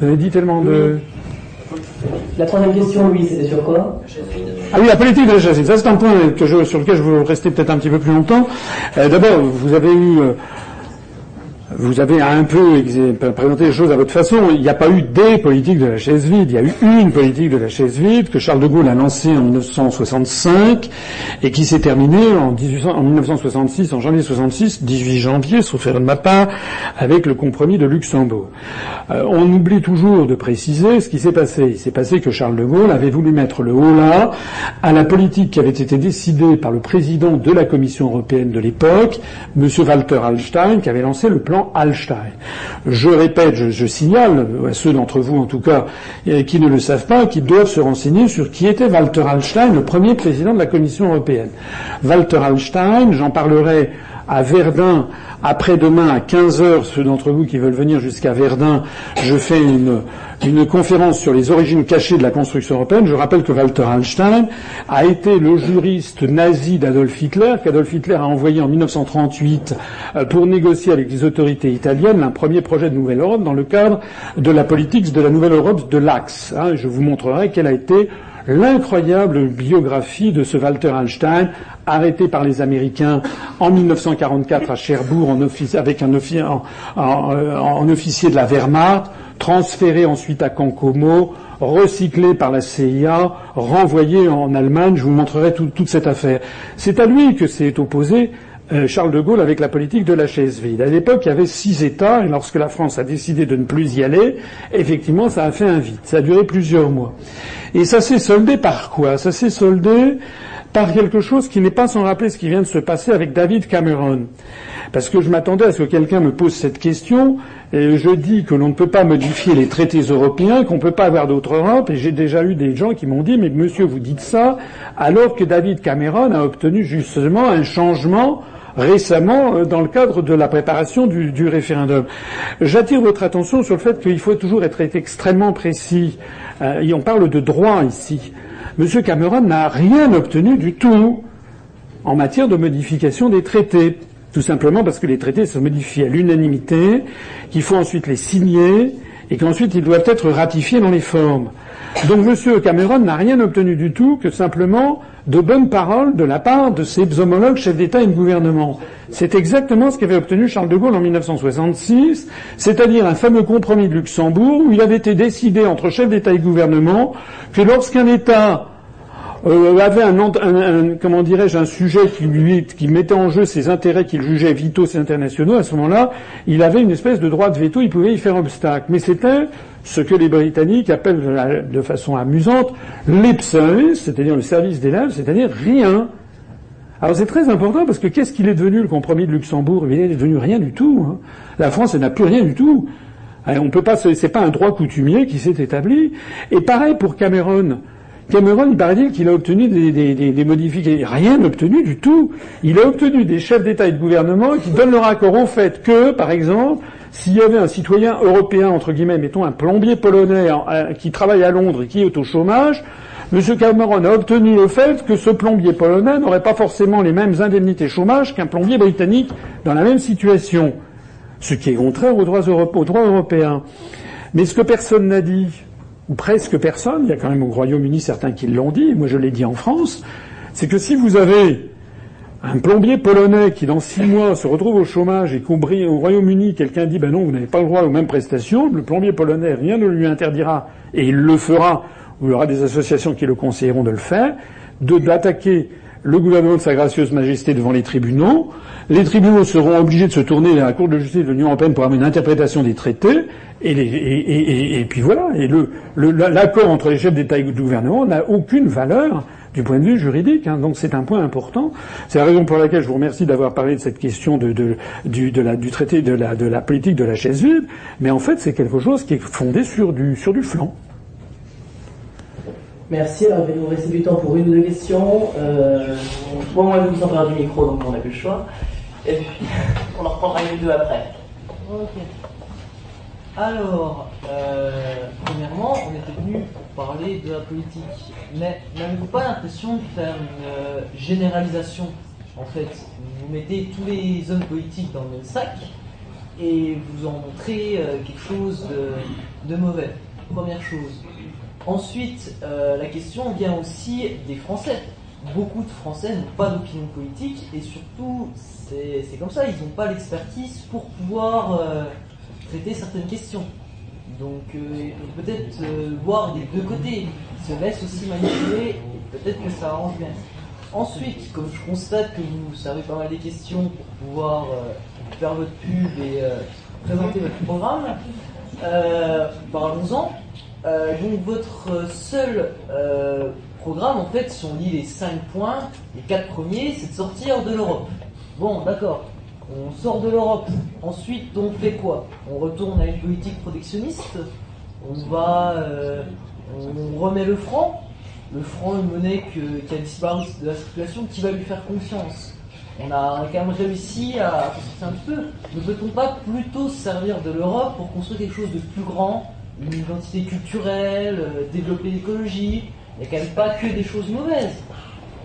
Vous avez dit tellement de. La troisième question, oui, c'était sur quoi? Ah oui, la politique de la chasse. Ça, c'est un point sur lequel je veux rester peut-être un petit peu plus longtemps. Euh, d'abord, vous avez eu euh, vous avez un peu présenté les choses à votre façon. Il n'y a pas eu des politiques de la chaise vide. Il y a eu une politique de la chaise vide que Charles de Gaulle a lancée en 1965 et qui s'est terminée en, 1966, en janvier 66, 18 janvier, sauf faire de ma part, avec le compromis de Luxembourg. Euh, on oublie toujours de préciser ce qui s'est passé. Il s'est passé que Charles de Gaulle avait voulu mettre le haut là à la politique qui avait été décidée par le président de la Commission européenne de l'époque, M. Walter Hallstein, qui avait lancé le plan Hallstein. Je répète, je, signale à ceux d'entre vous en tout cas euh, qui ne le savent pas, qu'ils doivent se renseigner sur qui était Walter Hallstein, le premier président de la Commission européenne. Walter Hallstein, j'en parlerai à Verdun après-demain à 15 heures, ceux d'entre vous qui veulent venir jusqu'à Verdun, je fais une, une conférence sur les origines cachées de la construction européenne. Je rappelle que Walter Hallstein a été le juriste nazi d'Adolf Hitler, qu'Adolf Hitler a envoyé en 1938 euh, pour négocier avec les autorités italiennes un premier projet de nouvelle Europe dans le cadre de la politique de la nouvelle Europe de l'Axe. Hein, je vous montrerai quelle a été l'incroyable biographie de ce Walter Einstein, arrêté par les Américains en 1944 à Cherbourg en avec un officier, en, officier de la Wehrmacht, transféré ensuite à Cancomo, recyclé par la CIA, renvoyé en Allemagne. Je vous montrerai toute cette affaire. C'est à lui que s'est opposé euh, Charles de Gaulle avec la politique de la chaise vide. À l'époque, il y avait six États, et lorsque la France a décidé de ne plus y aller, effectivement, ça a fait un vide. Ça a duré plusieurs mois. Et ça s'est soldé par quoi? Ça s'est soldé par quelque chose qui n'est pas sans rappeler ce qui vient de se passer avec David Cameron. Parce que je m'attendais à ce que quelqu'un me pose cette question, je dis que l'on ne peut pas modifier les traités européens, qu'on ne peut pas avoir d'autre Europe, et j'ai déjà eu des gens qui m'ont dit, mais monsieur, vous dites ça, alors que David Cameron a obtenu justement un changement récemment euh, dans le cadre de la préparation du, référendum. J'attire votre attention sur le fait qu'il faut toujours être extrêmement précis. Euh, et on parle de droit ici. M. Cameron n'a rien obtenu du tout en matière de modification des traités. Tout simplement parce que les traités se modifient à l'unanimité, qu'il faut ensuite les signer et qu'ensuite ils doivent être ratifiés dans les formes. Donc M. Cameron n'a rien obtenu du tout que simplement de bonnes paroles de la part de ses homologues chefs d'État et de gouvernement. C'est exactement ce qu'avait obtenu Charles de Gaulle en 1966, c'est-à-dire un fameux compromis de Luxembourg où il avait été décidé entre chefs d'État et gouvernement que lorsqu'un État euh, avait un, un, comment dirais-je un sujet qui lui qui mettait en jeu ses intérêts qu'il jugeait vitaux et internationaux à ce moment-là il avait une espèce de droit de veto il pouvait y faire obstacle mais c'était ce que les Britanniques appellent de façon amusante service c'est-à-dire le service des lèvres c'est-à-dire rien alors c'est très important parce que qu'est-ce qu'il est devenu le compromis de Luxembourg? Il est devenu rien du tout. Hein. La France n'a plus rien du tout. On peut pas, c'est pas un droit coutumier qui s'est établi. Et pareil pour Cameron. Cameron, il paraît qu'il a obtenu des, des, modifications. Rien obtenu du tout. Il a obtenu des chefs d'État et de gouvernement qui donnent leur accord au fait que, par exemple, s'il y avait un citoyen européen, entre guillemets, mettons un plombier polonais euh, qui travaille à Londres et qui est au chômage, M. Cameron a obtenu le fait que ce plombier polonais n'aurait pas forcément les mêmes indemnités chômage qu'un plombier britannique dans la même situation, ce qui est contraire aux droits, européens. Mais ce que personne n'a dit, ou presque personne, il y a quand même au Royaume-Uni certains qui l'ont dit, moi je l'ai dit en France, c'est que si vous avez un plombier polonais qui dans six mois se retrouve au chômage et qu'au Royaume-Uni quelqu'un dit ben non vous n'avez pas le droit aux mêmes prestations, le plombier polonais rien ne lui interdira et il le fera. Il y aura des associations qui le conseilleront de le faire, de d'attaquer le gouvernement de Sa Gracieuse Majesté devant les tribunaux. Les tribunaux seront obligés de se tourner vers la Cour de justice de l'Union européenne pour avoir une interprétation des traités. Et, puis voilà. Et l'accord entre les chefs d'État et de gouvernement n'a aucune valeur du point de vue juridique. Hein. Donc c'est un point important. C'est la raison pour laquelle je vous remercie d'avoir parlé de cette question du, traité de la, politique de la chaise vide. Mais en fait, c'est quelque chose qui est fondé sur du flanc. Merci. Alors, il va nous rester du temps pour une ou deux questions. Euh, bon, moi, vous sens du micro, donc on n'a plus le choix. Et <laughs> on en reprendra une ou deux après. Ok. Alors, euh, premièrement, on était venu pour parler de la politique. Mais n'avez-vous pas l'impression de faire une euh, généralisation? En fait, vous mettez tous les hommes politiques dans le même sac et vous en montrez quelque chose de, de mauvais. Première chose. Ensuite, euh, la question vient aussi des Français. Beaucoup de Français n'ont pas d'opinion politique et surtout, c'est comme ça, ils n'ont pas l'expertise pour pouvoir euh, traiter certaines questions. Donc, euh, peut-être voir des deux côtés, se laisse aussi manipuler et peut-être que ça arrange bien. Ensuite, comme je constate que vous savez pas mal des questions pour pouvoir faire votre pub et présenter votre programme, parlons-en. Euh, donc votre seul euh, programme, en fait, si on lit les 5 points, les 4 premiers, c'est de sortir de l'Europe. Bon, d'accord. On sort de l'Europe. Ensuite, on fait quoi? On retourne à une politique protectionniste? On va, euh, on remet le franc? Le franc, une monnaie qui a disparu de la circulation, qui va lui faire confiance on a quand même réussi à un peu. Ne peut-on pas plutôt se servir de l'Europe pour construire quelque chose de plus grand, une identité culturelle, euh, développer l'écologie. Il n'y quand même pas que des choses mauvaises.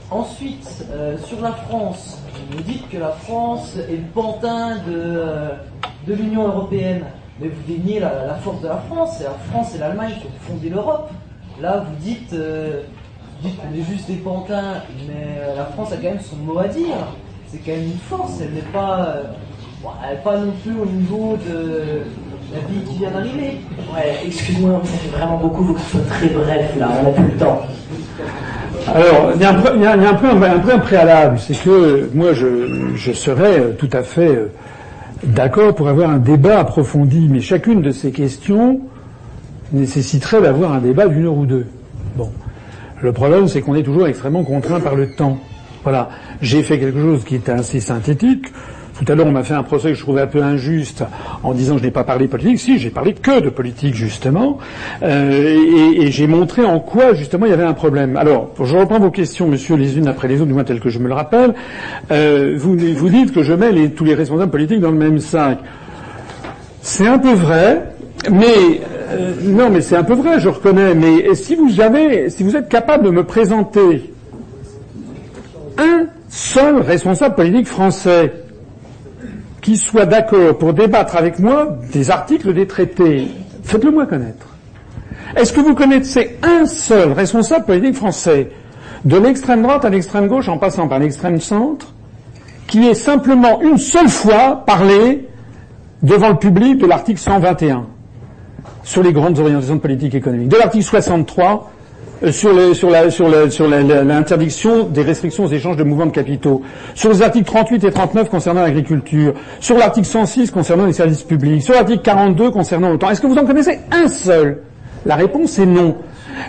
Ensuite, euh, sur la France, vous dites que la France est le pantin de, euh, de l'Union européenne. Mais vous déniez la, force de la France. Et la France et l'Allemagne qui ont fondé l'Europe. Là, vous dites, qu'on est juste des pantins, mais la France a quand même son mot à dire. C'est quand même une force. Elle n'est pas, elle n'est pas non plus au niveau de la vie qui vient d'arriver. Ouais, excuse-moi, ça fait vraiment beaucoup, il faut que ce soit très bref là, on n'a plus le temps. Alors, il y a un, peu, un, préalable, c'est que moi je, je, serais tout à fait euh, d'accord pour avoir un débat approfondi, mais chacune de ces questions nécessiterait d'avoir un débat d'une heure ou deux. Bon. Le problème, c'est qu'on est toujours extrêmement contraint par le temps. Voilà. J'ai fait quelque chose qui était assez synthétique. Tout à l'heure, on m'a fait un procès que je trouvais un peu injuste en disant que je n'ai pas parlé politique. Si, j'ai parlé que de politique, justement. Euh, et, j'ai montré en quoi, justement, il y avait un problème. Alors, je reprends vos questions, monsieur, les unes après les autres, du moins telles que je me le rappelle. Euh, vous, vous dites que je mets tous les responsables politiques dans le même sac. C'est un peu vrai, mais euh, non, mais c'est un peu vrai, je reconnais. Mais si vous avez, si vous êtes capable de me présenter un seul responsable politique français qui soit d'accord pour débattre avec moi des articles des traités. Faites-le moi connaître. Est-ce que vous connaissez un seul responsable politique français, de l'extrême droite à l'extrême gauche en passant par l'extrême centre, qui ait simplement une seule fois parlé devant le public de l'article 121 sur les grandes orientations de politique économique, de l'article 63 euh, sur, sur l'interdiction des restrictions aux échanges de mouvements de capitaux, sur les articles 38 et 39 concernant l'agriculture, sur l'article 106 concernant les services publics, sur l'article 42 concernant l'OTAN. Est-ce que vous en connaissez un seul? La réponse est non.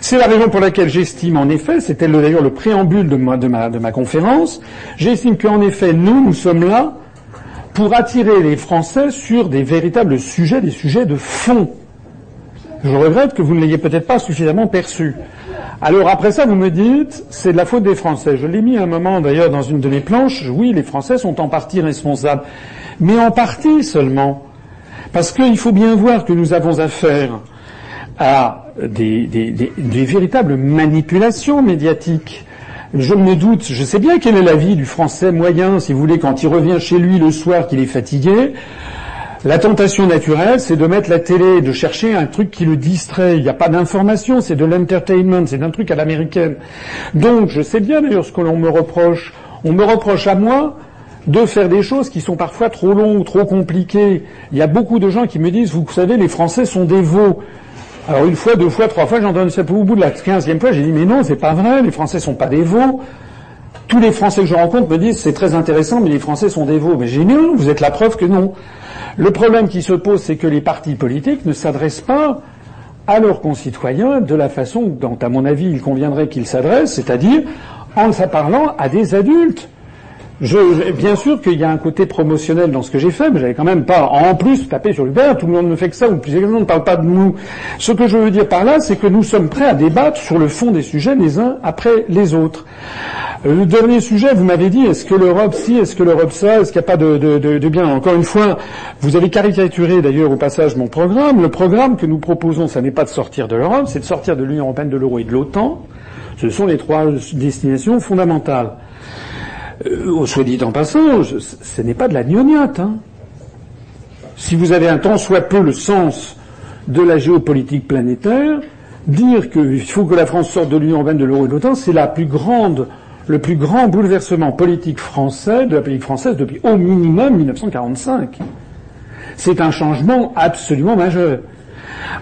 C'est la raison pour laquelle j'estime en effet, c'était d'ailleurs le préambule de ma conférence, j'estime qu'en effet, nous, nous sommes là pour attirer les Français sur des véritables sujets, des sujets de fond. Je regrette que vous ne l'ayez peut-être pas suffisamment perçu. Alors après ça, vous me dites, c'est de la faute des Français. Je l'ai mis à un moment d'ailleurs dans une de mes planches. Oui, les Français sont en partie responsables, mais en partie seulement, parce qu'il faut bien voir que nous avons affaire à des, des, véritables manipulations médiatiques. Je me doute, je sais bien quelle est la vie du français moyen, si vous voulez, quand il revient chez lui le soir qu'il est fatigué. La tentation naturelle, c'est de mettre la télé, de chercher un truc qui le distrait. Il n'y a pas d'information, c'est de l'entertainment, c'est un truc à l'américaine. Donc, je sais bien d'ailleurs ce que l'on me reproche. On me reproche à moi de faire des choses qui sont parfois trop longues, trop compliquées. Il y a beaucoup de gens qui me disent, vous savez, les Français sont des veaux. Alors une fois, deux fois, trois fois, j'en donne ça au bout de la quinzième fois, j'ai dit mais non, c'est pas vrai, les Français sont pas des veaux. Tous les Français que je rencontre me disent c'est très intéressant, mais les Français sont des veaux. Mais j'ai dit non, vous êtes la preuve que non. Le problème qui se pose, c'est que les partis politiques ne s'adressent pas à leurs concitoyens de la façon dont, à mon avis, il conviendrait qu'ils s'adressent, c'est-à-dire en parlant à des adultes. Je, bien sûr qu'il y a un côté promotionnel dans ce que j'ai fait, mais j'avais quand même pas en plus tapé sur verre. Tout le monde ne fait que ça, ou plus exactement ne parle pas de nous. Ce que je veux dire par là, c'est que nous sommes prêts à débattre sur le fond des sujets les uns après les autres. Euh, le dernier sujet, vous m'avez dit, est-ce que l'Europe si, est-ce que l'Europe ça, est-ce qu'il n'y a pas de, de, de, de, bien? Encore une fois, vous avez caricaturé d'ailleurs au passage mon programme. Le programme que nous proposons, ça n'est pas de sortir de l'Europe, c'est de sortir de l'Union européenne, de l'euro et de l'OTAN. Ce sont les trois destinations fondamentales. Euh, soit dit en passant, ce n'est pas de la gnognotte. Hein. Si vous avez un tant soit peu le sens de la géopolitique planétaire, dire qu'il faut que la France sorte de l'Union européenne, de l'euro et de l'OTAN, c'est la plus grande, le plus grand bouleversement politique français de la politique française depuis au minimum 1945. C'est un changement absolument majeur.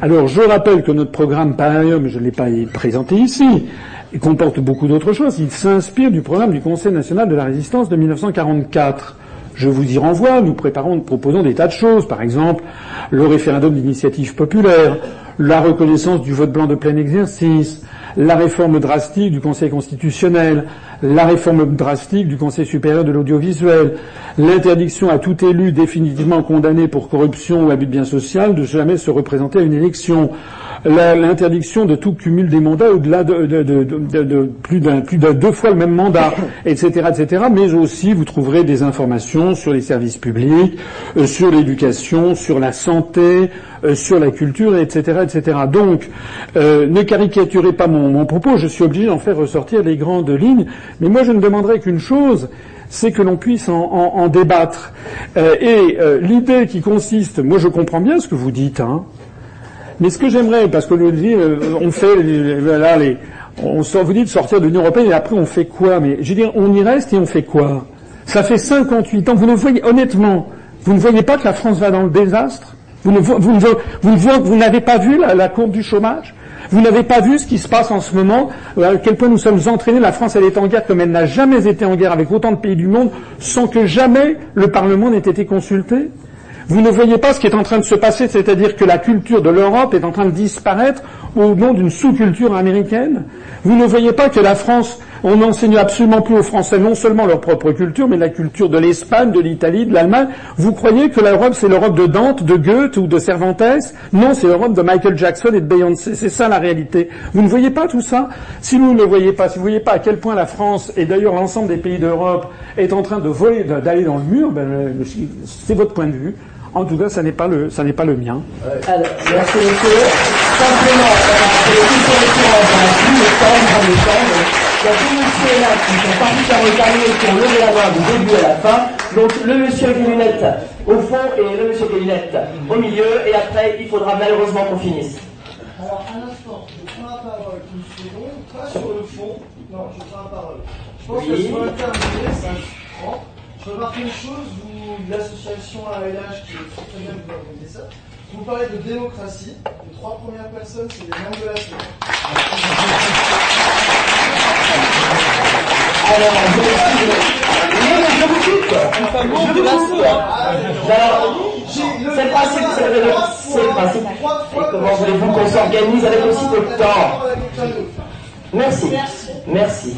Alors, je rappelle que notre programme, par mais je ne l'ai pas présenté ici, il comporte beaucoup d'autres choses. Il s'inspire du programme du Conseil national de la résistance de 1944. Je vous y renvoie, nous préparons, proposons des tas de choses, par exemple le référendum d'initiative populaire, la reconnaissance du vote blanc de plein exercice, la réforme drastique du Conseil constitutionnel, la réforme drastique du Conseil supérieur de l'audiovisuel, l'interdiction à tout élu définitivement condamné pour corruption ou abus de bien social de jamais se représenter à une élection, l'interdiction de tout cumul des mandats au-delà de, de, de, de, plus d'un plus de deux fois le même mandat, <coughs> etc., etc. Mais aussi, vous trouverez des informations sur les services publics, euh, sur l'éducation, sur la santé, euh, sur la culture, etc., etc. Donc, euh, ne caricaturez pas mon, mon propos. Je suis obligé d'en faire ressortir les grandes lignes. Mais moi, je ne demanderai qu'une chose c'est que l'on puisse en, en, en débattre. Et l'idée qui consiste, moi je comprends bien ce que vous dites, hein, mais ce que j'aimerais, parce que euh, on fait là les, on vous dit de sortir de l'Union européenne et après on fait quoi? Mais je veux dire, on y reste et on fait quoi? Ça fait 58 ans. Vous ne voyez honnêtement, vous ne voyez pas que la France va dans le désastre? Vous ne, vous, vous, vous n'avez pas vu la, la courbe du chômage? Vous n'avez pas vu ce qui se passe en ce moment, euh, à quel point nous sommes entraînés. La France, elle est en guerre comme elle n'a jamais été en guerre avec autant de pays du monde, sans que jamais le Parlement n'ait été consulté? Vous ne voyez pas ce qui est en train de se passer, c'est-à-dire que la culture de l'Europe est en train de disparaître au nom d'une sous-culture américaine? Vous ne voyez pas que la France, on n'enseigne absolument plus aux Français non seulement leur propre culture, mais la culture de l'Espagne, de l'Italie, de l'Allemagne? Vous croyez que l'Europe, c'est l'Europe de Dante, de Goethe ou de Cervantes? Non, c'est l'Europe de Michael Jackson et de Beyoncé. C'est ça la réalité. Vous ne voyez pas tout ça? Si vous ne le voyez pas, si vous ne voyez pas à quel point la France, et d'ailleurs l'ensemble des pays d'Europe, est en train de voler, d'aller dans le mur, ben, c'est votre point de vue. En tout cas, ça n'est pas le, ça n'est pas le mien. Alors, merci monsieur. Simplement, euh, les questions dans la plus le temps, dans le temps. Il y a deux messieurs là qui sont particulièrement carrés qui ont levé la main du début à la fin. Donc le monsieur Guillinette au fond et le monsieur Guillinette au milieu. Et après, il faudra malheureusement qu'on finisse. Alors, un instant, je prends la parole une seconde, pas sur le fond. Non, je prends la parole. Je pense que sur le terminé, ça Je remarque une chose, vous, l'association ALH, qui est très bien vous ça, vous parlez de démocratie. Les trois premières personnes, c'est les membres de la. Alors, cite. Alors, c'est principe, c'est le, c'est. Et comment voulez-vous qu'on s'organise avec aussi peu de temps? Merci. Merci.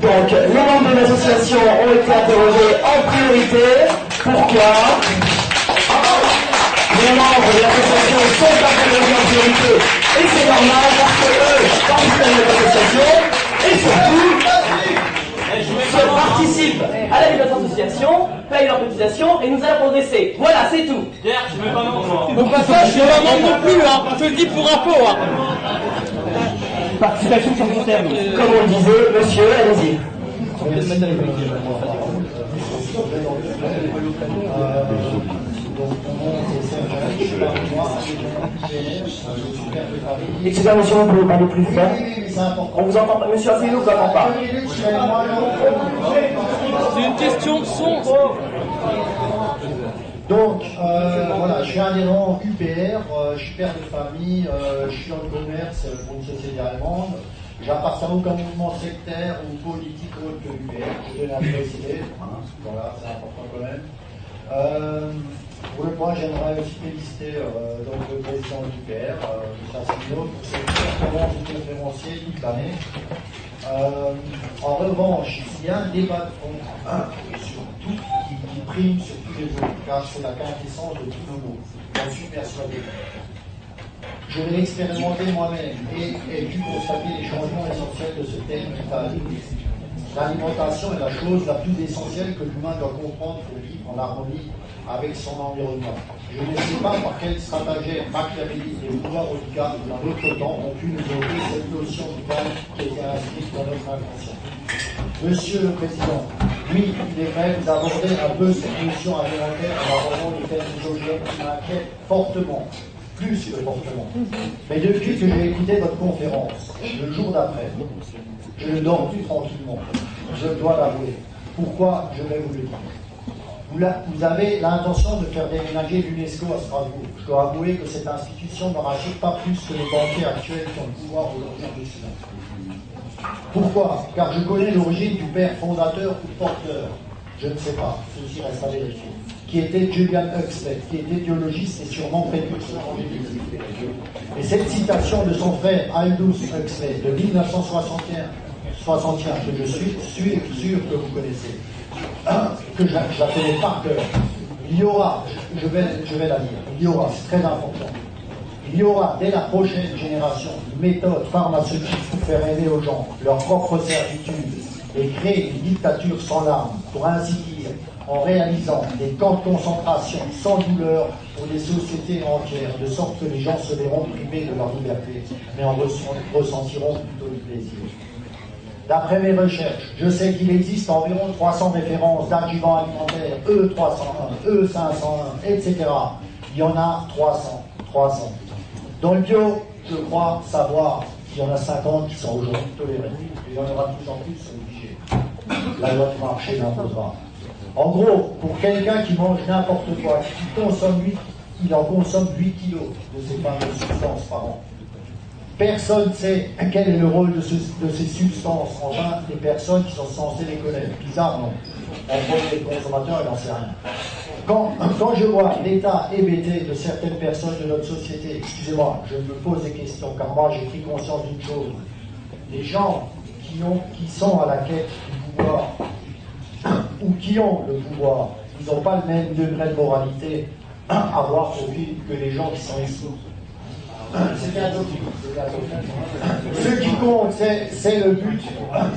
Donc, les membres de l'association ont été interrogés en priorité. Pourquoi? Les membres de l'association sont interrogés en priorité. Et c'est normal parce que eux participent à notre association. Et surtout, se participent à la vie de notre association, payent leur cotisation et nous allons progresser. Voilà, c'est tout. Pierre, je mets pas membre. Au passage, je suis pas membre non plus, hein. Je te le dis pour info, hein. Participation terme. Comme on le disait, monsieur, allez-y. Excusez-moi, monsieur, vous pouvez parler plus fort On vous entend pas, monsieur Asselineau, vous entend pas. C'est une question de son. Donc, euh, voilà, je suis adhérent UPR, euh, je suis père de famille, euh, je suis dans le commerce pour une société allemande. J'appartiens à aucun mouvement sectaire ou politique autre que UPR, je vais la préciser. Hein, voilà, c'est important quand même. Euh, pour le point, j'aimerais aussi féliciter donc, le président de l'UPR, M. Asselineau, pour cette performance de conférencier toute l'année. Euh, en revanche, il y a un débat de fond, hein, et surtout qui, qui prime sur car c'est la quintessence de tous nos mots. J'en suis persuadé. Je l'ai expérimenté moi-même et ai pu constater les changements essentiels de ce thème vital. L'alimentation est la chose la plus essentielle que l'humain doit comprendre pour vivre en harmonie avec son environnement. Je ne sais pas par quel stratagème machiavélique et oligarques dans notre temps ont pu nous ôter cette notion vitale qui était inscrite dans notre inconscient. Monsieur le Président, oui, il est vrai, vous abordez un peu cette notion alimentaire en abordant les thèmes exogènes qui m'inquiètent fortement, plus que fortement. Mais depuis que j'ai écouté votre conférence, le jour d'après, je ne dors plus tranquillement. Je dois l'avouer. Pourquoi Je vais vous le dire? Vous, avez l'intention de faire déménager l'UNESCO à Strasbourg. Je dois avouer que cette institution ne rassure pas plus que les banquiers actuels qui ont le pouvoir aujourd'hui en Russie. Pourquoi? Car je connais l'origine du père fondateur ou porteur. Je ne sais pas, ceci reste à vérifier. Qui était Julian Huxley, qui était biologiste et sûrement précurseur en. Et cette citation de son frère Aldous Huxley de 1961, 61, que je suis, suis sûr que vous connaissez, que connais par cœur. Il y aura, je vais, je vais la dire, il y aura, c'est très important, il y aura dès la prochaine génération une méthode pharmaceutique pour faire aimer aux gens leur propre servitude et créer une dictature sans larmes, pour ainsi dire, en réalisant des camps de concentration sans douleur pour des sociétés entières, de sorte que les gens se verront privés de leur liberté, mais en ressent- ressentiront plutôt du plaisir. D'après mes recherches, je sais qu'il existe environ 300 références d'adjuvants alimentaires, E E301, E501, etc. Il y en a 300, 300. Dans le bio, je crois savoir qu'il y en a 50 qui sont aujourd'hui tolérés. Il y en aura de plus en plus obligés. La loi du marché l'imposera. En gros, pour quelqu'un qui mange n'importe quoi, qui consomme 8, il en consomme 8 kilos de ces fameuses substances par an. Personne ne sait quel est le rôle de, ce- de ces substances, enfin des personnes qui sont censées les connaître. Bizarre, non On prend les consommateurs, il n'en sait rien. Quand, quand je vois l'état hébété de certaines personnes de notre société, excusez-moi, je me pose des questions, car moi j'ai pris conscience d'une chose. Les gens qui, ont, qui sont à la quête du pouvoir, ou qui ont le pouvoir, ils n'ont pas le même degré de moralité à voir que les gens qui sont ici. C'était un topic. Ce qui compte, c'est c'est le but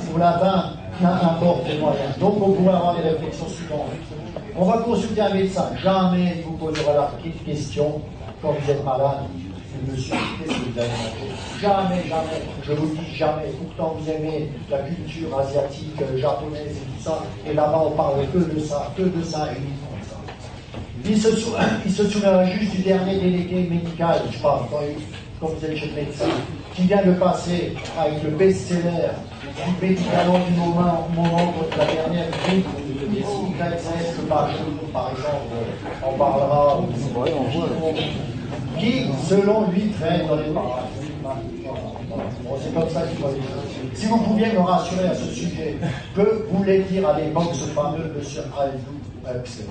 pour l'atteindre, n'importe les moyens. Donc on pourrait avoir des réflexions suivantes. On va consulter un médecin. Jamais il vous posera la question quand vous êtes malade. Monsieur, qu'est-ce que vous avez Jamais, jamais. Je vous dis jamais. Pourtant, vous aimez la culture asiatique, euh, japonaise et tout ça. Et là-bas, on parle que de ça, que de ça et uniquement ça. Il se, <coughs> se souviendra juste du dernier délégué médical, je parle, quand, quand vous êtes chez le médecin, qui vient de passer avec le best-seller du médicament du moment, moment contre la dernière grippe, des YZS, que par exemple, par exemple, on parlera, ou- qui, selon lui, traîne dans les parages. Bon, c'est comme ça qu'il voit les choses. Si vous pouviez me rassurer à ce sujet, que voulait dire à l'époque ce fameux monsieur Aldous Huxley?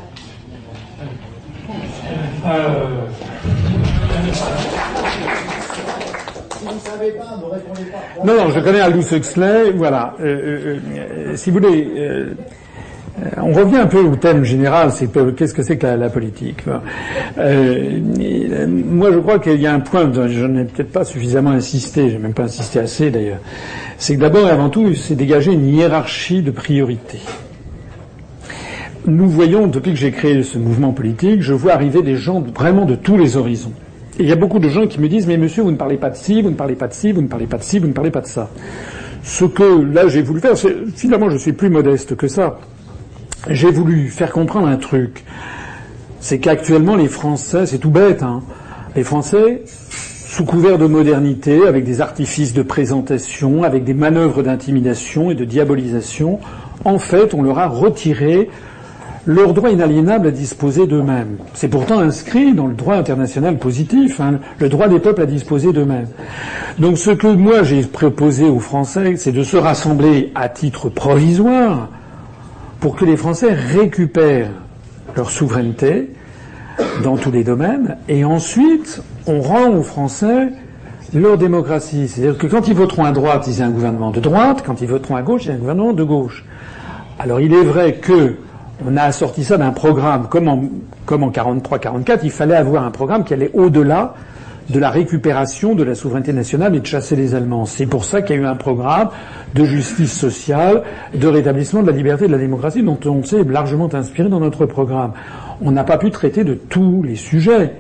Si vous ne savez pas, ne répondez pas. Non, non, je connais Aldous Huxley, voilà. Euh, euh, euh, si vous voulez, euh, on revient un peu au thème général, c'est que- qu'est-ce que c'est que la, politique. Euh, moi, je crois qu'il y a un point, je n'ai peut-être pas suffisamment insisté, j'ai même pas insisté assez d'ailleurs, c'est que d'abord et avant tout, c'est dégager une hiérarchie de priorités. nous voyons, depuis que j'ai créé ce mouvement politique, je vois arriver des gens vraiment de tous les horizons. Et il y a beaucoup de gens qui me disent, mais monsieur, vous ne parlez pas de ci, vous ne parlez pas de ci, vous ne parlez pas de ci, vous ne parlez pas de ça. Ce que là j'ai voulu faire, c'est, finalement je suis plus modeste que ça. J'ai voulu faire comprendre un truc. C'est qu'actuellement les Français, c'est tout bête, hein, les Français, sous couvert de modernité, avec des artifices de présentation, avec des manœuvres d'intimidation et de diabolisation, en fait, on leur a retiré leur droit inaliénable à disposer d'eux-mêmes. C'est pourtant inscrit dans le droit international positif, hein, le droit des peuples à disposer d'eux-mêmes. Donc ce que moi j'ai proposé aux Français, c'est de se rassembler à titre provisoire pour que les Français récupèrent leur souveraineté dans tous les domaines, et ensuite on rend aux Français leur démocratie. C'est-à-dire que quand ils voteront à droite, ils aient un gouvernement de droite, quand ils voteront à gauche, ils aient un gouvernement de gauche. Alors il est vrai que on a assorti ça d'un programme, comme en, comme en 43-44, il fallait avoir un programme qui allait au-delà de la récupération de la souveraineté nationale et de chasser les Allemands. C'est pour ça qu'il y a eu un programme de justice sociale, de rétablissement de la liberté et de la démocratie dont on s'est largement inspiré dans notre programme. On n'a pas pu traiter de tous les sujets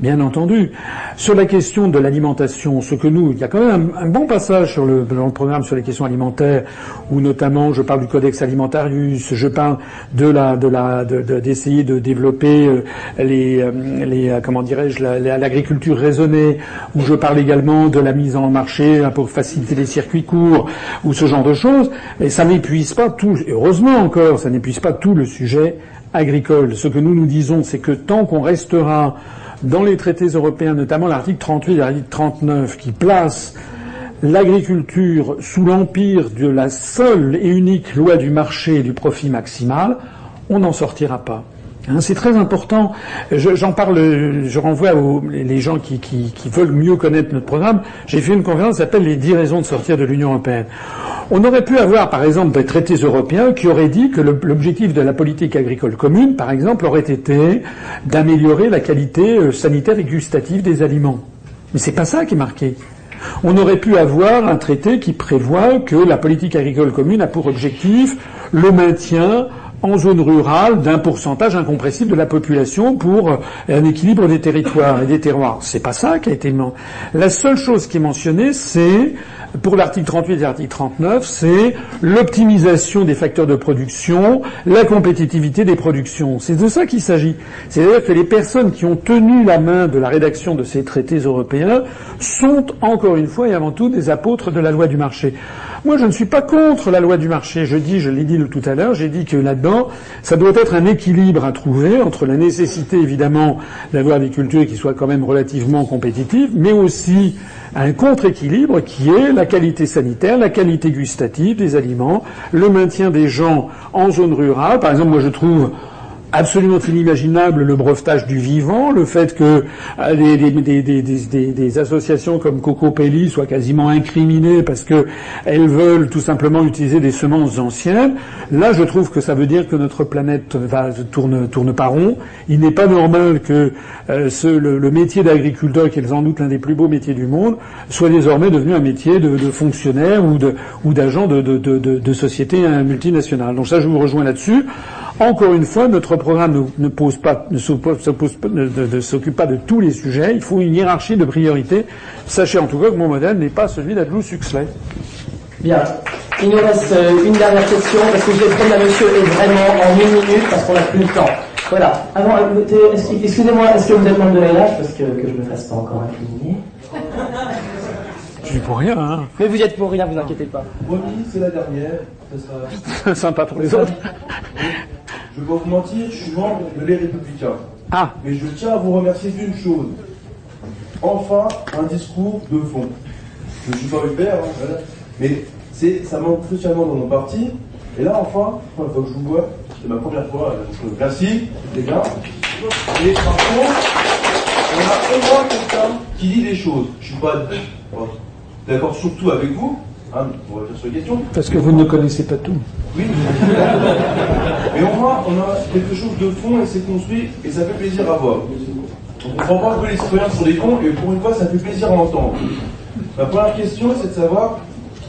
bien entendu. Sur la question de l'alimentation, ce que nous, il y a quand même un, bon passage sur le, dans le programme sur les questions alimentaires, où notamment je parle du codex alimentarius, je parle de la, de la, d'essayer de, développer euh, les, euh, euh, comment dirais-je, l'agriculture raisonnée, où je parle également de la mise en marché pour faciliter les circuits courts, ou ce genre de choses. Mais ça n'épuise pas tout, heureusement encore, ça n'épuise pas tout le sujet agricole. Ce que nous nous disons, c'est que tant qu'on restera dans les traités européens, notamment l'article 38 et l'article 39, qui place l'agriculture sous l'empire de la seule et unique loi du marché et du profit maximal, on n'en sortira pas. Hein, c'est très important. J'en parle, je renvoie aux gens qui, veulent mieux connaître notre programme. J'ai fait une conférence qui s'appelle les 10 raisons de sortir de l'Union européenne. On aurait pu avoir, par exemple, des traités européens qui auraient dit que l'objectif de la politique agricole commune, par exemple, aurait été d'améliorer la qualité euh, sanitaire et gustative des aliments. Mais c'est pas ça qui est marqué. On aurait pu avoir un traité qui prévoit que la politique agricole commune a pour objectif le maintien en zone rurale d'un pourcentage incompressible de la population pour euh, un équilibre des territoires et des terroirs. C'est pas ça qui a été La seule chose qui est mentionnée, c'est pour l'article 38 et l'article 39, c'est l'optimisation des facteurs de production, la compétitivité des productions. C'est de ça qu'il s'agit. C'est-à-dire que les personnes qui ont tenu la main de la rédaction de ces traités européens sont encore une fois et avant tout des apôtres de la loi du marché. Moi, je ne suis pas contre la loi du marché. Je dis, je l'ai dit tout à l'heure, j'ai dit que là-dedans, ça doit être un équilibre à trouver entre la nécessité, évidemment, d'avoir des cultures qui soient quand même relativement compétitives, mais aussi un contre-équilibre qui est la qualité sanitaire, la qualité gustative des aliments, le maintien des gens en zone rurale. Par exemple, moi, je trouve absolument inimaginable le brevetage du vivant, le fait que euh, des, associations comme Coco Pelli soient quasiment incriminées parce que elles veulent tout simplement utiliser des semences anciennes. Là, je trouve que ça veut dire que notre planète va tourne tourne pas rond. Il n'est pas normal que euh, le, métier d'agriculteur, qui est sans doute l'un des plus beaux métiers du monde, soit désormais devenu un métier de, fonctionnaire ou ou d'agent de, de, de société multinationale. Donc ça, je vous rejoins là-dessus. Encore une fois, notre programme ne, pose pas, ne s'occupe pas de tous les sujets. Il faut une hiérarchie de priorités. Sachez en tout cas que mon modèle n'est pas celui d'Adlous Huxley. Bien. Il nous reste euh, une dernière question parce que je vais prendre à monsieur et vraiment en une minute parce qu'on n'a plus le temps. Voilà. Avant, excusez-moi, est-ce que vous êtes membre de LH parce que, que je ne me fasse pas encore incriminer Je suis pour rien, hein. Mais vous êtes pour rien, vous inquiétez pas. Promis, c'est la dernière. Ça sera... <laughs> Sympa pour les autres. Je vais pas vous mentir, je suis membre de Les Républicains. Ah. Mais je tiens à vous remercier d'une chose. Enfin, un discours de fond. Je ne suis pas Hubert, hein, mais c'est, ça manque crucialement dans mon parti. Et là, enfin, une fois que je vous vois, c'est ma première fois, merci, les gars. Et par contre, on a au moins quelqu'un qui dit des choses. Je suis pas d'accord surtout avec vous, hein, sur les questions. Parce que vous ne connaissez pas tout. Oui, mais on voit, on a quelque chose de fond et c'est construit et ça fait plaisir à voir. On ne comprend pas que les citoyens sont des cons et pour une fois ça fait plaisir à entendre. Ma première question c'est de savoir,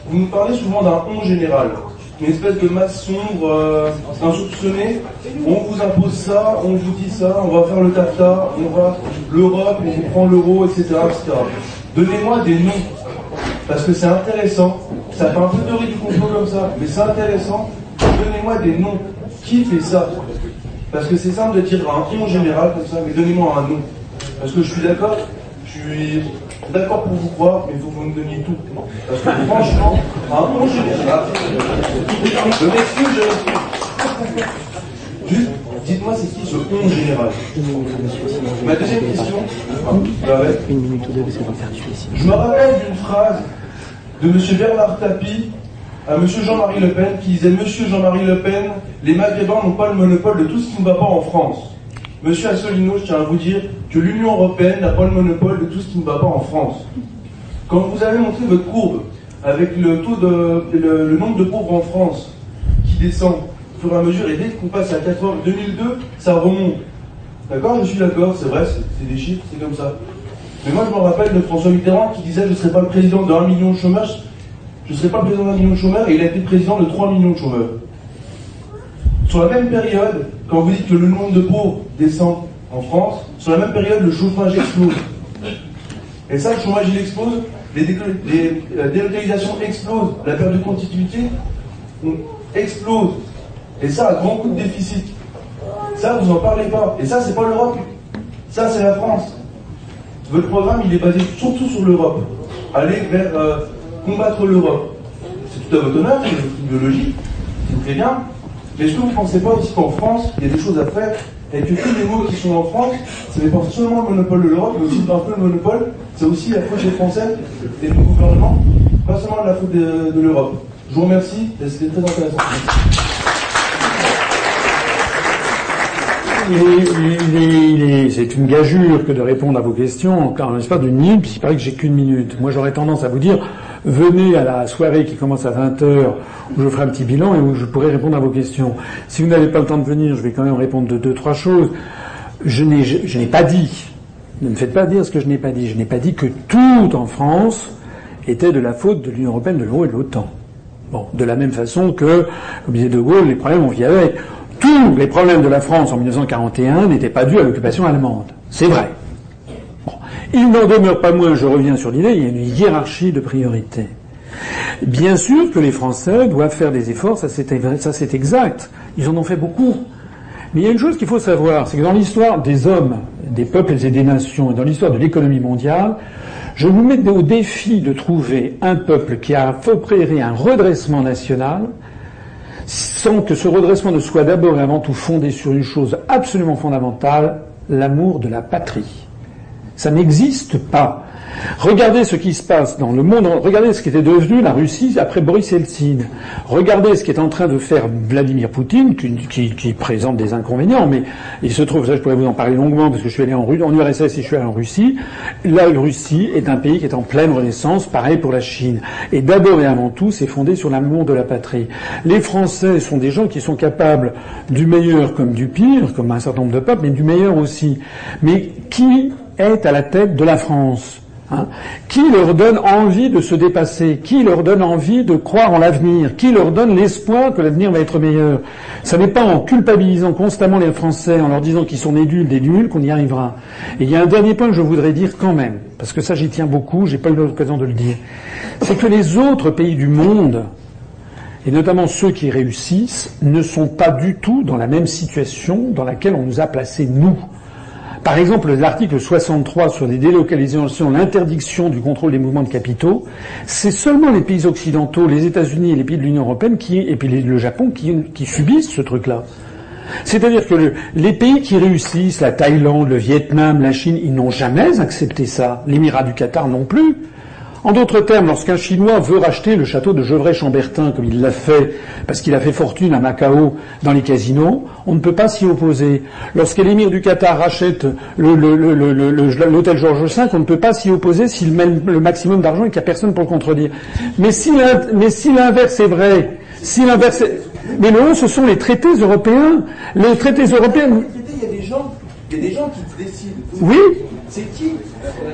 vous nous parlez souvent d'un on général. une espèce de masse sombre, euh, insoupçonnée. On vous impose ça, on vous dit ça, on va faire le TAFTA, on va l'Europe, on vous prend l'euro, etc., etc. Donnez-moi des noms, parce que c'est intéressant. Ça fait un peu théorie du complot comme ça, mais c'est intéressant. Donnez-moi des noms. Qui fait ça? Parce que c'est simple de dire un nom général comme ça, mais donnez-moi un nom. Parce que je suis d'accord, je suis d'accord pour vous croire, mais il que vous me donniez tout. Parce que franchement, un nom général, je m'excuse, je Juste, dites-moi c'est qui ce général Ma deuxième question, je me rappelle d'une phrase de M. Bernard Tapie à M. Jean-Marie Le Pen qui disait Monsieur Jean-Marie Le Pen, les Maghrébins n'ont pas le monopole de tout ce qui ne va pas en France. Monsieur Asselineau, je tiens à vous dire que l'Union Européenne n'a pas le monopole de tout ce qui ne va pas en France. Quand vous avez montré votre courbe avec le taux de le, nombre de pauvres en France qui descend au fur et à mesure, et dès qu'on passe à 80, 2002, ça remonte. D'accord Je suis d'accord, c'est vrai, c'est des chiffres, c'est comme ça. Mais moi, je me rappelle de François Mitterrand qui disait Je ne serai pas le président de 1 million de chômage, je ne serai pas le président d'un million de chômeurs, et il a été président de 3 millions de chômeurs. Sur la même période, quand vous dites que le nombre de pauvres descend en France, sur la même période, le chômage explose. Et ça, le chômage, il explose, les, délocalisations explosent, la perte de continuité explose. Et ça, à grand coup de déficit. Ça, vous n'en parlez pas. Et ça, c'est pas l'Europe. Ça, c'est la France. Votre programme, il est basé surtout sur l'Europe. Aller vers euh, combattre l'Europe. C'est tout à votre honneur, c'est une biologie, c'est très bien. Mais est-ce que vous ne pensez pas aussi qu'en France, il y a des choses à faire et que tous les mots qui sont en France, ce n'est pas seulement le monopole de l'Europe, mais aussi peu le monopole, c'est aussi la faute des Français et du gouvernement, pas seulement la faute de, de l'Europe. Je vous remercie, c'était très intéressant. C'est une gageure que de répondre à vos questions en un espace d'une minute, puisqu'il paraît que j'ai qu'une minute. Moi, j'aurais tendance à vous dire, venez à la soirée qui commence à 20h, où je ferai un petit bilan et où je pourrai répondre à vos questions. Si vous n'avez pas le temps de venir, je vais quand même répondre de deux, trois choses. Je n'ai, je, pas dit, ne me faites pas dire ce que je n'ai pas dit, je n'ai pas dit que tout en France était de la faute de l'Union Européenne, de l'euro et de l'OTAN. Bon, de la même façon que, comme disait De Gaulle, les problèmes on vit avec tous les problèmes de la France en 1941 n'étaient pas dus à l'occupation allemande. C'est vrai. Il n'en demeure pas moins, je reviens sur l'idée, il y a une hiérarchie de priorités. Bien sûr que les Français doivent faire des efforts, ça c'est exact. Ils en ont fait beaucoup. Mais il y a une chose qu'il faut savoir, c'est que dans l'histoire des hommes, des peuples et des nations, et dans l'histoire de l'économie mondiale, je vous mets au défi de trouver un peuple qui a opéré un redressement national sans que ce redressement ne soit d'abord et avant tout fondé sur une chose absolument fondamentale, l'amour de la patrie. Ça n'existe pas. Regardez ce qui se passe dans le monde, regardez ce qui était devenu la Russie après Boris Eltsine. Regardez ce qu'est en train de faire Vladimir Poutine, qui, présente des inconvénients, mais il se trouve, ça je pourrais vous en parler longuement parce que je suis allé en, en URSS et je suis allé en Russie. La Russie est un pays qui est en pleine renaissance, pareil pour la Chine. Et d'abord et avant tout, c'est fondé sur l'amour de la patrie. Les Français sont des gens qui sont capables du meilleur comme du pire, comme un certain nombre de peuples, mais du meilleur aussi. Mais qui est à la tête de la France? Hein? qui leur donne envie de se dépasser, qui leur donne envie de croire en l'avenir, qui leur donne l'espoir que l'avenir va être meilleur. Ça n'est pas en culpabilisant constamment les Français, en leur disant qu'ils sont des nuls, des nuls, qu'on y arrivera. Et il y a un dernier point que je voudrais dire quand même, parce que ça j'y tiens beaucoup, j'ai pas eu l'occasion de le dire, c'est que les autres pays du monde, et notamment ceux qui réussissent, ne sont pas du tout dans la même situation dans laquelle on nous a placés nous. Par exemple, l'article 63 sur les délocalisations, l'interdiction du contrôle des mouvements de capitaux, c'est seulement les pays occidentaux, les États-Unis et les pays de l'Union européenne qui, et puis le Japon qui, subissent ce truc-là. C'est-à-dire que les pays qui réussissent, la Thaïlande, le Vietnam, la Chine, ils n'ont jamais accepté ça. L'Émirat du Qatar non plus. En d'autres termes, lorsqu'un Chinois veut racheter le château de Gevrey-Chambertin, comme il l'a fait, parce qu'il a fait fortune à Macao dans les casinos, on ne peut pas s'y opposer. Lorsque l'émir du Qatar rachète l'hôtel Georges V, on ne peut pas s'y opposer s'il met le maximum d'argent et qu'il n'y a personne pour le contredire. Mais si l'inverse est vrai, si l'inverse est... Mais non, ce sont les traités européens. Les traités européens... Il y a des gens, Il y a des gens qui décident. Oui. C'est qui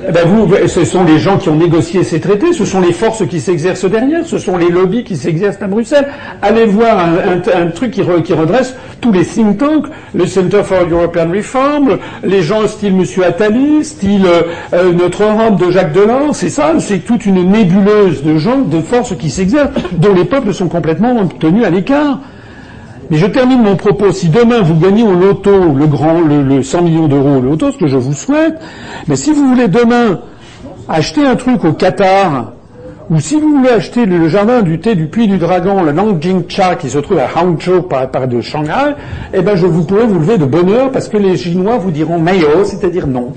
Eh ben vous, ce sont les gens qui ont négocié ces traités, ce sont les forces qui s'exercent derrière, ce sont les lobbies qui s'exercent à Bruxelles. Allez voir un, truc qui redresse tous les think tanks, le Center for European Reform, les gens style Monsieur Attali, style euh, euh, Notre Europe de Jacques Delors, c'est ça, c'est toute une nébuleuse de gens, de forces qui s'exercent, dont les peuples sont complètement tenus à l'écart. Mais je termine mon propos. Si demain vous gagnez au loto le grand, le, le 100 millions d'euros au loto, ce que je vous souhaite, mais si vous voulez demain acheter un truc au Qatar, ou si vous voulez acheter le, jardin du thé du Puy du Dragon, le Nanjing Cha qui se trouve à Hangzhou par, par de Shanghai, eh ben je vous pourrez vous lever de bonne heure parce que les Chinois vous diront mayo, c'est-à-dire non.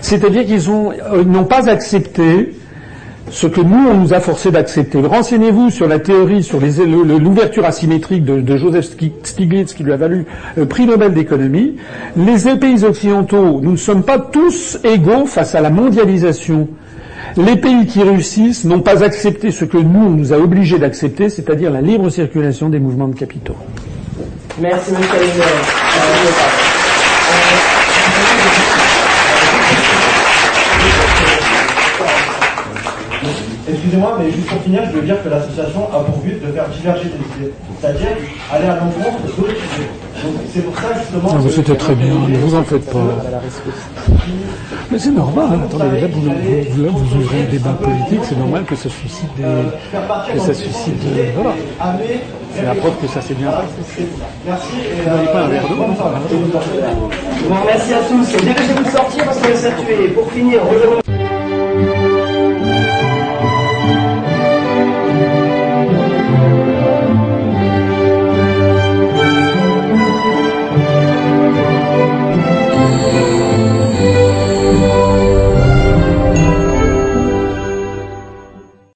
C'est-à-dire qu'ils euh, n'ont pas accepté ce que nous, on nous a forcé d'accepter. Renseignez-vous sur la théorie, sur l'ouverture asymétrique de, Joseph Sti- Stiglitz, qui lui a valu le prix Nobel d'économie. Les pays occidentaux, nous ne sommes pas tous égaux face à la mondialisation. Les pays qui réussissent n'ont pas accepté ce que nous, on nous a obligés d'accepter, c'est-à-dire la libre circulation des mouvements de capitaux. Merci, Michael. Excusez-moi, mais juste pour finir, je veux dire que l'association a pour but de faire diverger des idées, c'est-à-dire aller à l'encontre d'autres idées. Donc c'est pour ça justement. Ah, que- C'était très bien, ne vous en faites pas. Mais c'est normal, hein. attendez, là vous, vous- là, vous ouvrez un débat politique, c'est normal que ça suscite des... Que ça suscite Voilà. C'est la preuve que ça s'est bien passé. Merci. Vous n'avez pas un verre d'eau. Bon, merci à tous. Dépêchez-vous de sortir parce qu'on va s'habituer. Pour finir, rejoignez